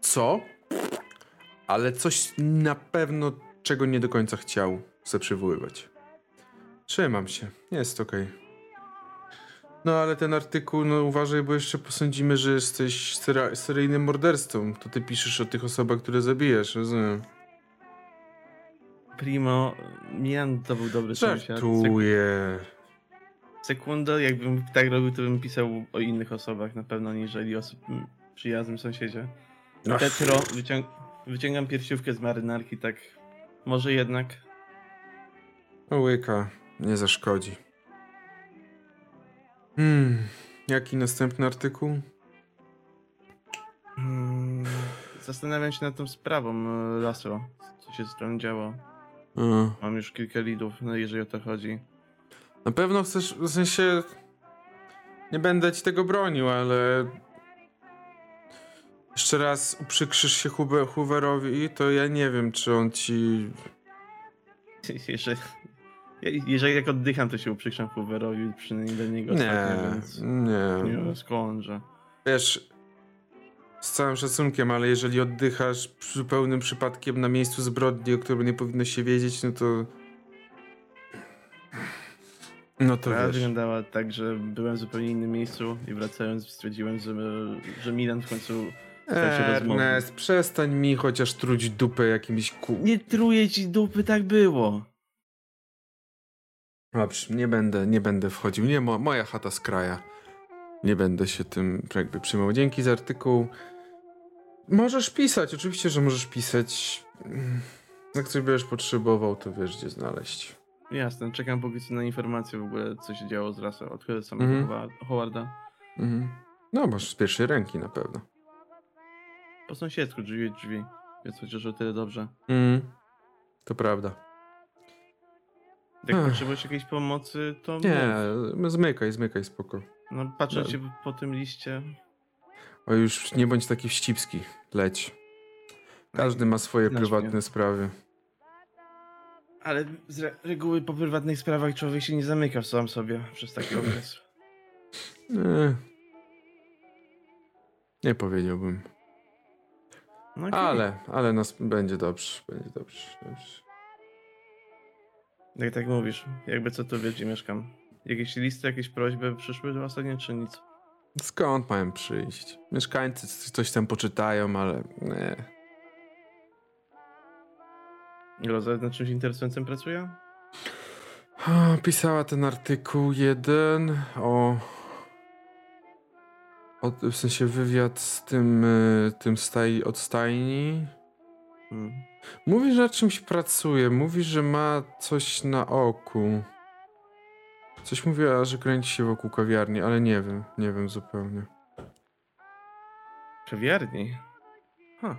Co? Ale coś na pewno, czego nie do końca chciał se przywoływać. Trzymam się, jest okej. No ale ten artykuł, no uważaj, bo jeszcze posądzimy, że jesteś seryjnym mordercą. To ty piszesz o tych osobach, które zabijesz, rozumiem. Primo, Mian to był dobry sąsiad. Żartuję. sekunda, jakbym tak robił, to bym pisał o innych osobach na pewno, niżeli o przyjaznym sąsiedzie. Ach. Petro, wyciąg wyciągam piersiówkę z marynarki, tak może jednak. Łyka, nie zaszkodzi. Hmm, jaki następny artykuł? Hmm, zastanawiam się nad tą sprawą e, Lasro, co się z tą działo. A, Mam już kilka lidów, no jeżeli o to chodzi. na pewno chcesz, w sensie... Nie będę ci tego bronił, ale... Jeszcze raz uprzykrzysz się Hooverowi, to ja nie wiem, czy on ci... Jeżeli, jeżeli jak oddycham, to się uprzykrzam Hooverowi, przynajmniej do niego Nie, ostatnio, więc nie. nie skądże. Wiesz, z całym szacunkiem, ale jeżeli oddychasz zupełnym przypadkiem na miejscu zbrodni, o którym nie powinno się wiedzieć, no to... No to Sprawa wiesz. wyglądała tak, że byłem w zupełnie innym miejscu i wracając stwierdziłem, że, że Milan w końcu. Ernest, przestań mi chociaż truć dupę jakimś ku... Nie truję ci dupy, tak było. Dobrze, nie będę, nie będę wchodził. Nie, mo moja chata z kraja. Nie będę się tym jakby przejmował. Dzięki za artykuł. Możesz pisać, oczywiście, że możesz pisać. Jak coś będziesz potrzebował, to wiesz, gdzie znaleźć. Jasne, czekam póki co na informacje w ogóle, co się działo z rasą od samego. Howa- Howarda. Mhm. No, masz z pierwszej ręki na pewno. Po sąsiedzku drzwi, drzwi, więc chociaż o tyle dobrze. Mhm. To prawda. Jak Ech. potrzebujesz jakiejś pomocy, to Nie, mów. zmykaj, zmykaj, spoko. No patrzę No. cię po tym liście. O już nie bądź taki wścibski. Leć. Każdy ma swoje Znasz prywatne mnie. sprawy. Ale z re- reguły po prywatnych sprawach człowiek się nie zamyka w sam sobie przez taki okres. Nie. Nie powiedziałbym. No okej. Ale, ale nas będzie dobrze, będzie dobrze, dobrze. Jak tak mówisz, jakby co to wiesz, gdzie mieszkam. Jakieś listy, jakieś prośby przyszły ostatnio, czy nic? Skąd mają przyjść? Mieszkańcy coś tam poczytają, ale nie. Roza nad czymś interesującym pracuje? Pisała ten artykuł jeden o, o w sensie wywiad z tym, y, tym staj, od stajni. Hmm. Mówi, że nad czymś pracuje, mówi, że ma coś na oku. Coś mówiła, że kręci się wokół kawiarni, ale nie wiem, nie wiem zupełnie. Kawiarni? Ha,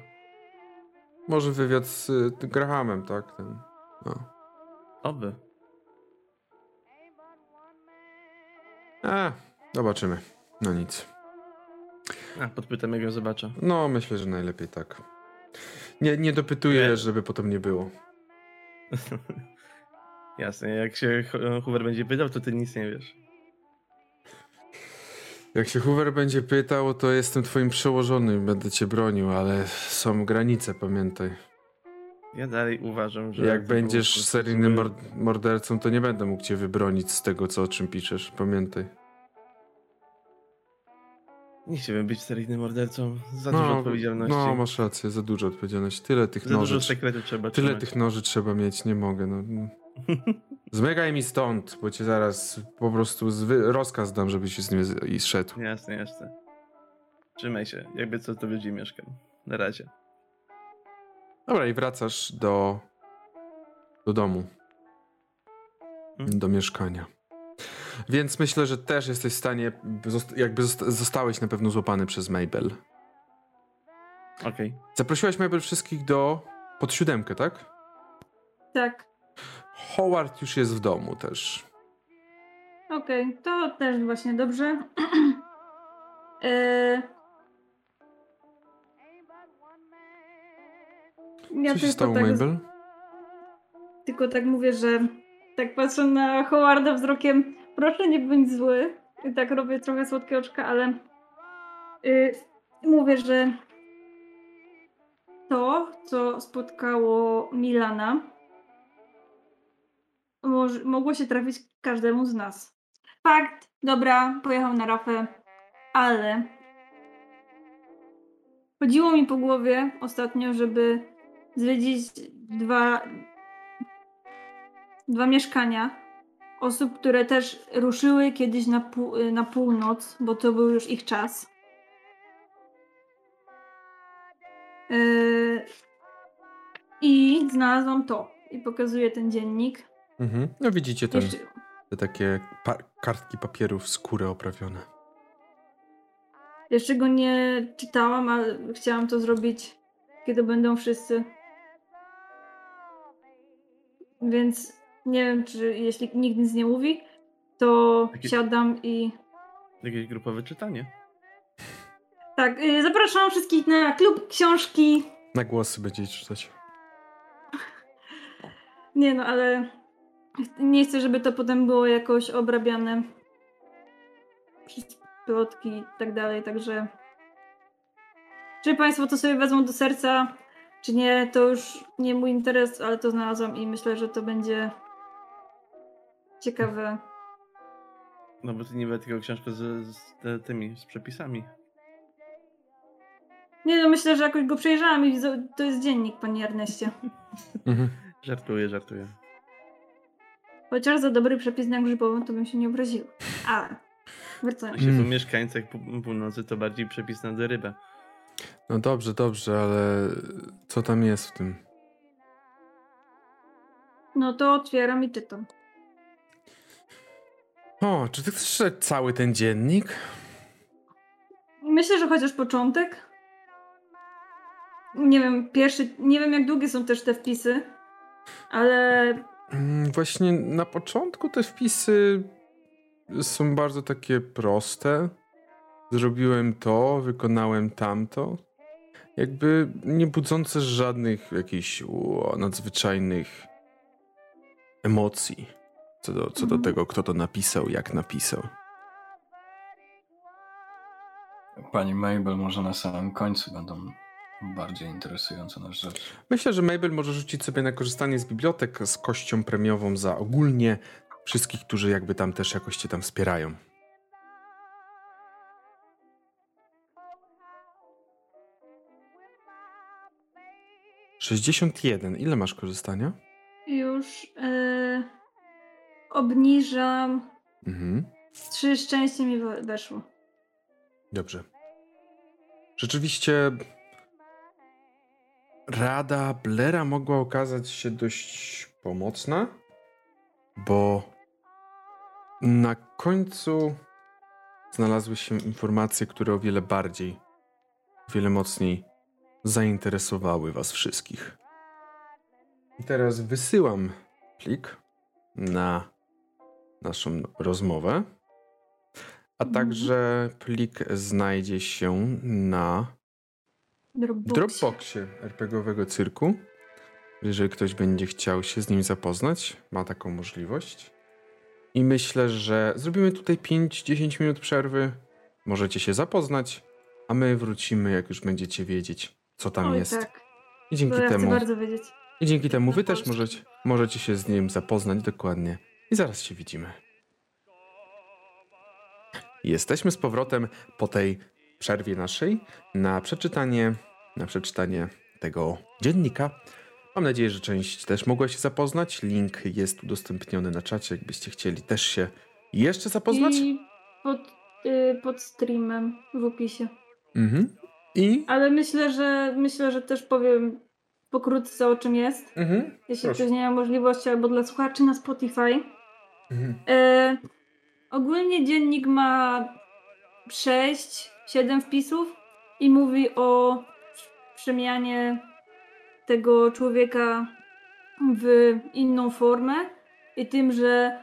Może wywiad z y, Grahamem, tak? Ten. No. oby. A, zobaczymy. No nic. A, podpytam, jak ją zobaczę. No, myślę, że najlepiej tak. Nie, nie dopytuję, Nie. żeby potem nie było. Jasne, jak się Ho- Hoover będzie pytał, to ty nic nie wiesz. Jak się Hoover będzie pytał, to jestem twoim przełożonym, będę cię bronił, ale są granice, pamiętaj. Ja dalej uważam, że... Jak będziesz seryjnym mordercą, to nie będę mógł cię wybronić z tego, co o czym piszesz. Pamiętaj. Nie chciałbym być seryjnym mordercą. Za dużo odpowiedzialności. No, masz rację, za dużo odpowiedzialności. Tyle tych Za dużo noży. sekretów trzeba Tyle trzymać. tych noży trzeba mieć, nie mogę. No. Zmykaj mi stąd, bo cię zaraz po prostu zwy- rozkaz dam, żebyś się z nim i zszedł. Jasne, jasne. Trzymaj się, jakby co to będzie mieszkam. Na razie. Dobra, i wracasz do, do domu. Mhm. Do mieszkania. Więc myślę, że też jesteś w stanie, jakby zosta- zostałeś na pewno złapany przez Mabel. Okej. Zaprosiłaś Mabel wszystkich do pod siódemkę, tak? Tak. Howard już jest w domu też. Okej, to też właśnie dobrze. e... Ja Co się tylko stało, tak, Mabel? tylko tak mówię, że tak patrzę na Howarda wzrokiem, proszę nie bądź zły. I tak robię trochę słodkie oczka, ale y, mówię, że to, co spotkało Milana, może, mogło się trafić każdemu z nas. Fakt, dobra, pojechał na rafę, ale chodziło mi po głowie ostatnio, żeby zwiedzić dwa, dwa mieszkania osób, które też ruszyły kiedyś na, pół, na północ, bo to był już ich czas. Yy, I znalazłam to. I pokazuję ten dziennik. Mhm. No widzicie ten, Jeszcze, te takie pa- kartki papieru w skórę oprawione. jeszcze go nie czytałam, ale chciałam to zrobić, kiedy będą wszyscy. Więc nie wiem, czy jeśli nikt nic nie mówi, to siadam i. Jakieś grupowe czytanie. Tak, yy, zapraszam wszystkich na klub książki. Na głosy będziecie czytać. Nie no, ale nie chcę, żeby to potem było jakoś obrabiane przez plotki i tak dalej, także czy Państwo to sobie wezmą do serca, czy nie, to już nie mój interes, ale to znalazłam i myślę, że to będzie ciekawe. No bo ty nie była tylko książka z, z te, tymi, z przepisami. Nie no, myślę, że jakoś go przejrzałam i widzę- to jest dziennik, Panie Erneście. Mhm. Żartuję, żartuję. Chociaż za dobry przepis na grzybową to bym się nie obraziła. Ale wracając. Jeśli są Mm. pół- północy, to bardziej przepis na rybę. No dobrze, dobrze, ale co tam jest w tym? No to otwieram i czytam. O, czy ty chcesz czytać cały ten dziennik? Myślę, że chociaż początek. Nie wiem, pierwszy. Nie wiem, jak długie są też te wpisy, ale Mm, Właśnie na początku te wpisy są bardzo takie proste. Zrobiłem to, wykonałem tamto. Jakby nie budzące żadnych jakichś nadzwyczajnych emocji co do, co do Mhm. tego, kto to napisał, jak napisał. Pani Mabel może na samym końcu będą bardziej interesujące nas rzeczy. Myślę, że Mabel może rzucić sobie na korzystanie z bibliotek z kością premiową za ogólnie wszystkich, którzy jakby tam też jakoś cię tam wspierają. Sześćdziesiąt jeden. Ile masz korzystania? już e, obniżam. Mhm. Trzy szczęście mi we- weszło. Dobrze. Rzeczywiście rada Blera mogła okazać się dość pomocna, bo na końcu znalazły się informacje, które o wiele bardziej, o wiele mocniej zainteresowały was wszystkich. I teraz wysyłam plik na naszą rozmowę. A Mhm. także plik znajdzie się na Dropbox. Dropboxie RPGowego cyrku. Jeżeli ktoś będzie chciał się z nim zapoznać, ma taką możliwość. I myślę, że zrobimy tutaj 5-10 minut przerwy. Możecie się zapoznać, a my wrócimy, jak już będziecie wiedzieć, co tam Oj, jest. tak. I dzięki ja chcę temu, bardzo wiedzieć. i dzięki temu wy też możecie, możecie się z nim zapoznać dokładnie. I zaraz się widzimy. Jesteśmy z powrotem po tej przerwie naszej na przeczytanie, na przeczytanie tego dziennika. Mam nadzieję, że część też mogła się zapoznać. Link jest udostępniony na czacie, jakbyście chcieli też się jeszcze zapoznać. I pod, y, pod streamem w opisie. Mhm. I? Ale myślę, że myślę, że też powiem pokrótce o czym jest. Mhm. Jeśli Proszę. ktoś nie ma możliwości, albo dla słuchaczy na Spotify. Mhm. E, ogólnie dziennik ma 6-7 wpisów i mówi o przemianie tego człowieka w inną formę i tym, że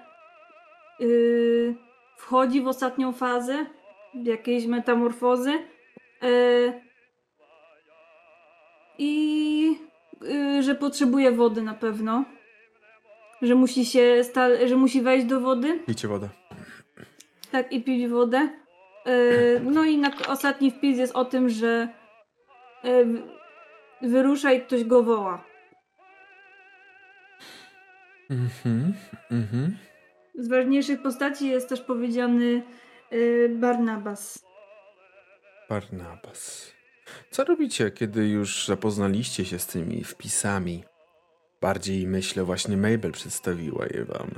y, wchodzi w ostatnią fazę jakiejś metamorfozy e, i y, że potrzebuje wody na pewno. Że musi się sta- że musi wejść do wody. Pijcie wodę. Tak, i pić wodę. E, No i na ostatni wpis jest o tym, że e, w- wyrusza i ktoś go woła. Mhm. Mhm. Z ważniejszych postaci jest też powiedziany e, Barnabas. Barnabas. Co robicie, kiedy już zapoznaliście się z tymi wpisami? Bardziej myślę, właśnie Mabel przedstawiła je wam.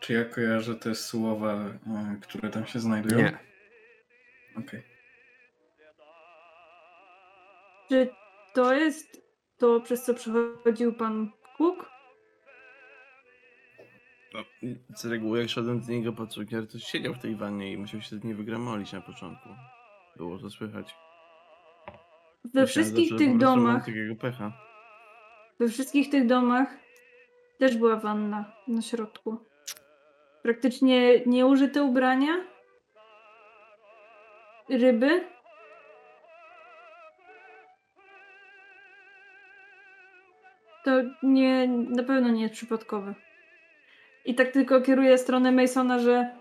Czy ja kojarzę te słowa, e, które tam się znajdują? Nie. Okej. Czy to jest to, przez co przechodził pan Cook? No, z reguły jak szedłem do niego po cukier, to siedział w tej wannie i musiał się z niej wygramolić na początku. Było to słychać. We wszystkich tych domach, takiego pecha. we wszystkich tych domach też była wanna na środku. Praktycznie nieużyte ubrania, ryby. To nie, na pewno nie jest przypadkowe. I tak tylko kieruję stronę Masona, że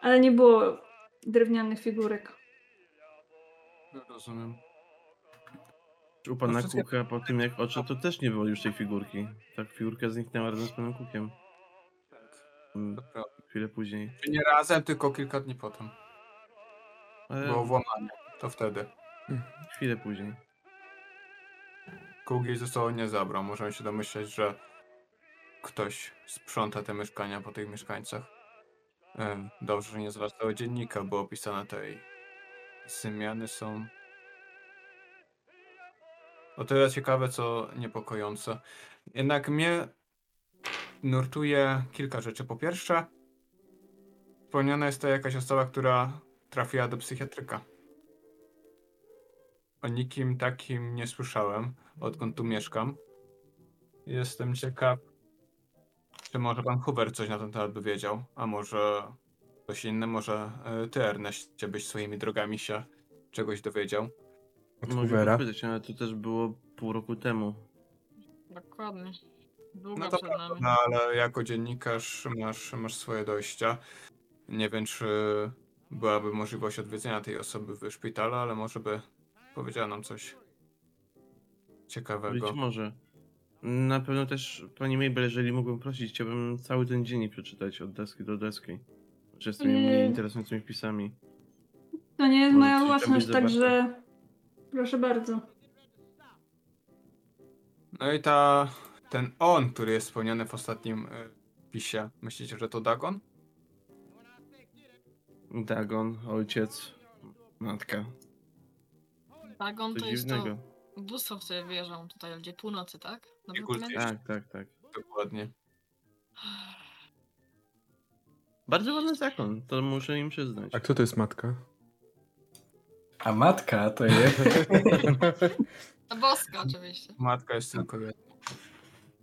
ale nie było drewnianych figurek. Rozumiem. U pana wszystkie- Kuka po tym jak odszedł, to też nie było już tej figurki. Ta figurka zniknęła razem z panem Kukiem. Mm, prawda. Chwilę później. Czy nie razem, tylko kilka dni potem. Ale Było włamanie. To wtedy. chwilę później. Kugi ze sobą nie zabrał. Możemy się domyśleć, że ktoś sprząta te mieszkania po tych mieszkańcach. Dobrze, że nie zwracało dziennika, bo opisane tej zmiany są o tyle ciekawe, co niepokojące. Jednak mnie nurtuje kilka rzeczy. Po pierwsze, wspomniana jest to jakaś osoba, która trafiła do psychiatryka. O nikim takim nie słyszałem, odkąd tu mieszkam. Jestem ciekaw, czy może pan Huber coś na ten temat by wiedział, a może ktoś inny, może e, ty, Erneście, byś swoimi drogami się czegoś dowiedział. Od Mogę Hoovera. podpytać, ale to też było pół roku temu. Dokładnie. Długo No to przed nami. No ale jako dziennikarz masz, masz swoje dojścia. Nie wiem, czy byłaby możliwość odwiedzenia tej osoby w szpitalu, ale może by powiedziała nam coś ciekawego. Być może. Na pewno też, pani Mabel, jeżeli mógłbym prosić, chciałbym cały ten dziennik przeczytać od deski do deski. Czy z tymi mnie Nie. interesującymi wpisami. To nie jest Może moja coś tam własność, zawarte. także proszę bardzo. No i ta, ten on, który jest wspomniany w ostatnim y, pisie, myślicie, że to Dagon? Dagon, ojciec, matka. Dagon to jest dziwnego. to bóstwo, w które wierzą tutaj ludzie północy, tak? Dobrze? Tak, tak, tak. Dokładnie. Bardzo ładny zakon, to muszę im przyznać. A kto to jest matka? A matka to jest... To boska oczywiście. Matka jest tylko jedna.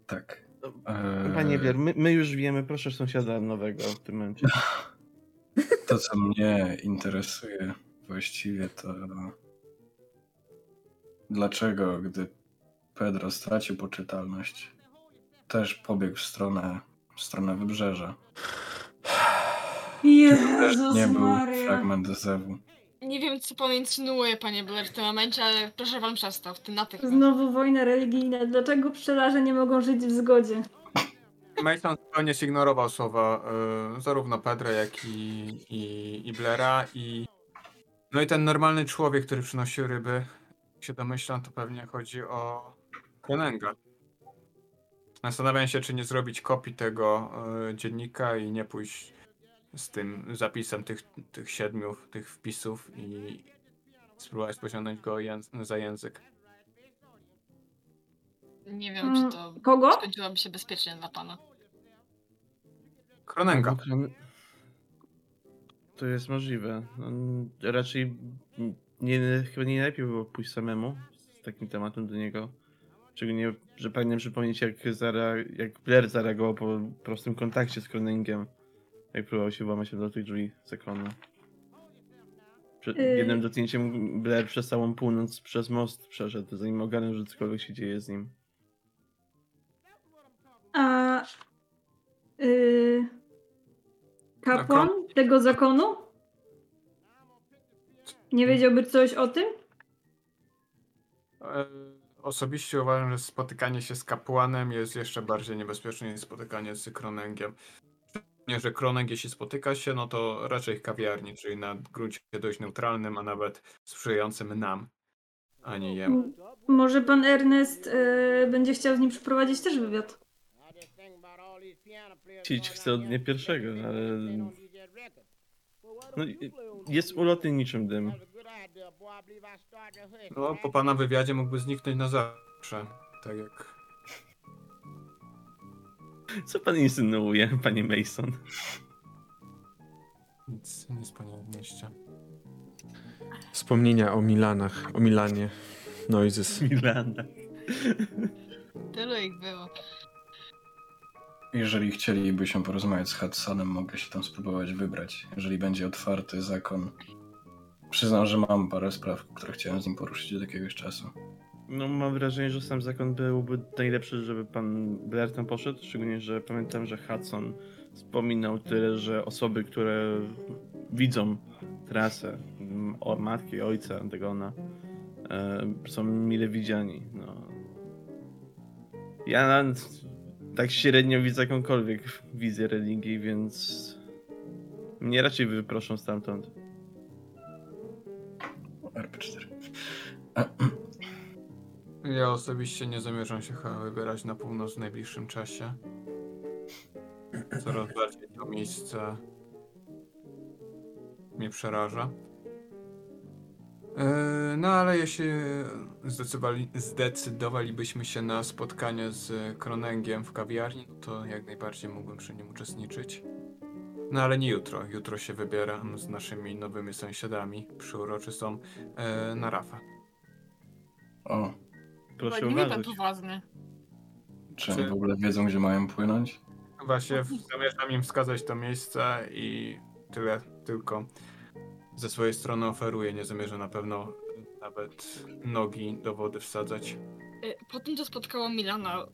tak. Eee... Panie Bier, my, my już wiemy, proszę sąsiada nowego w tym momencie. To, co mnie interesuje właściwie, to dlaczego, gdy Pedro stracił poczytalność, też pobiegł w stronę, w stronę wybrzeża. Jezus Nie był Maria. fragment zewu. Nie wiem, co pan insynuuje, panie Blair, w tym momencie, ale proszę pan przestał, w tym natychmiast. Znowu wojna religijna. Dlaczego pszczelarze nie mogą żyć w zgodzie? Mason zupełnie zignorował słowa y, zarówno Pedra, jak i, i, i Blera i no i ten normalny człowiek, który przynosił ryby się domyślam, to pewnie chodzi o Kronenga. Zastanawiam się, czy nie zrobić kopii tego e, dziennika i nie pójść z tym zapisem tych, tych siedmiu tych wpisów i spróbować pociągnąć go jęz- za język. Nie wiem, Mm, czy to Kogo? skończyłoby się bezpiecznie dla pana. Kronenga. To jest możliwe. No, raczej nie, chyba nie najlepiej było pójść samemu z takim tematem do niego. Szczególnie, że pragnę przypomnieć, jak, zare- jak Blair zareagował po prostym kontakcie z Kroningiem. Jak próbował się włamać do tych drzwi zakonu. Przed Y- jednym dotknięciem Blair przez całą północ przez most przeszedł, zanim ogarnął, że cokolwiek się dzieje z nim. A y, kapłan tego zakonu? Nie wiedziałby coś o tym? E, Osobiście uważam, że spotykanie się z kapłanem jest jeszcze bardziej niebezpieczne niż spotykanie z Kronengiem. Nie, że Kroneng jeśli spotyka się, no to raczej w kawiarni, czyli na gruncie dość neutralnym, a nawet sprzyjającym nam, a nie jemu. M- Może pan Ernest y, będzie chciał z nim przeprowadzić też wywiad. Chcieć chcę od dnia pierwszego, ale... No, jest ulotny niczym dym. No, po pana wywiadzie mógłby zniknąć na zawsze. Tak jak. Co pan insynuuje, panie Mason? Nic, nic panie mieście. Wspomnienia o Milanach, o Milanie. Noises. Milana. Tylu ich było. Jeżeli chcieliby się porozmawiać z Hudsonem, mogę się tam spróbować wybrać. Jeżeli będzie otwarty zakon. Przyznam, że mam parę spraw, które chciałem z nim poruszyć od jakiegoś czasu. No mam wrażenie, że sam zakon byłby najlepszy, żeby pan Blair tam poszedł, szczególnie, że pamiętam, że Hudson wspominał tyle, że osoby, które widzą trasę o matki ojca Antagona e, są mile widziani. No. Ja tak średnio widzę jakąkolwiek wizję religii, więc mnie raczej wyproszą stamtąd. RP4. Ja osobiście nie zamierzam się chyba wybierać na północ w najbliższym czasie. Coraz bardziej to miejsce mnie przeraża. Yy, No ale jeśli zdecydowali, zdecydowalibyśmy się na spotkanie z Kronengiem w kawiarni, to jak najbardziej mógłbym przy nim uczestniczyć. No ale nie jutro. Jutro się wybieram z naszymi nowymi sąsiadami przyuroczystą yy, na Rafa. O, Proszę Chyba nie uważać. pan poważny. czy oni w ogóle wiedzą, gdzie mają płynąć? Właśnie w- zamierzam im wskazać to miejsce i tyle tylko ze swojej strony oferuję. Nie zamierzam na pewno nawet nogi do wody wsadzać. Y, Po tym, co spotkało Milana,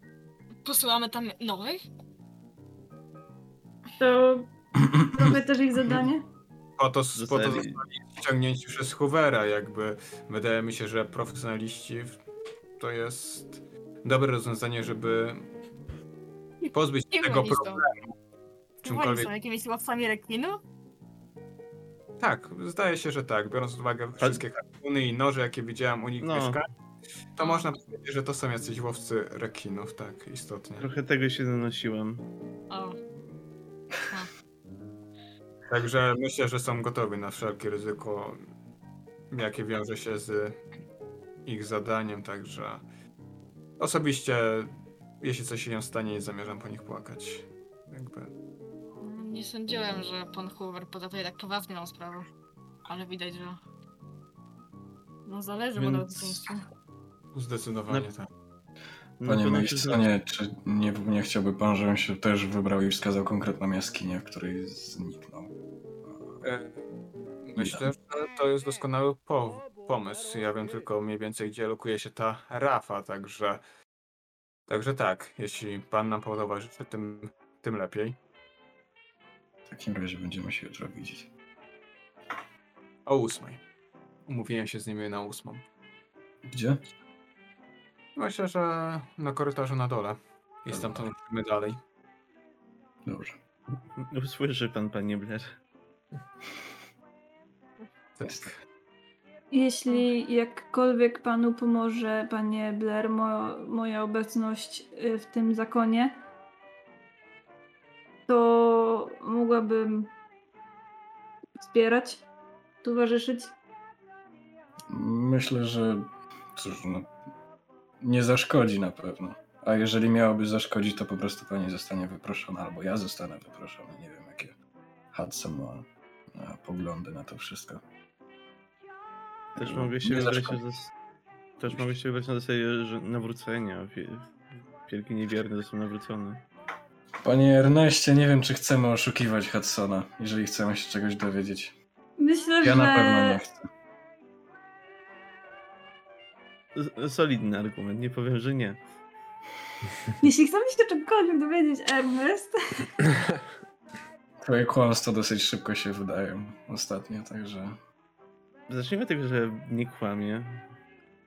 posyłamy tam nowych? To trochę też ich zadanie. Po to, po to Zostali- zostali ściągnięci przez Hoovera, jakby wydaje mi się, że profesjonaliści w- to jest dobre rozwiązanie, żeby pozbyć się tego problemu. Czymkolwiek. są jakimiś łowcami rekinu? Tak, zdaje się, że tak. Biorąc pod uwagę wszystkie harpuny i noże, jakie widziałem u nich w No. mieszkaniu, to można powiedzieć, że to są jacyś łowcy rekinów, tak, istotnie. Trochę tego się nanosiłem. O. Także myślę, że są gotowi na wszelkie ryzyko, jakie wiąże się z ich zadaniem, także osobiście, jeśli coś się stanie, nie zamierzam po nich płakać. Jakby. Nie sądziłem, że pan Hoover potraktuje tak poważnie tą sprawę. Ale widać, że... No zależy mu na bezpieczeństwie. Zdecydowanie tak. Panie Masonie, czy nie, nie chciałby pan, żebym się też wybrał i wskazał konkretną jaskinię, w której zniknął? E, Myślę, że to jest doskonały po pomysł. Ja wiem tylko mniej więcej, gdzie lokuje się ta rafa, także. Także tak, jeśli pan nam towarzyszy, tym, tym lepiej. W takim razie będziemy się jutro widzieć. O ósmej. Umówiłem się z nimi na ósmą. Gdzie? Myślę, że na korytarzu na dole. I stamtąd idziemy dalej. Dobrze. Usłyszy pan, panie Blair. Tak. Jeśli jakkolwiek panu pomoże, panie Blair, mo, moja obecność y, w tym zakonie, to mogłabym wspierać, towarzyszyć. Myślę, że cóż, no, nie zaszkodzi na pewno. A jeżeli miałoby zaszkodzić, to po prostu pani zostanie wyproszona, albo ja zostanę wyproszony. Nie wiem, jakie Hudson ma poglądy na to wszystko. Też mogę się wybrać na Też mogę się wybrać na zasadzie że nawrócenia. Wie- Wielki niewierny został nawrócony. Panie Erneście, nie wiem, czy chcemy oszukiwać Hudsona, jeżeli chcemy się czegoś dowiedzieć. Myślę, Ja że na pewno nie chcę. S- Solidny argument, nie powiem, że nie. jeśli chcemy się czegokolwiek dowiedzieć, Ernest, Twoje kłamstwa dosyć szybko się wydają ostatnio, także... Zacznijmy od tego, że nie kłamie.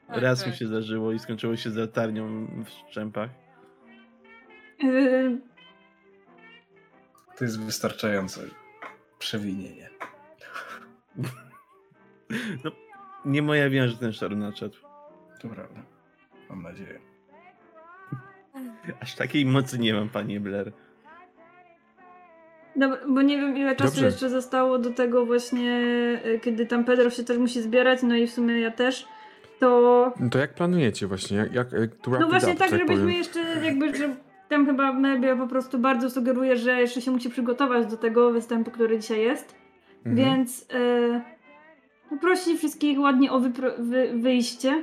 Tak, Raz tak. mi się zdarzyło i skończyło się latarnią w szczępach. y, To jest wystarczające przewinienie. No, nie moja wina, że ten sztorm nadszedł. To prawda. Mam nadzieję. Aż takiej mocy nie mam, panie Blair. Dobra, bo nie wiem ile czasu Dobrze. jeszcze zostało do tego właśnie, y, kiedy tam Pedro się też musi zbierać, no i w sumie ja też, to... No to jak planujecie właśnie? Jak, jak, No właśnie up, tak, że żebyśmy powiem? jeszcze jakby, że tam chyba Mebia po prostu bardzo sugeruje, że jeszcze się musi przygotować do tego występu, który dzisiaj jest, Mhm. więc y, poprosi wszystkich ładnie o wy- wyjście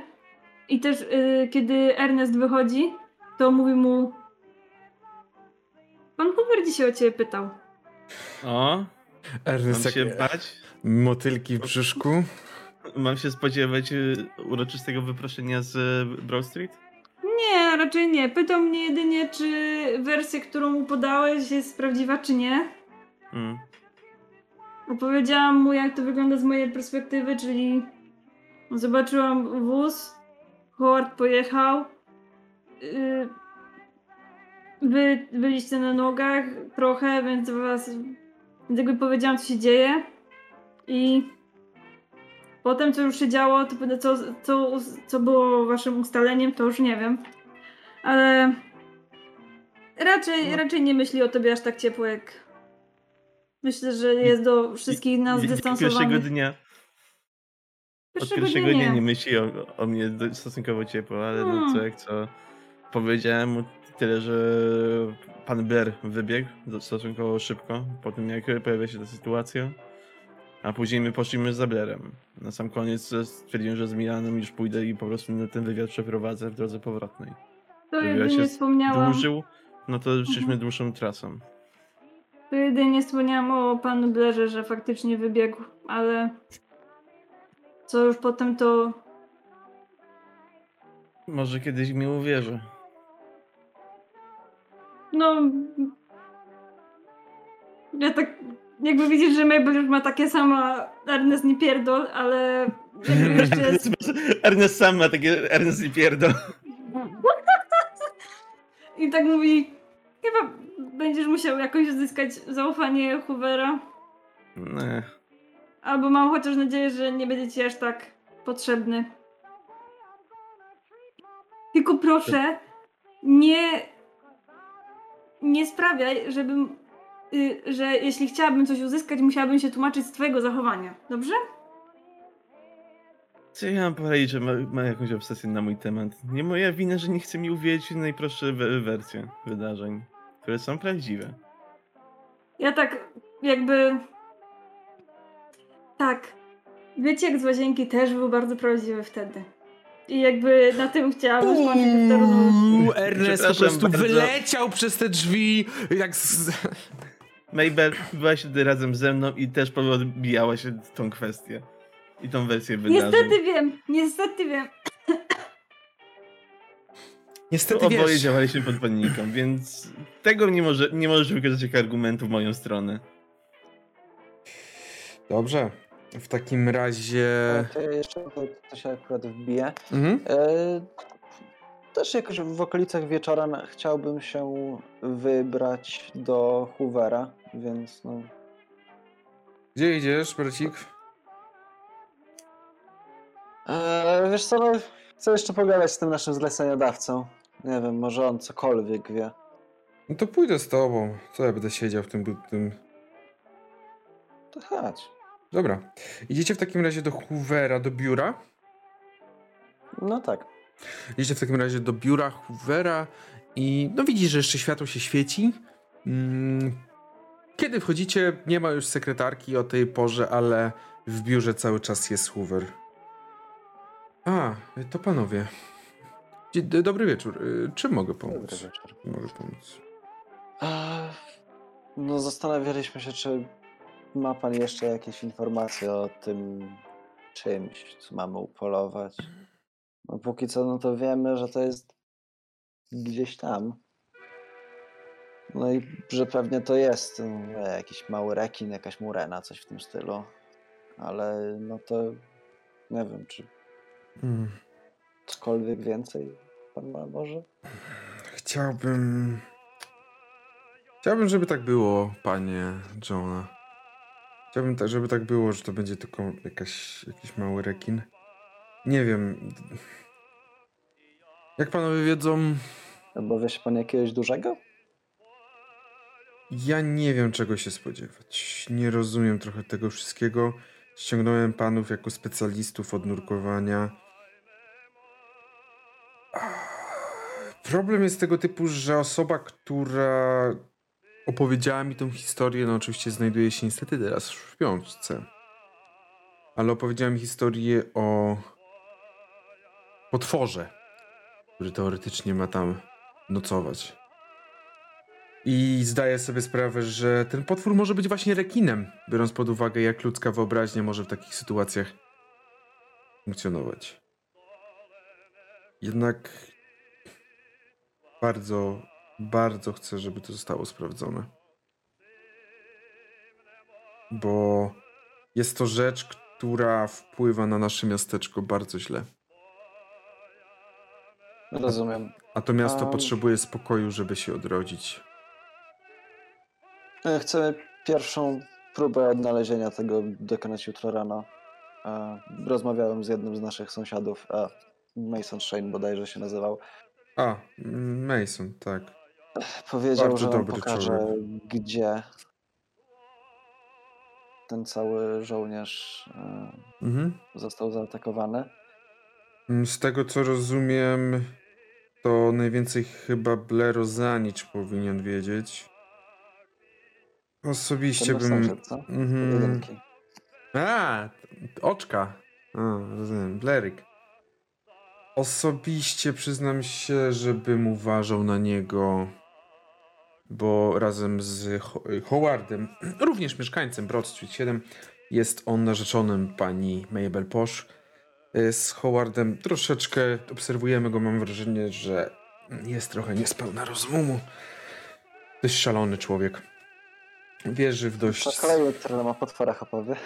i też y, kiedy Ernest wychodzi, to mówi mu Pan Hoover dzisiaj o ciebie pytał. O, mam Ernest, się jak bać? motylki w brzuszku. Mam się spodziewać y, uroczystego wyproszenia z y, Broad Street? Nie, raczej nie. Pytał mnie jedynie, czy wersja, którą mu podałeś, jest prawdziwa, czy nie. Mm. Opowiedziałam mu, jak to wygląda z mojej perspektywy, czyli zobaczyłam wóz, Howard pojechał, yy, wy byliście na nogach trochę, więc was więc jakby powiedziałam, co się dzieje i potem, co już się działo, to co, co, co było waszym ustaleniem, to już nie wiem, ale raczej, No. raczej nie myśli o tobie aż tak ciepło, jak Myślę, że jest do wszystkich nas Wi- wi- dystansowany. Pierwszego dnia. Od Pierwszego dnia nie. nie myśli o, o mnie stosunkowo ciepło, ale no Hmm. co jak co. Powiedziałem mu tyle, że pan Blair wybiegł stosunkowo szybko po tym, jak pojawia się ta sytuacja. A później my poszliśmy za Blairem. Na sam koniec stwierdziłem, że z Milanem już pójdę i po prostu ten wywiad przeprowadzę w drodze powrotnej. To Wywiad jedynie się wspomniałam. Dłużył, no to szliśmy Mhm. dłuższą trasą. To jedynie wspomniałam o panu Blairze, że faktycznie wybiegł, ale co już potem to Może kiedyś mi uwierzy. No ja tak jakby widzisz, że Mabel już ma takie samo Ernest nie pierdol, ale jeszcze jest Ernest sam ma takie Ernest i pierdol. i tak mówi chyba będziesz musiał jakoś zyskać zaufanie Hoovera, Nie. albo mam chociaż nadzieję, że nie będzie ci aż tak potrzebny. Tylko proszę, nie nie sprawiaj, żebym y, że jeśli chciałabym coś uzyskać, musiałabym się tłumaczyć z twojego zachowania. Dobrze? Co ja mam powiedzieć, że ma, ma jakąś obsesję na mój temat? Nie moja wina, że nie chce mi uwierzyć w najprostsze we- wersje wydarzeń, które są prawdziwe. Ja tak jakby tak. Wyciek z łazienki też był bardzo prawdziwy wtedy. I jakby na tym chciałabym skończyć tę rozmowę. Uuu, Ernest po prostu bardzo. wyleciał przez te drzwi, jak z... Mabel byłaś wtedy razem ze mną i też podbijała się tą kwestię. I tą wersję wydarzeń. Niestety wiem, niestety wiem. Niestety Oboje wiesz. działaliśmy pod paniką, więc tego nie, może, nie możesz wykorzystać jako argumentu w moją stronę. Dobrze. W takim razie... To ja jeszcze to, się akurat wbije. Mhm. E, też jakoś w okolicach wieczorem chciałbym się wybrać do Hoovera, więc no, Gdzie idziesz, bracik? Eee, wiesz co, no, chcę jeszcze pogadać z tym naszym zleceniodawcą. Nie wiem, może on cokolwiek wie. No to pójdę z tobą. Co ja będę siedział w tym... tym... To chodź. Dobra. Idziecie w takim razie do Hoovera, do biura? No tak. Idziecie w takim razie do biura Hoovera i no widzisz, że jeszcze światło się świeci. Mm. Kiedy wchodzicie, nie ma już sekretarki o tej porze, ale w biurze cały czas jest Hoover. A, to panowie. Dobry wieczór. Y, Czym mogę Dobry pomóc? wieczór. Mogę pomóc. No zastanawialiśmy się, czy ma pan jeszcze jakieś informacje o tym czymś, co mamy upolować. No póki co, no to wiemy, że to jest gdzieś tam. No i że pewnie to jest no, jakiś mały rekin, jakaś murena, coś w tym stylu. Ale no to nie wiem, czy Mm. cokolwiek więcej pan ma może? Chciałbym. Chciałbym, żeby tak było, panie Johna. Chciałbym, tak, żeby tak było, że to będzie tylko jakaś, jakiś mały rekin. Nie wiem. Jak panowie wiedzą, wie się pan jakiegoś dużego? ja nie wiem czego się spodziewać. Nie rozumiem trochę tego wszystkiego. Ściągnąłem panów jako specjalistów od nurkowania. Problem jest tego typu, że osoba, która opowiedziała mi tą historię, no oczywiście znajduje się niestety teraz w śpiączce. Ale opowiedziała mi historię o potworze, który teoretycznie ma tam nocować. I zdaję sobie sprawę, że ten potwór może być właśnie rekinem, biorąc pod uwagę, jak ludzka wyobraźnia może w takich sytuacjach funkcjonować. Jednak bardzo, bardzo chcę, żeby to zostało sprawdzone. Bo jest to rzecz, która wpływa na nasze miasteczko bardzo źle. Rozumiem. A to miasto A- potrzebuje spokoju, żeby się odrodzić. E, Chcemy pierwszą próbę odnalezienia tego dokonać jutro rano. E, Rozmawiałem z jednym z naszych sąsiadów, e, Mason Shane bodajże się nazywał. A, Mason, tak. Powiedział, Bardzo że dobry pokaże, człowiek. gdzie ten cały żołnierz e, Mhm. został zaatakowany. Z tego co rozumiem, to najwięcej chyba Blerozanic powinien wiedzieć. Osobiście Ten bym. sąsiad, co? Mhm. A, oczka. A, rozumiem, Bleryk. Osobiście przyznam się, żebym uważał na niego, bo razem z Ho- Howardem, również mieszkańcem Broad Street 7, jest on narzeczonym pani Mabel Posh. Y, Z Howardem troszeczkę obserwujemy go, mam wrażenie, że jest trochę niespełna rozumu. Dość szalony człowiek. Wierzy w dość... Kolejny, który ma potworach opowie.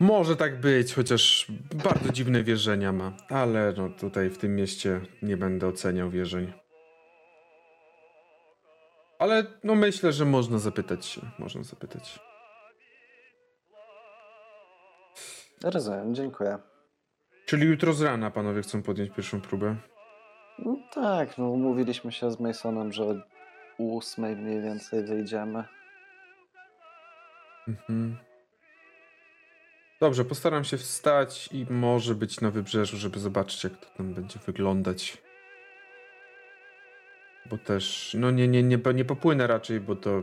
Może tak być, chociaż bardzo dziwne wierzenia ma. Ale no tutaj w tym mieście nie będę oceniał wierzeń. Ale no myślę, że można zapytać się. Można zapytać. Rozumiem, dziękuję. Czyli jutro z rana panowie chcą podjąć pierwszą próbę. No tak, no umówiliśmy się z Masonem, że o ósmej mniej więcej wyjdziemy. Mhm. Dobrze, postaram się wstać i może być na wybrzeżu, żeby zobaczyć, jak to tam będzie wyglądać. Bo też, no nie, nie, nie, nie popłynę raczej, bo to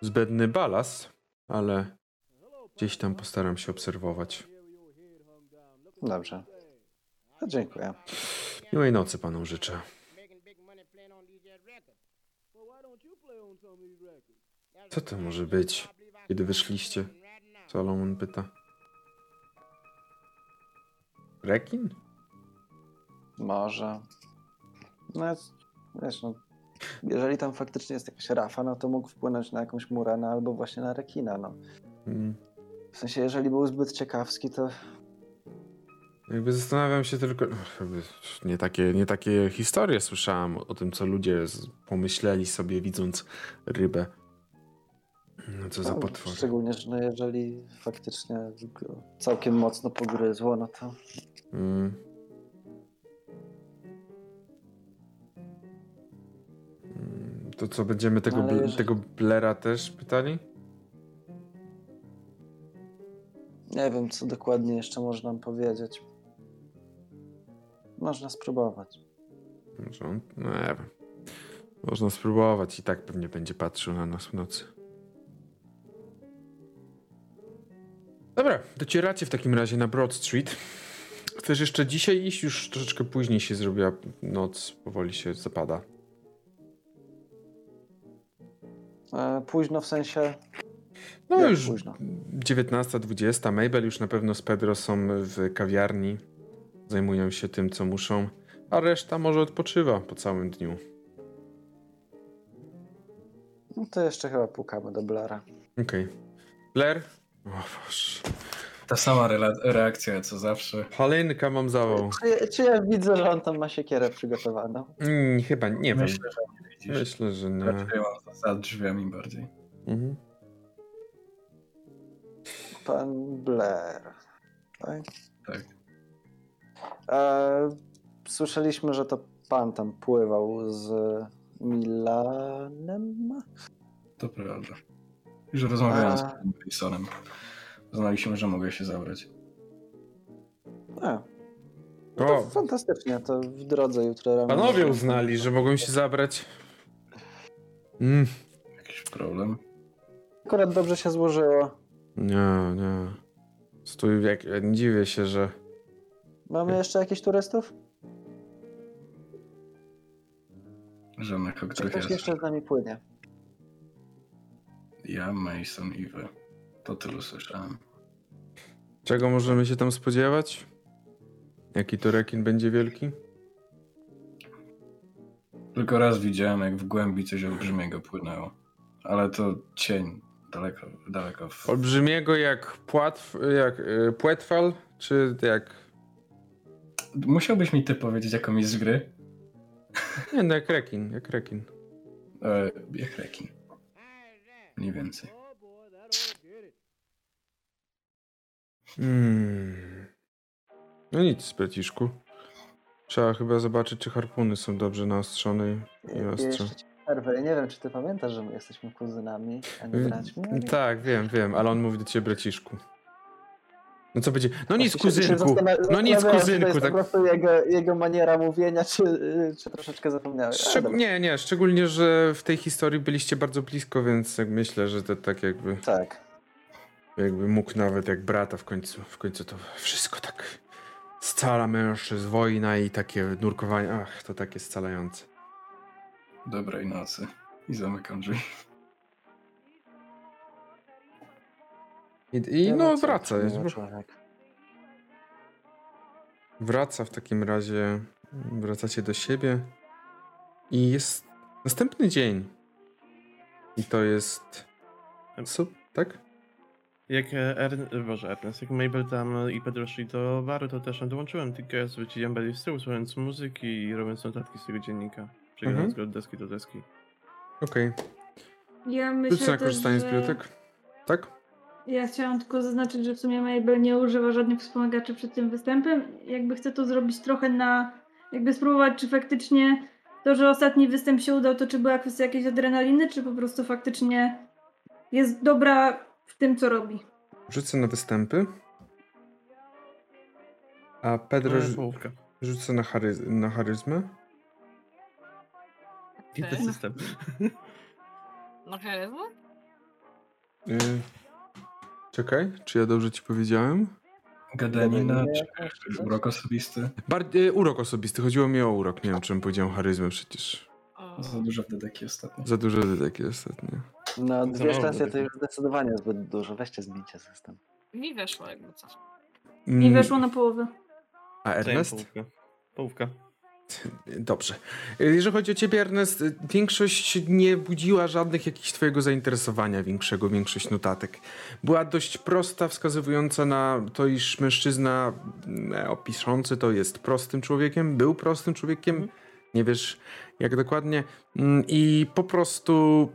zbędny balast, ale gdzieś tam postaram się obserwować. Dobrze. No, dziękuję. Miłej nocy panom życzę. Co to może być, kiedy wyszliście? Solomon pyta. Rekin? Może. No jest, wiesz, no, jeżeli tam faktycznie jest jakaś rafa, no to mógł wpłynąć na jakąś murenę albo właśnie na rekina, no. Mm. W sensie, jeżeli był zbyt ciekawski, to Jakby zastanawiam się tylko. jakby Nie takie, nie takie historie słyszałem o tym, co ludzie pomyśleli sobie, widząc rybę. No co za No, potwór. Szczególnie, że no jeżeli faktycznie całkiem mocno pogryzło, no to Mm. To co, będziemy tego, Ale bl- jeżeli- tego Blera też pytali? nie wiem, co dokładnie jeszcze można powiedzieć. Można spróbować. Może no nie wiem. Można spróbować i tak pewnie będzie patrzył na nas w nocy. Dobra, docieracie w takim razie na Broad Street. Chcesz jeszcze dzisiaj iść? Już troszeczkę później się zrobiła noc, powoli się zapada. Późno w sensie. No Jak już późno? 19-20. Mabel już na pewno z Pedro są w kawiarni. Zajmują się tym, co muszą. A reszta może odpoczywa po całym dniu. No to jeszcze chyba pukamy do Blara. Okej. Blair? O Boże. Ta sama reakcja co zawsze. Halynka mam zawał. Czy, czy ja widzę, że on tam ma siekierę przygotowaną? Mm, chyba nie wiem. Myślę, że nie widzisz. Myślę, że nie. Raczej za drzwiami bardziej. Mhm. Pan Blair. Tak? Tak. E, słyszeliśmy, że to pan tam pływał z Milanem? To prawda. Już rozmawiałem z A. panem Wilsonem. Znaliśmy, że mogę się zabrać. A, no to O, fantastycznie, to w drodze jutro rano. panowie uznali, że mogą się zabrać. Mm. Jakiś problem? Akurat dobrze się złożyło. Nie, nie. Stój, jak, nie dziwię się, że... Mamy jeszcze jakichś turystów? Żadnych, o Czy których ktoś jest. jeszcze z nami płynie? Ja, Mason i wy. To tylu słyszałem. Czego możemy się tam spodziewać? Jaki to rekin będzie wielki? Tylko raz widziałem, jak w głębi coś olbrzymiego płynęło. Ale to cień. Daleko, daleko. W... Olbrzymiego jak płatw, jak y, płetwal, czy jak... Musiałbyś mi ty powiedzieć, jaką jest z gry? Nie, no jak rekin, jak rekin. E, jak rekin. Mniej więcej. Hmm. No nic, braciszku. Trzeba chyba zobaczyć, czy harpuny są dobrze naostrzone i. Ja nie wiem, czy ty pamiętasz, że my jesteśmy kuzynami, a nie braćmi. ale- Tak, wiem, wiem, ale on mówi do ciebie braciszku. No co będzie? No nic, kuzynku. No nic, kuzynku. jest Tak. po prostu jego, jego maniera mówienia, czy, czy troszeczkę zapomniałeś. Szczeg- nie, nie, szczególnie, że w tej historii byliście bardzo blisko, więc jak myślę, że to tak jakby, Tak. jakby mógł nawet jak brata w końcu, w końcu to wszystko tak scala mężczyzn, wojna i takie nurkowanie, ach, to takie scalające. Dobrej nocy. I zamykam drzwi. I, i no wraca, wraca w takim razie, wracacie do siebie i jest następny dzień. I to jest, co, tak? Jak e, Ern... Boże, Ernest, jak Mabel tam i Pedro szli do baru, to też dołączyłem, tylko ja zwróciłem bardziej z tyłu, słuchając muzyki i robiąc notatki z tego dziennika. Przeglądając go od deski do deski. Okej. Ja Rzuć myślę na też, korzystanie z że... bibliotek. Tak? Ja chciałam tylko zaznaczyć, że w sumie Mabel nie używa żadnych wspomagaczy przed tym występem. Jakby chcę to zrobić trochę na... Jakby spróbować, czy faktycznie to, że ostatni występ się udał, to czy była kwestia jakiejś adrenaliny, czy po prostu faktycznie jest dobra w tym, co robi. Rzucę na występy. A Pedro rzu- rzucę na, charyz- na charyzmę. I ten Okej. system. No charyzmę? Y... Czekaj, czy ja dobrze ci powiedziałem? Gadanina, czy coś? urok osobisty? Bar- y, urok osobisty, chodziło mi o urok. Nie wiem, czym powiedziałem charyzmę przecież. O, Za dużo w dedeki ostatnio. Za dużo takie ostatnio. No, Za dwie sztacje to już zdecydowanie zbyt dużo. Weźcie, zmieńcie system. mi weszło jakby coś. I Mm, weszło na połowę. A Ernest? Połówka. Połówka. Dobrze. Jeżeli chodzi o ciebie, Ernest, większość nie budziła żadnych jakichś twojego zainteresowania większego, większość notatek. Była dość prosta, wskazywująca na to, iż mężczyzna e, opiszący to jest prostym człowiekiem, był prostym człowiekiem, nie wiesz jak dokładnie, Mm, i po prostu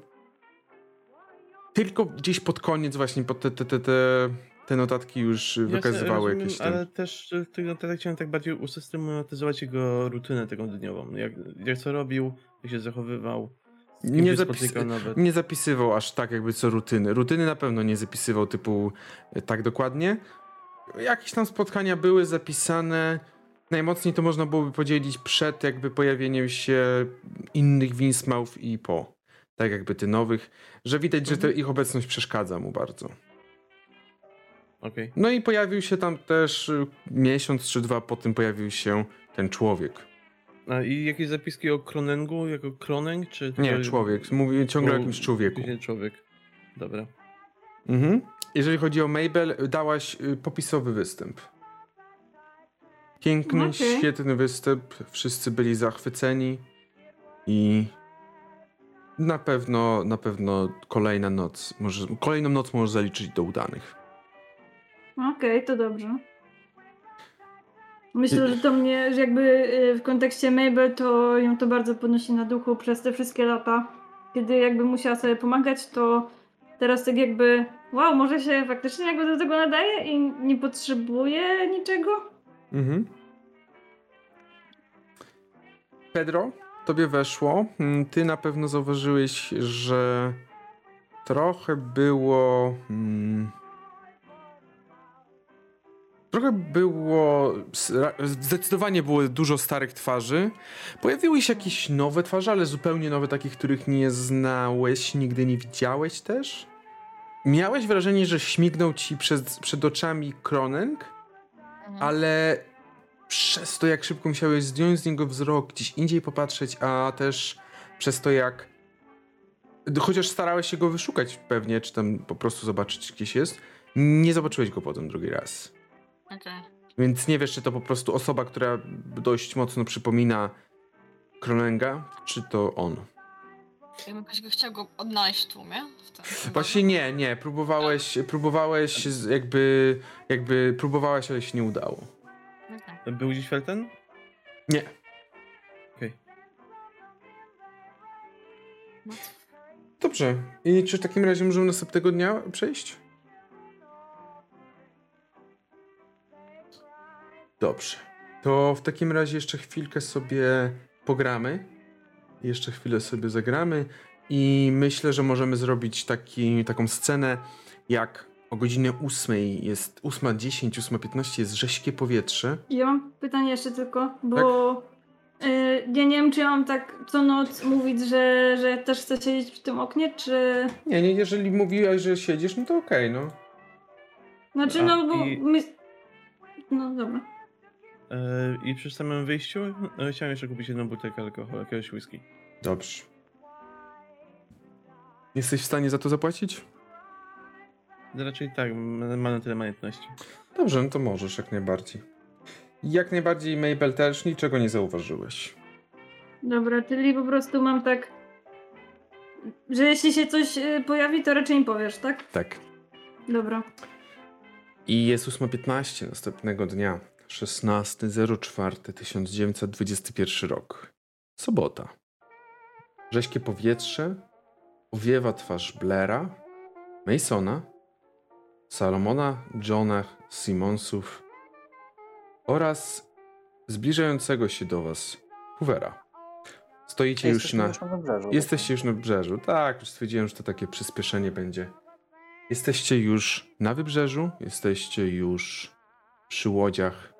tylko gdzieś pod koniec właśnie, pod te, te, te, te, te notatki już wykazywały rozumiem, jakieś tam... Ale też w tych notatkach chciałem tak bardziej usystematyzować jego rutynę taką dniową. Jak, jak co robił, jak się zachowywał. Nie, zapis... nie zapisywał aż tak jakby co rutyny. Rutyny na pewno nie zapisywał typu e, tak dokładnie. Jakieś tam spotkania były zapisane. Najmocniej to można byłoby podzielić przed jakby pojawieniem się innych Winsmouth i po. Tak jakby tych nowych, że widać, że to ich obecność przeszkadza mu bardzo. Okej. No i pojawił się tam też y, miesiąc czy dwa po tym pojawił się ten człowiek. A i jakieś zapiski o Kronengu, jako Kroneng, czy... Nie, człowiek. Mówię ciągle o jakimś człowieku. Później człowiek. Dobra. Mhm. Jeżeli chodzi o Mabel, dałaś y, popisowy występ. Piękny, Okej. świetny występ. Wszyscy byli zachwyceni i na pewno, na pewno kolejna noc, może, kolejną noc możesz zaliczyć do udanych. Okej, to dobrze. Myślę, że to mnie, że jakby y, w kontekście Mabel, to ją to bardzo podnosi na duchu przez te wszystkie lata. Kiedy jakby musiała sobie pomagać, to teraz tak jakby, wow, może się faktycznie jakby do tego nadaje i nie potrzebuje niczego? Mhm. Pedro, tobie weszło. Mm, Ty na pewno zauważyłeś, że trochę było. Mm, trochę było. Zdecydowanie było dużo starych twarzy. Pojawiły się jakieś nowe twarze, ale zupełnie nowe, takich, których nie znałeś, nigdy nie widziałeś też. Miałeś wrażenie, że śmignął ci przed, przed oczami Kroneng, Mhm. ale przez to, jak szybko musiałeś zdjąć z niego wzrok, gdzieś indziej popatrzeć, a też przez to, jak. Chociaż starałeś się go wyszukać pewnie, czy tam po prostu zobaczyć gdzieś jest, nie zobaczyłeś go potem drugi raz. Okej. Więc nie wiesz, czy to po prostu osoba, która dość mocno przypomina Kronenga, czy to on. Jakbym ktoś go chciał go odnaleźć w tłumie? W Właśnie nie, nie, próbowałeś, próbowałeś z- jakby, jakby próbowałeś, ale się nie udało. Okej. Był gdzieś Felten? Nie. Okej. No Dobrze. I czy w takim razie możemy następnego dnia przejść? Dobrze. To w takim razie jeszcze chwilkę sobie pogramy. Jeszcze chwilę sobie zagramy i myślę, że możemy zrobić taki, taką scenę, jak o godzinie 8 jest 8.10, 8.15 jest rześkie powietrze. Ja mam pytanie jeszcze tylko, bo y, ja nie wiem, czy ja mam tak co noc mówić, że, że też chcę siedzieć w tym oknie, czy... Nie, nie, jeżeli mówiłaś, że siedzisz, no to okej, no. Znaczy, A, no bo i- my... No dobra. E, I przy samym wyjściu e, chciałem jeszcze kupić jedną butelkę alkoholu, jakiegoś whisky. Dobrze. Jesteś w stanie za to zapłacić? Raczej tak, mam na tyle majątności. Dobrze, no to możesz jak najbardziej. Jak najbardziej, Mabel, też niczego nie zauważyłeś. Dobra, czyli po prostu mam tak, że jeśli się coś y, pojawi, to raczej mi powiesz, tak? Tak. Dobra. I jest 8.15 następnego dnia. 16.04.1921 rok. Sobota. Rześkie powietrze owiewa twarz Blaira, Masona, Salomona, Johna, Simonsów oraz zbliżającego się do was Hoovera. Stoicie już Jesteśmy na... już na wybrzeżu. Jesteście już na wybrzeżu. Tak, już stwierdziłem, że to takie przyspieszenie będzie. Jesteście już na wybrzeżu, jesteście już przy łodziach,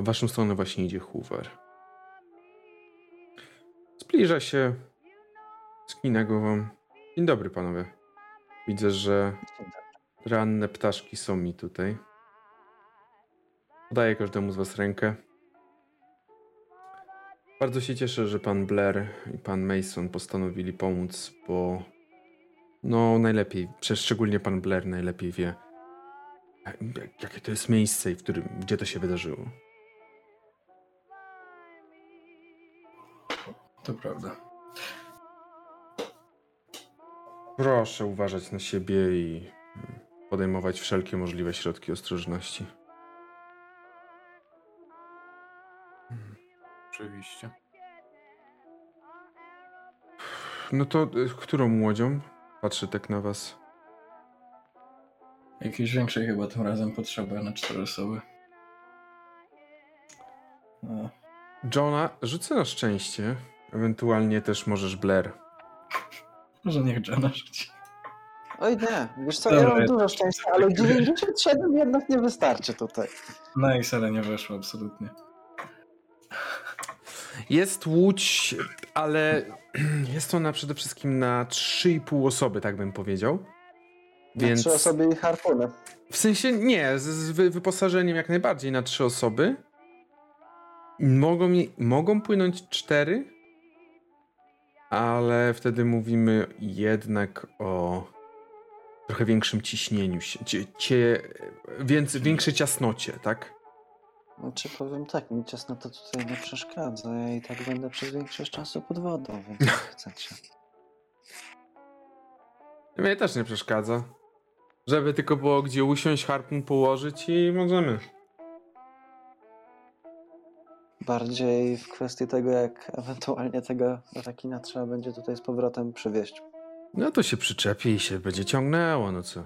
a w waszą stronę właśnie idzie Hoover. Zbliża się, skina głową. Dzień dobry, panowie. Widzę, że ranne ptaszki są mi tutaj. Podaję każdemu z was rękę. Bardzo się cieszę, że pan Blair i pan Mason postanowili pomóc, bo no najlepiej, szczególnie pan Blair najlepiej wie, jak- jakie to jest miejsce i w którym, gdzie to się wydarzyło. To prawda. Proszę uważać na siebie i podejmować wszelkie możliwe środki ostrożności. Oczywiście. No to y, którą łodzią? Patrzę tak na was. Jakiejś większej chyba tym razem potrzeba na cztery osoby. No. Johna, rzucę na szczęście. Ewentualnie też możesz Blair. Może niech Johna rzuci. Oj nie, wiesz co, Dobra, ja mam ja- dużo szczęścia, ale 97 jednak nie wystarczy tutaj. Nice, ale nie weszło absolutnie. Jest łódź, ale jest ona przede wszystkim na 3,5 osoby, tak bym powiedział. Na Więc trzy osoby i harpuny. w sensie nie, z, z wy- wyposażeniem jak najbardziej na 3 osoby. Mogą, mi- mogą płynąć 4, ale wtedy mówimy jednak o trochę większym ciśnieniu się, cie, cie, więc większej ciasnocie, tak? Znaczy powiem tak, mi ciasno to tutaj nie przeszkadza. Ja i tak będę przez większość czasu pod wodą, więc jak chcecie. Mnie też nie przeszkadza. Żeby tylko było gdzie usiąść, harpun położyć i możemy. Bardziej w kwestii tego, jak ewentualnie tego rekina trzeba będzie tutaj z powrotem przywieźć. No to się przyczepi i się będzie ciągnęło, no co.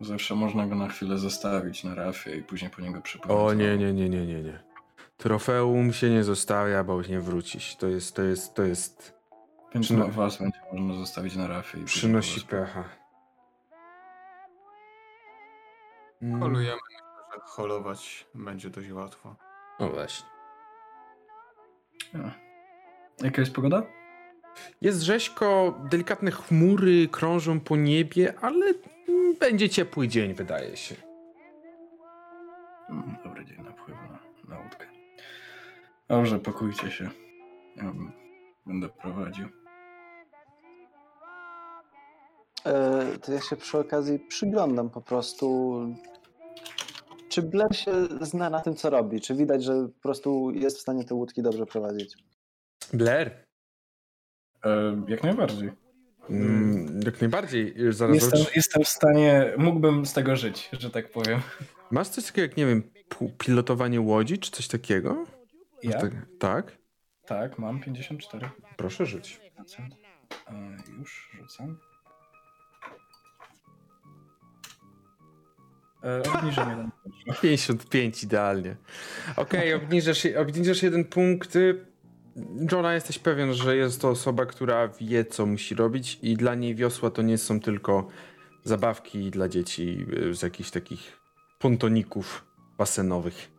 Zawsze można go na chwilę zostawić na rafie i później po niego przypłynąć. O nie, nie, nie, nie, nie, nie. Trofeum się nie zostawia, bo nie wrócić. To jest, to jest, to jest... Więc Przyno- no, was będzie można zostawić na rafie. I później Przynosi pecha. Mm, Holujemy, myślę, że holować będzie dość łatwo. No właśnie. A. Jaka jest pogoda? Jest rzeźko, delikatne chmury krążą po niebie, ale będzie ciepły dzień, wydaje się. Mm, Dobry dzień na pływ na, na łódkę. Dobrze, pakujcie się. Ja bym- będę prowadził. E, to ja się przy okazji przyglądam po prostu. Czy Blair się zna na tym, co robi? Czy widać, że po prostu jest w stanie te łódki dobrze prowadzić? Blair, E, jak najbardziej. mm, jak najbardziej. Zaraz Jestem, jestem w stanie, mógłbym z tego żyć, że tak powiem. Masz coś takiego jak, nie wiem, pilotowanie łodzi, czy coś takiego? Ja? tak- tak? Tak, mam 54%. Proszę rzuć. E, już rzucam. Obniżam jeden. 55 idealnie. Okej, obniżasz, obniżasz jeden punkt. Johna, jesteś pewien, że jest to osoba, która wie, co musi robić i dla niej wiosła to nie są tylko zabawki dla dzieci y, z jakichś takich pontoników basenowych.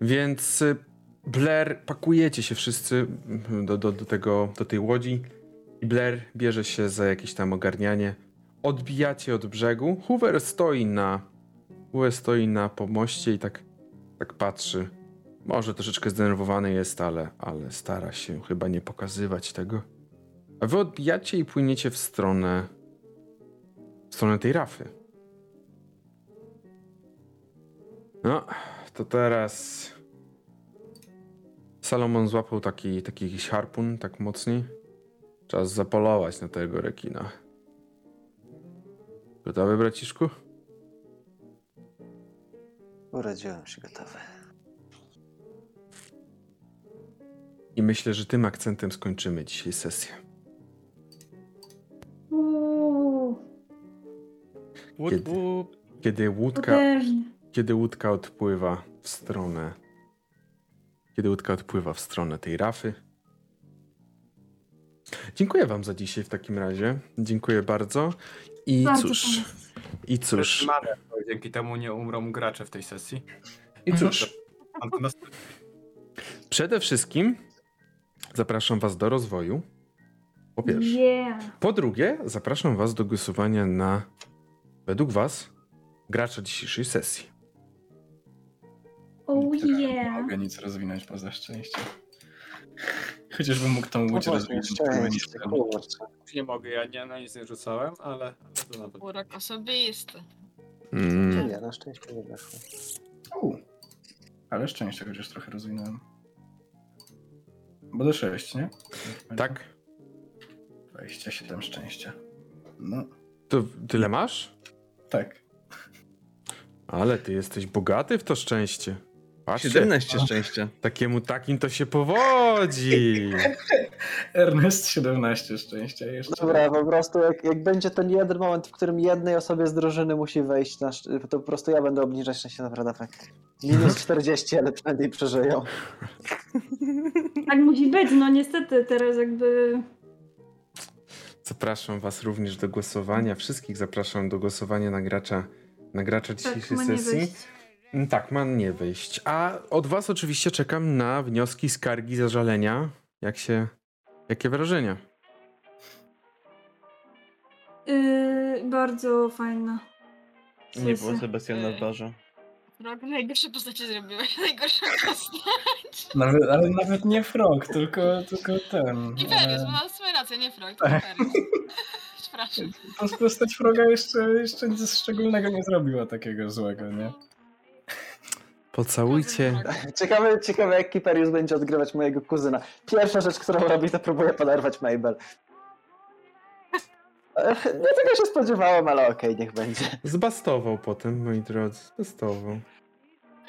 Więc y, Blair, pakujecie się wszyscy do, do, do, tego, do tej łodzi i Blair bierze się za jakieś tam ogarnianie. Odbijacie od brzegu. Hoover stoi na Hoover stoi na pomoście i tak, tak patrzy. Może troszeczkę zdenerwowany jest, ale, ale stara się chyba nie pokazywać tego. A wy odbijacie i płyniecie w stronę w stronę tej rafy. No, to teraz Salomon złapał taki, taki harpun, tak mocniej. Czas zapolować na tego rekina. Gotowy, braciszku? Urodziłem się gotowy. I myślę, że tym akcentem skończymy dzisiaj sesję. Kiedy? Kiedy łódka, kiedy łódka odpływa w stronę. Kiedy łódka odpływa w stronę tej rafy. Dziękuję Wam za dzisiaj w takim razie. Dziękuję bardzo. I Bardzo cóż, i cóż, Dzięki temu nie umrą gracze w tej sesji. i cóż. Przede wszystkim zapraszam Was do rozwoju. Po pierwsze. Yeah. Po drugie, zapraszam Was do głosowania na, według Was, gracza dzisiejszej sesji. Oh Które Nie yeah. mogę nic rozwinąć poza szczęściem. Chociażbym mógł tą No łódź szczęście, nie mogę, ja nie, na nic nie rzucałem, ale. Urok osobisty. Mm. Nie, na szczęście nie weszło. Ale szczęście chociaż trochę rozwinąłem. Bo do 6, nie? Tak? 27 szczęścia. No, To tyle masz? tak. Ale ty jesteś bogaty w to szczęście. Patrzcie, 17 szczęścia. takiemu takim to się powodzi. Ernest 17 szczęścia jeszcze. Dobra, po prostu jak, jak będzie ten jeden moment, w którym jednej osobie z drużyny musi wejść, na, to po prostu ja będę obniżać szczęście naprawdę. tak. Minus 40, ale przynajmniej przeżyją. Tak musi być, no niestety teraz jakby... Zapraszam was również do głosowania. Wszystkich zapraszam do głosowania na gracza, na gracza dzisiejszej Tak, ma nie sesji. wyjść. Mm, Tak, ma nie wyjść. A od was oczywiście czekam na wnioski, skargi, zażalenia. Jak się... Jakie wrażenia? Yy, bardzo fajna. Nie było sesja. Sebastiana w barze. Rok najgorsze postacie zrobiłeś, najgorszą postać. Nawet, ale nawet nie frog, tylko, tylko ten. Imperius, e, bo mam swoją rację, nie Frog, to Imperius. Przepraszam. po- Postać froga jeszcze, jeszcze nic szczególnego nie zrobiła takiego złego, nie? Pocałujcie. Ciekawe, ciekawe jak Kiperius będzie odgrywać mojego kuzyna. Pierwsza rzecz, którą robi, to próbuje poderwać Mabel. Nie tego się spodziewałem, ale okej, niech będzie. Zbastował potem, moi drodzy. Zbastował.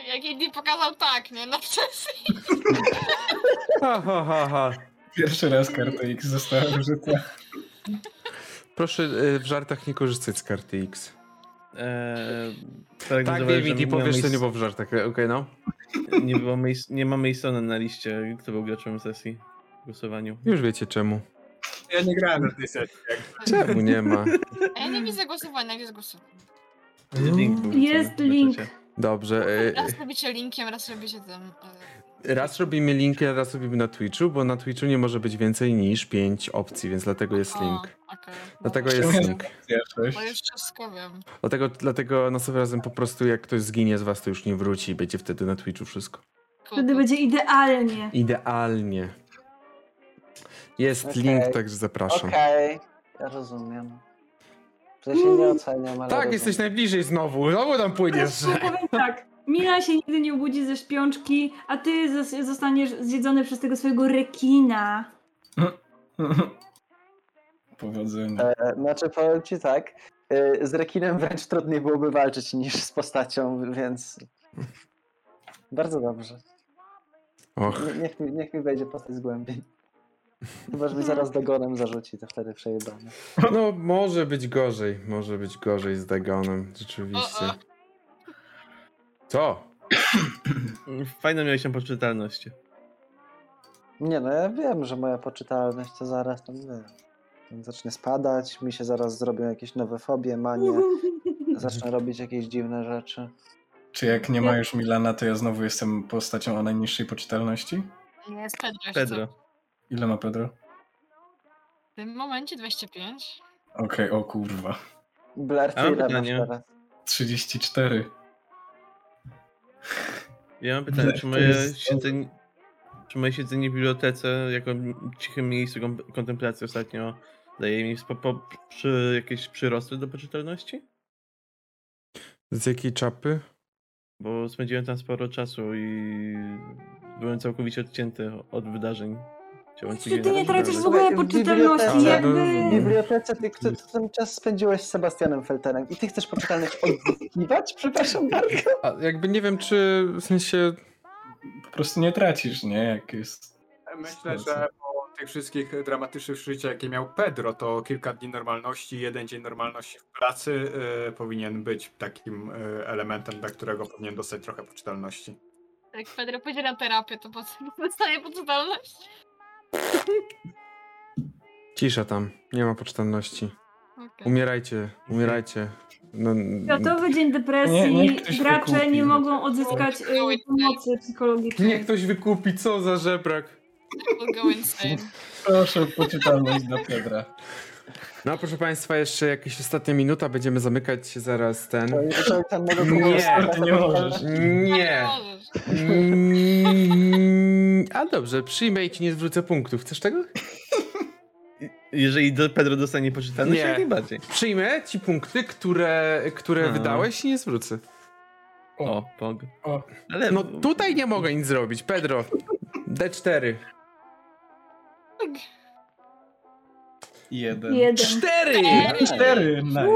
Jak Indy pokazał tak, nie? Na sesji. Ha, ha, ha, ha. Pierwszy raz karta X została użyta. Proszę y, w żartach nie korzystać z karty X. Eee, Tak, nie ma powiesz, to nie miejsc- było w żartach, okej, no. nie, było Mace, nie ma Masona na liście, kto był graczem sesji w głosowaniu. Już wiecie czemu. Ja nie grałem na tej sesji. Jak... Czemu nie ma? A ja nie widzę głosowania, gdzie jest głosowanie? Link był Jest link. czacie. Dobrze. y, Raz robicie linkiem, raz robicie tym... e, Raz robimy linki, a raz robimy na Twitchu, bo na Twitchu nie może być więcej niż 5 opcji, więc dlatego jest o, link. okej. Dlatego Dobra. jest link. Bo już wszystko wiem. Dlatego, dlatego następnym razem po prostu jak ktoś zginie z was, to już nie wróci i będzie wtedy na Twitchu wszystko. Wtedy będzie idealnie. Idealnie. Jest Okej. link, także zapraszam. Okej, ja rozumiem. W sensie nie oceniam, ale Tak, rozumiem. jesteś najbliżej znowu. Znowu tam płyniesz. Teraz powiem tak. Milan się nigdy nie obudzi ze śpiączki, a ty zos- zostaniesz zjedzony przez tego swojego rekina. Powodzenia. E, Znaczy powiem ci tak, e, z rekinem wręcz trudniej byłoby walczyć niż z postacią, więc bardzo dobrze. Och, Nie, niech, mi, niech mi wejdzie postać z głębiej. Chyba, że mi zaraz dogonem zarzuci, to wtedy przejebane. no może być gorzej. Może być gorzej z Dagonem, rzeczywiście. Co? Fajną miałeś tam poczytalność. Nie no, ja wiem, że moja poczytalność to zaraz tam, nie, zacznie spadać, mi się zaraz zrobią jakieś nowe fobie, manie, zacznę robić jakieś dziwne rzeczy. Czy jak nie ma już Milana, to ja znowu jestem postacią o najniższej poczytalności? Nie, jest Pedro jeszcze. Pedro. Ile ma Pedro? W tym momencie 25. Okej, o kurwa. Blair, A ty mam ile masz pytanie. teraz? 34. Ja mam pytanie, To czy moje jest- siedzenie, czy moje siedzenie w bibliotece jako ciche miejsce kom- kontemplacji ostatnio daje mi spo, po, przy, jakieś przyrosty do poczytalności? Z jakiej czapy? Bo spędziłem tam sporo czasu i byłem całkowicie odcięty od wydarzeń. Czy ty nie tracisz w ogóle poczytalności? Jakby... W bibliotece ty, ty, ty ten czas spędziłeś z Sebastianem Felterem i ty chcesz poczytalność odzyskiwać? Przepraszam bardzo. A jakby nie wiem, czy w sensie. Po prostu nie tracisz, nie? Jak jest. Myślę, że po tych wszystkich dramatycznych przeżyciach, jakie miał Pedro, to kilka dni normalności, jeden dzień normalności w pracy y, powinien być takim y, elementem, dla którego powinien dostać trochę poczytalności. Jak Pedro pójdzie na terapię, to po co dostanie poczytalność? Cisza tam, nie ma poczytalności. Okej. Umierajcie, umierajcie. No, Światowy Dzień Depresji, Nie, niech gracze wykupi. nie mogą odzyskać y, pomocy psychologicznej. niech ktoś wykupi, co za żebrak. Proszę, poczytalność dla Pedra. No proszę Państwa, jeszcze jakaś ostatnia minuta, będziemy zamykać się zaraz ten. Nie. nie możesz. Nie. możesz. A dobrze, przyjmę i ci nie zwrócę punktów. Chcesz tego? Jeżeli do Pedro dostanie poczytalność, Nie. jak najbardziej. Przyjmę ci punkty, które, które A. wydałeś i nie zwrócę. O, pog. O. Ale No tutaj nie mogę nic zrobić. Pedro, D4. Jeden. Jeden. Cztery! Cztery. Cztery, nice.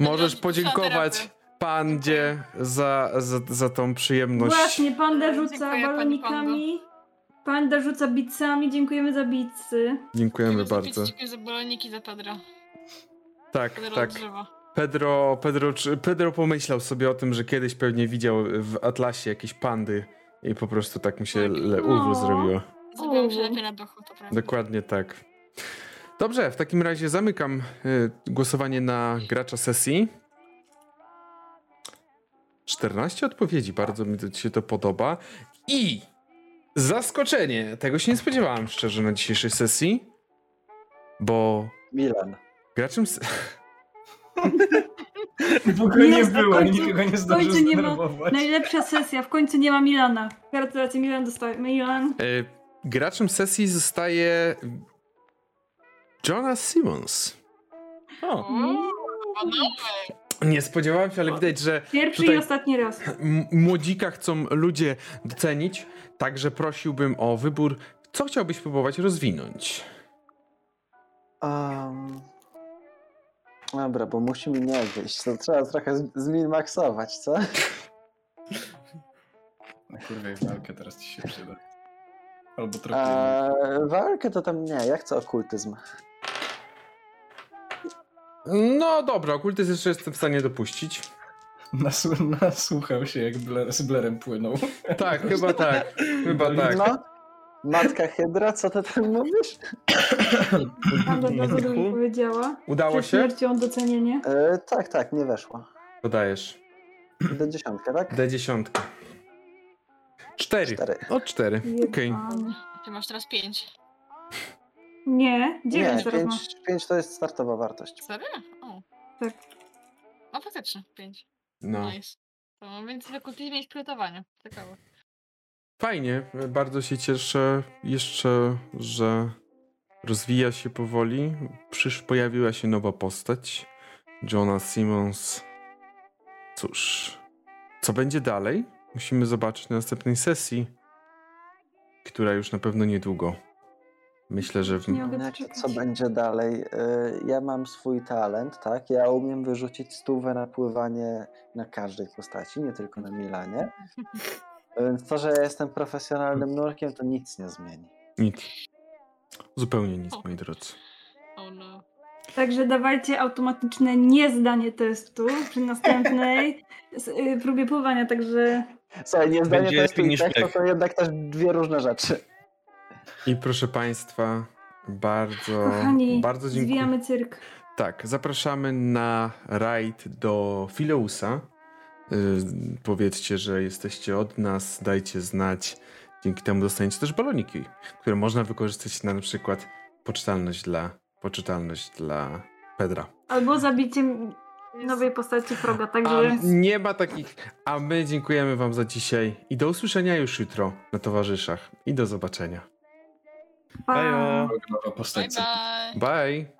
Możesz podziękować. pandzie za, za, za tą przyjemność. Właśnie, panda rzuca Dziękuję, balonikami. Panda rzuca bicami, dziękujemy za bicy. Dziękujemy bardzo. Dziękuję za baloniki za Pedra. Tak, Pedro tak. Pedro, Pedro, czy- Pedro pomyślał sobie o tym, że kiedyś pewnie widział w Atlasie jakieś pandy i po prostu tak mu się Tak. le, No. uwu zrobiło. Zrobiłam się lepiej na duchu, to prawda. Dokładnie tak. Dobrze, w takim razie zamykam y, głosowanie na gracza sesji. 14 odpowiedzi, bardzo mi to, się to podoba. I zaskoczenie, tego się nie spodziewałem szczerze na dzisiejszej sesji, bo Milan. graczem... s- Długo nie Jest, w było, nikogo nie w zdążył końcu nie ma-. Najlepsza sesja, w końcu nie ma Milana. Gratulacje, Milan dostaje. Milan. y, graczem sesji zostaje Jonas Simmons. O, Nie spodziewałem się, ale widać, że Pierwszy Tutaj- i ostatni raz. Młodzika chcą ludzie docenić, także prosiłbym o wybór, co chciałbyś próbować rozwinąć. Um, dobra, bo musi mi nie wyjść. To trzeba trochę zminmaksować, co? Na kurwej walkę teraz ci się przyda. Albo trochę. Eee, walkę to tam nie, ja chcę okultyzm. No dobra, okultyzm jeszcze jestem w stanie dopuścić. Nasłu- nasłuchał się, jak Blair, z Blerem płynął. Tak, chyba tak, chyba tak. No, matka Hydra, co ty tam mówisz? Panda Matku? mi powiedziała. Udało się? śmiercią docenienie. Eee, tak, tak, nie weszło. Dodajesz. Do dziesiątkę, tak? D10. Cztery. Cztery. O, cztery. Okej. Ty masz teraz pięć. Nie, dziewięć Nie, teraz ma. pięć, pięć to jest startowa wartość. Serio? O. Tak. No faktycznie, pięć. No. Nice. To mam więcej mieć przygotowania. Ciekawe. Fajnie, bardzo się cieszę jeszcze, że rozwija się powoli. Przysz pojawiła się nowa postać. Jonas Simmons. Cóż, co będzie dalej? Musimy zobaczyć na następnej sesji, która już na pewno niedługo. Myślę, że w... Nie mogę Znaczy, co będzie dalej? Eee, ja mam swój talent, tak? Ja umiem wyrzucić stówę na pływanie na każdej postaci, nie tylko na Milanie. Więc to, że ja jestem profesjonalnym nurkiem, to nic nie zmieni. nic. Zupełnie nic, moi drodzy. Oh no. Także dawajcie automatyczne niezdanie testu przy następnej y, próbie pływania, także Słuchaj, nie zdanie Będzie testu i to jednak też dwie różne rzeczy. I proszę Państwa, bardzo, kochani, bardzo dziękuję. zwijamy cyrk. Tak, zapraszamy na rajd do Fileusa. Yy, powiedzcie, że jesteście od nas, dajcie znać. Dzięki temu dostaniecie też baloniki, które można wykorzystać na na przykład poczytalność dla, poczytalność dla Pedra. Albo zabicie m- nowej postaci Froga, także nie ma takich. A my dziękujemy Wam za dzisiaj i do usłyszenia już jutro na towarzyszach. I do zobaczenia. Bye bye. Bye!